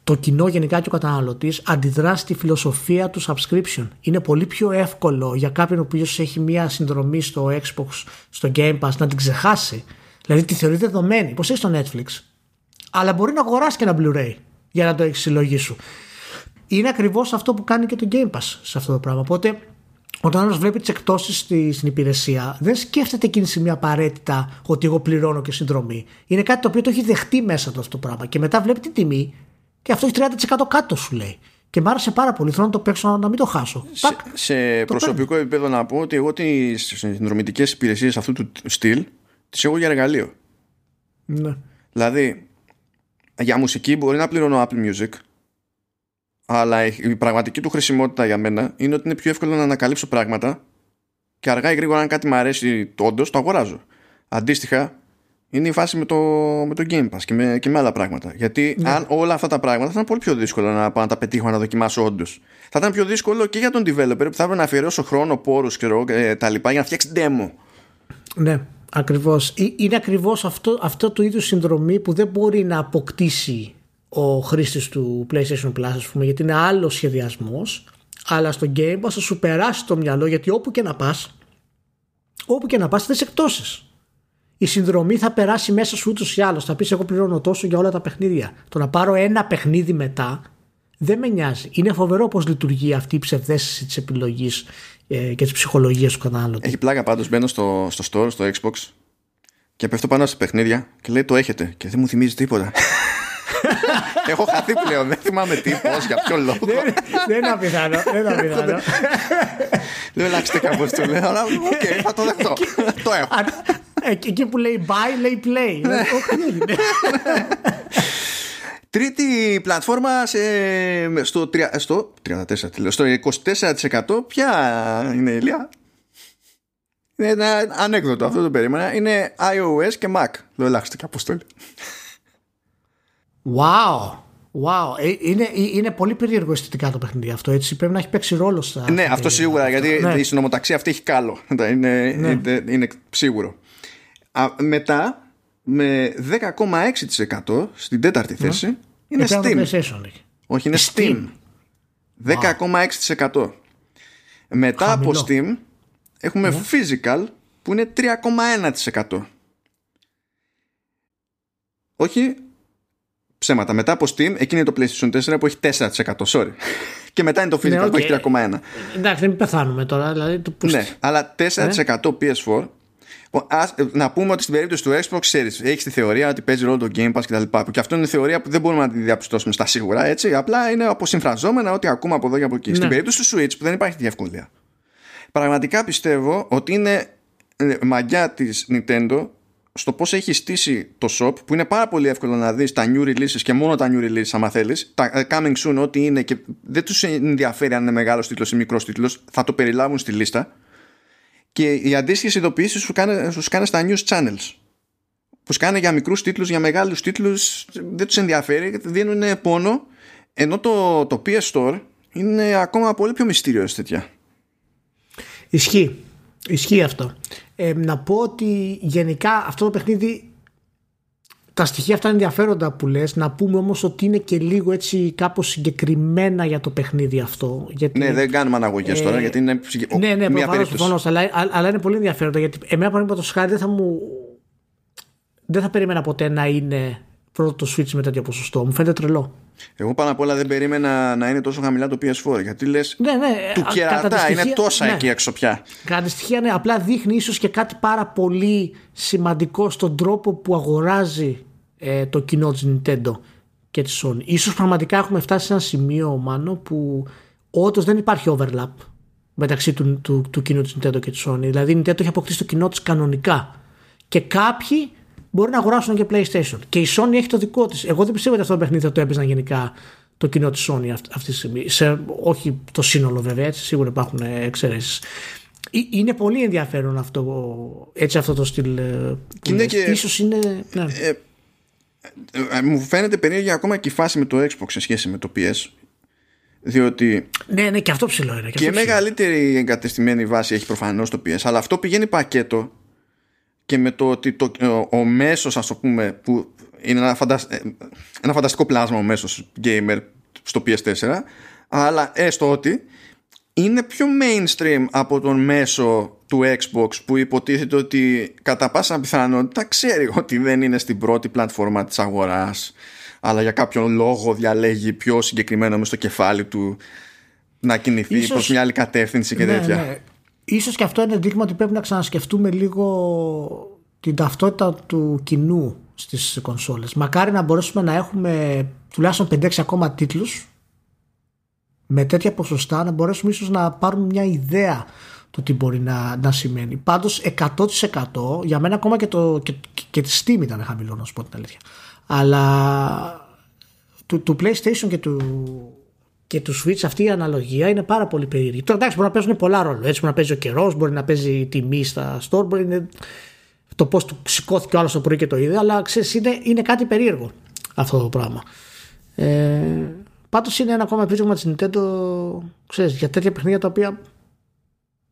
S2: το κοινό γενικά και ο καταναλωτής αντιδρά στη φιλοσοφία του subscription. Είναι πολύ πιο εύκολο για κάποιον ο οποίος έχει μια συνδρομή στο Xbox, στο Game Pass, να την ξεχάσει. Δηλαδή τη θεωρεί δεδομένη, πώς έχει στο Netflix. Αλλά μπορεί να αγοράσει και ένα Blu-ray για να το έχει συλλογή σου. Είναι ακριβώς αυτό που κάνει και το Game Pass σε αυτό το πράγμα. Οπότε όταν άλλος βλέπει τις εκτόσεις στην υπηρεσία, δεν σκέφτεται εκείνη τη στιγμή απαραίτητα ότι εγώ πληρώνω και συνδρομή. Είναι κάτι το οποίο το έχει δεχτεί μέσα του αυτό το πράγμα. Και μετά βλέπει τη τιμή και αυτό έχει 30% κάτω σου λέει. Και μ' άρεσε πάρα πολύ. Θέλω να το παίξω να μην το χάσω.
S1: Σε, σε προσωπικό παίρνω. επίπεδο να πω ότι εγώ τις συνδρομητικές υπηρεσίες αυτού του στυλ τις έχω για εργαλείο.
S2: Ναι.
S1: Δηλαδή, για μουσική μπορεί να πληρώνω Apple Music αλλά η πραγματική του χρησιμότητα για μένα είναι ότι είναι πιο εύκολο να ανακαλύψω πράγματα και αργά ή γρήγορα αν κάτι μου αρέσει όντως το αγοράζω. Αντίστοιχα, είναι η φάση με το, με το Game Pass και με, και με άλλα πράγματα. Γιατί ναι. αν όλα αυτά τα πράγματα θα ήταν πολύ πιο δύσκολο να πάω να τα πετύχω να δοκιμάσω όντως. Θα ήταν πιο δύσκολο και για τον developer που θα έπρεπε να αφιερώσω χρόνο, πόρους και ε, τα λοιπά για να φτιάξει demo.
S2: Ναι, ακριβώς. Ε, είναι ακριβώς αυτό, αυτό το είδους συνδρομή που δεν μπορεί να αποκτήσει ο χρήστης του PlayStation Plus, ας πούμε, γιατί είναι άλλος σχεδιασμός. Αλλά στο Game Pass θα σου περάσει το μυαλό γιατί όπου και να πας, όπου και να πας, θες εκτόσεις. Η συνδρομή θα περάσει μέσα σου ούτως ή άλλως. Θα πεις: Εγώ πληρώνω τόσο για όλα τα παιχνίδια. Το να πάρω ένα παιχνίδι μετά δεν με νοιάζει. Είναι φοβερό πώς λειτουργεί αυτή η ψευδέστηση της επιλογής ε, και της ψυχολογίας του κατανάλωτη.
S1: Έχει πλάκα πάντως. Μπαίνω στο, στο store, στο Xbox και πέφτω πάνω σε παιχνίδια και λέει: Το έχετε. Και δεν μου θυμίζει τίποτα. Έχω χαθεί πλέον. Δεν θυμάμαι τι, πώς, για ποιο λόγο.
S2: Δεν είναι απιθανό. Δεν είναι απιθανό.
S1: Δεν αλλάξτε κάπω το λέω. Αλλά οκ, θα το δεχτώ. Το έχω.
S2: Εκεί που λέει buy, λέει play. Ναι.
S1: Τρίτη πλατφόρμα σε, στο, στο, 34, στο 24% ποια είναι η Ηλία; Είναι ένα ανέκδοτο, αυτό το περίμενα. Είναι iOS και Mac. Το ελάχιστο και αποστολή.
S2: Wow. Wow. Ε, είναι, είναι πολύ περίεργο αισθητικά το παιχνίδι αυτό. Έτσι. Πρέπει να έχει παίξει ρόλο στα.
S1: Ναι, αυτό σίγουρα. Γιατί ναι. η συνομοταξία αυτή έχει κάλο. Είναι, ναι. είναι, είναι σίγουρο. Α, μετά, με 10,6% στην τέταρτη ναι. θέση, είναι Steam. Όχι, είναι Steam. 10,6%. Μετά από Steam έχουμε ναι. Physical που είναι 3,1%. Όχι, ψέματα. Μετά από Steam, εκείνη είναι το PlayStation 4 που έχει 4%. Sorry. Και μετά είναι το Physical ναι, που έχει 3,1%.
S2: Εντάξει, δεν πεθάνουμε τώρα. Δηλαδή, το
S1: ναι, αλλά 4% ναι. PS4 να πούμε ότι στην περίπτωση του Xbox ξέρεις, έχεις τη θεωρία ότι παίζει ρόλο το Game Pass κτλ. Και αυτό είναι θεωρία που δεν μπορούμε να τη διαπιστώσουμε στα σίγουρα έτσι. Απλά είναι αποσυμφραζόμενα ότι ακούμε από εδώ και από εκεί. Ναι. Στην περίπτωση του Switch που δεν υπάρχει τη ευκολία. Πραγματικά πιστεύω ότι είναι ε, μαγιά της Nintendo στο πώς έχει στήσει το shop που είναι πάρα πολύ εύκολο να δεις τα new releases και μόνο τα new releases άμα θέλεις. Τα ε, coming soon ό,τι είναι και δεν τους ενδιαφέρει αν είναι μεγάλος τίτλος ή μικρός τίτλος, θα το περιλάβουν στη λίστα και οι αντίστοιχε ειδοποιήσει σου κάνει, σου κάνει στα news channels. Που σκάνε για μικρούς τίτλους, για μεγάλους τίτλους, δεν τους ενδιαφέρει, δίνουν πόνο. Ενώ το, το PS Store είναι ακόμα πολύ πιο μυστήριο τέτοια.
S2: Ισχύει. Ισχύει αυτό. Ε, να πω ότι γενικά αυτό το παιχνίδι τα στοιχεία αυτά είναι ενδιαφέροντα που λες να πούμε όμως ότι είναι και λίγο έτσι κάπως συγκεκριμένα για το παιχνίδι αυτό γιατί,
S1: ναι δεν κάνουμε αναγωγές ε, τώρα γιατί είναι
S2: ναι, ναι, μια περίπτωση αλλά, αλλά είναι πολύ ενδιαφέροντα γιατί εμένα παραδείγματος χάρη δεν θα μου δεν θα περίμενα ποτέ να είναι πρώτο το Switch με τέτοιο ποσοστό μου φαίνεται τρελό
S1: εγώ πάνω απ' όλα δεν περίμενα να είναι τόσο χαμηλά το PS4 γιατί λες. Ναι, ναι, του κερατά είναι τόσα ναι. εκεί έξω πια.
S2: Κατά τη στοιχεία, ναι, απλά δείχνει ίσως και κάτι πάρα πολύ σημαντικό στον τρόπο που αγοράζει ε, το κοινό της Nintendo και της Sony. Ίσως πραγματικά έχουμε φτάσει σε ένα σημείο, Μάνο, που όντως δεν υπάρχει overlap μεταξύ του, του, του κοινού της Nintendo και της Sony. Δηλαδή η Nintendo έχει αποκτήσει το κοινό της κανονικά. Και κάποιοι μπορεί να αγοράσουν και PlayStation. Και η Sony έχει το δικό της. Εγώ δεν πιστεύω ότι αυτό το παιχνίδι θα το έπαιζαν γενικά το κοινό της Sony αυτή, αυτή τη στιγμή. Σε, όχι το σύνολο βέβαια, έτσι, σίγουρα υπάρχουν εξαιρέσεις. Ε, είναι πολύ ενδιαφέρον αυτό, έτσι αυτό το στυλ. Ε, είναι και, ίσως είναι... Ναι. Ε,
S1: ε, μου φαίνεται περίεργη ακόμα και η φάση με το Xbox σε σχέση με το PS. Διότι.
S2: Ναι, ναι, και αυτό ψηλό είναι.
S1: Και, και μεγαλύτερη εγκατεστημένη βάση έχει προφανώς το PS. Αλλά αυτό πηγαίνει πακέτο και με το ότι το, ο, ο μέσος, ας το πούμε, που είναι ένα, ε, ένα φανταστικό πλάσμα ο μέσος gamer στο PS4, αλλά έστω ότι είναι πιο mainstream από τον μέσο του Xbox που υποτίθεται ότι κατά πάσα πιθανότητα ξέρει ότι δεν είναι στην πρώτη πλατφόρμα της αγοράς αλλά για κάποιον λόγο διαλέγει πιο συγκεκριμένο μες στο κεφάλι του να κινηθεί ίσως, προς μια άλλη κατεύθυνση και ναι, τέτοια. Ναι.
S2: Ίσως και αυτό είναι δείγμα ότι πρέπει να ξανασκεφτούμε λίγο την ταυτότητα του κοινού στις κονσόλες. Μακάρι να μπορέσουμε να έχουμε τουλάχιστον 5-6 ακόμα τίτλους με τέτοια ποσοστά να μπορέσουμε ίσως να πάρουμε μια ιδέα το τι μπορεί να, να σημαίνει. Πάντως 100% για μένα ακόμα και, το, και, και τη Steam ήταν χαμηλό να σου πω την αλήθεια. Αλλά του, του PlayStation και του, και του Switch αυτή η αναλογία είναι πάρα πολύ περίεργη. Τώρα εντάξει μπορεί να παίζουν πολλά ρόλο. Έτσι μπορεί να παίζει ο καιρό, μπορεί να παίζει η τιμή στα store, μπορεί να το πώ του σηκώθηκε ο άλλο το πρωί και το είδε, αλλά ξέρει είναι, είναι κάτι περίεργο αυτό το πράγμα. Ε, Πάντω είναι ένα ακόμα επίτευγμα τη Nintendo ξέρεις, για τέτοια παιχνίδια τα οποία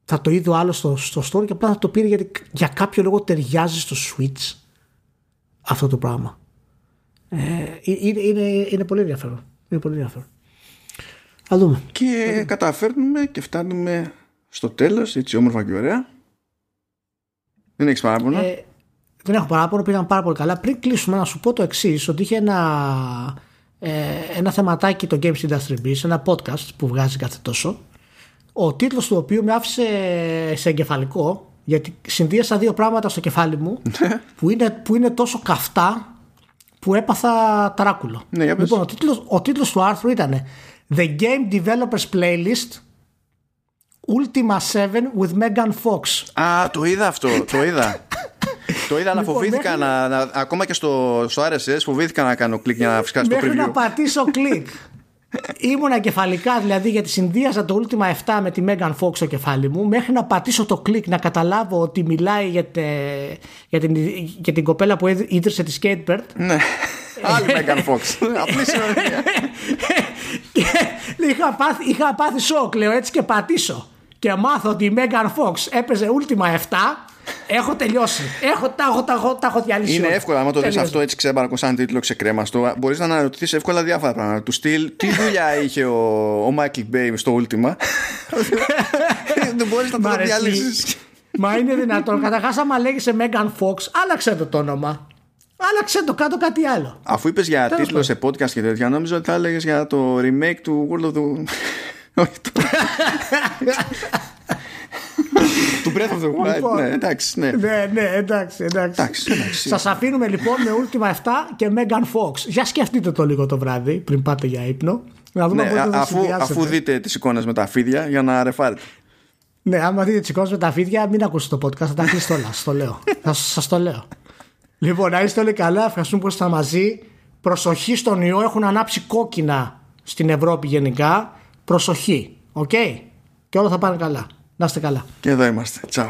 S2: θα το είδε ο άλλο στο, στο store και απλά θα το πήρε γιατί για κάποιο λόγο ταιριάζει στο Switch αυτό το πράγμα. Ε, είναι, είναι, είναι πολύ ενδιαφέρον. Είναι πολύ ενδιαφέρον. Α δούμε.
S1: Και καταφέρνουμε και φτάνουμε στο τέλος έτσι όμορφα και ωραία. Δεν έχεις παράπονο; Ε,
S2: δεν έχω παράπονο, πήγαν πάρα πολύ καλά. Πριν κλείσουμε να σου πω το εξής, ότι είχε ένα ε, ένα θεματάκι το Games Industry Biz, ένα podcast που βγάζει κάθε τόσο, ο τίτλος του οποίου με άφησε σε εγκεφαλικό, γιατί συνδύασα δύο πράγματα στο κεφάλι μου ναι. που είναι, που είναι τόσο καυτά που έπαθα ταράκουλο.
S1: Ναι,
S2: λοιπόν, ο τίτλος, ο τίτλος του άρθρου ήταν The Game Developers Playlist Ultima 7 with Megan Fox.
S1: Α, το είδα αυτό, το είδα. το είδα να
S2: Λοιπόν,
S1: φοβήθηκα
S2: μέχρι-
S1: να, να- Ακόμα και στο, στο RSS φοβήθηκα να κάνω κλικ για να φυσικά στο
S2: Μέχρι να
S1: preview.
S2: πατήσω κλικ. Ήμουνα κεφαλικά δηλαδή γιατί συνδύαζα το Ultima 7 με τη Megan Fox στο κεφάλι μου μέχρι να πατήσω το κλικ να καταλάβω ότι μιλάει για, τε, για, την, για την κοπέλα που έδ- ίδρυσε τη Skatebird
S1: Ναι. Άλλη Megan Fox. Απλή συνεργασία.
S2: και είχα πάθει, είχα πάθει σοκ λέω έτσι και πατήσω και μάθω ότι η Megan Fox έπαιζε Ultima 7 έχω τελειώσει έχω, τα, έχω, τα, έχω, τα έχω διαλύσει
S1: Είναι
S2: όλα.
S1: εύκολο, άμα το δεις
S2: Τελείωσε.
S1: αυτό έτσι ξέμπαρκο σαν τίτλο ξεκρέμαστο, μπορείς να αναρωτηθείς εύκολα διάφορα πράγματα. Του στυλ, τι δουλειά είχε ο, ο Michael Bay στο Ultima; Δεν μπορείς να
S2: Μ'
S1: το
S2: αρέσει.
S1: διαλύσεις.
S2: Μα είναι δυνατόν. Καταρχάς, άμα λέγεσαι Megan Fox, άλλαξε το το όνομα. Άλλαξε το κάτω κάτι άλλο.
S1: Αφού είπες για
S2: Τέλος
S1: τίτλο σε podcast και τέτοια, νόμιζα ότι θα έλεγες για το remake του World of the. Όχι, το- του Breath of the Wild.
S2: Λοιπόν.
S1: Ναι, εντάξει, ναι.
S2: Ναι, ναι, εντάξει, εντάξει.
S1: Εντάξει, εντάξει.
S2: Σας αφήνουμε λοιπόν με Ultima 7 και Megan Fox. Για σκεφτείτε το λίγο το βράδυ πριν πάτε για ύπνο. Να δούμε
S1: Ναι,
S2: πότε θα
S1: αφού,
S2: συνδυάσετε.
S1: αφού δείτε τις εικόνες με τα φίδια για να ρεφάρετε.
S2: Ναι, άμα δείτε τις εικόνες με τα φίδια, μην ακούσετε το podcast. Θα τα κλείσετε όλα. Σας το λέω. θα σας το λέω. Λοιπόν, να είστε όλοι καλά. Ευχαριστούμε που ήσασταν μαζί. Προσοχή στον ιό. Έχουν ανάψει κόκκινα στην Ευρώπη γενικά. Προσοχή. Οκ; Και όλα θα πάνε καλά. Να είστε καλά.
S1: Και εδώ είμαστε. Τσάου.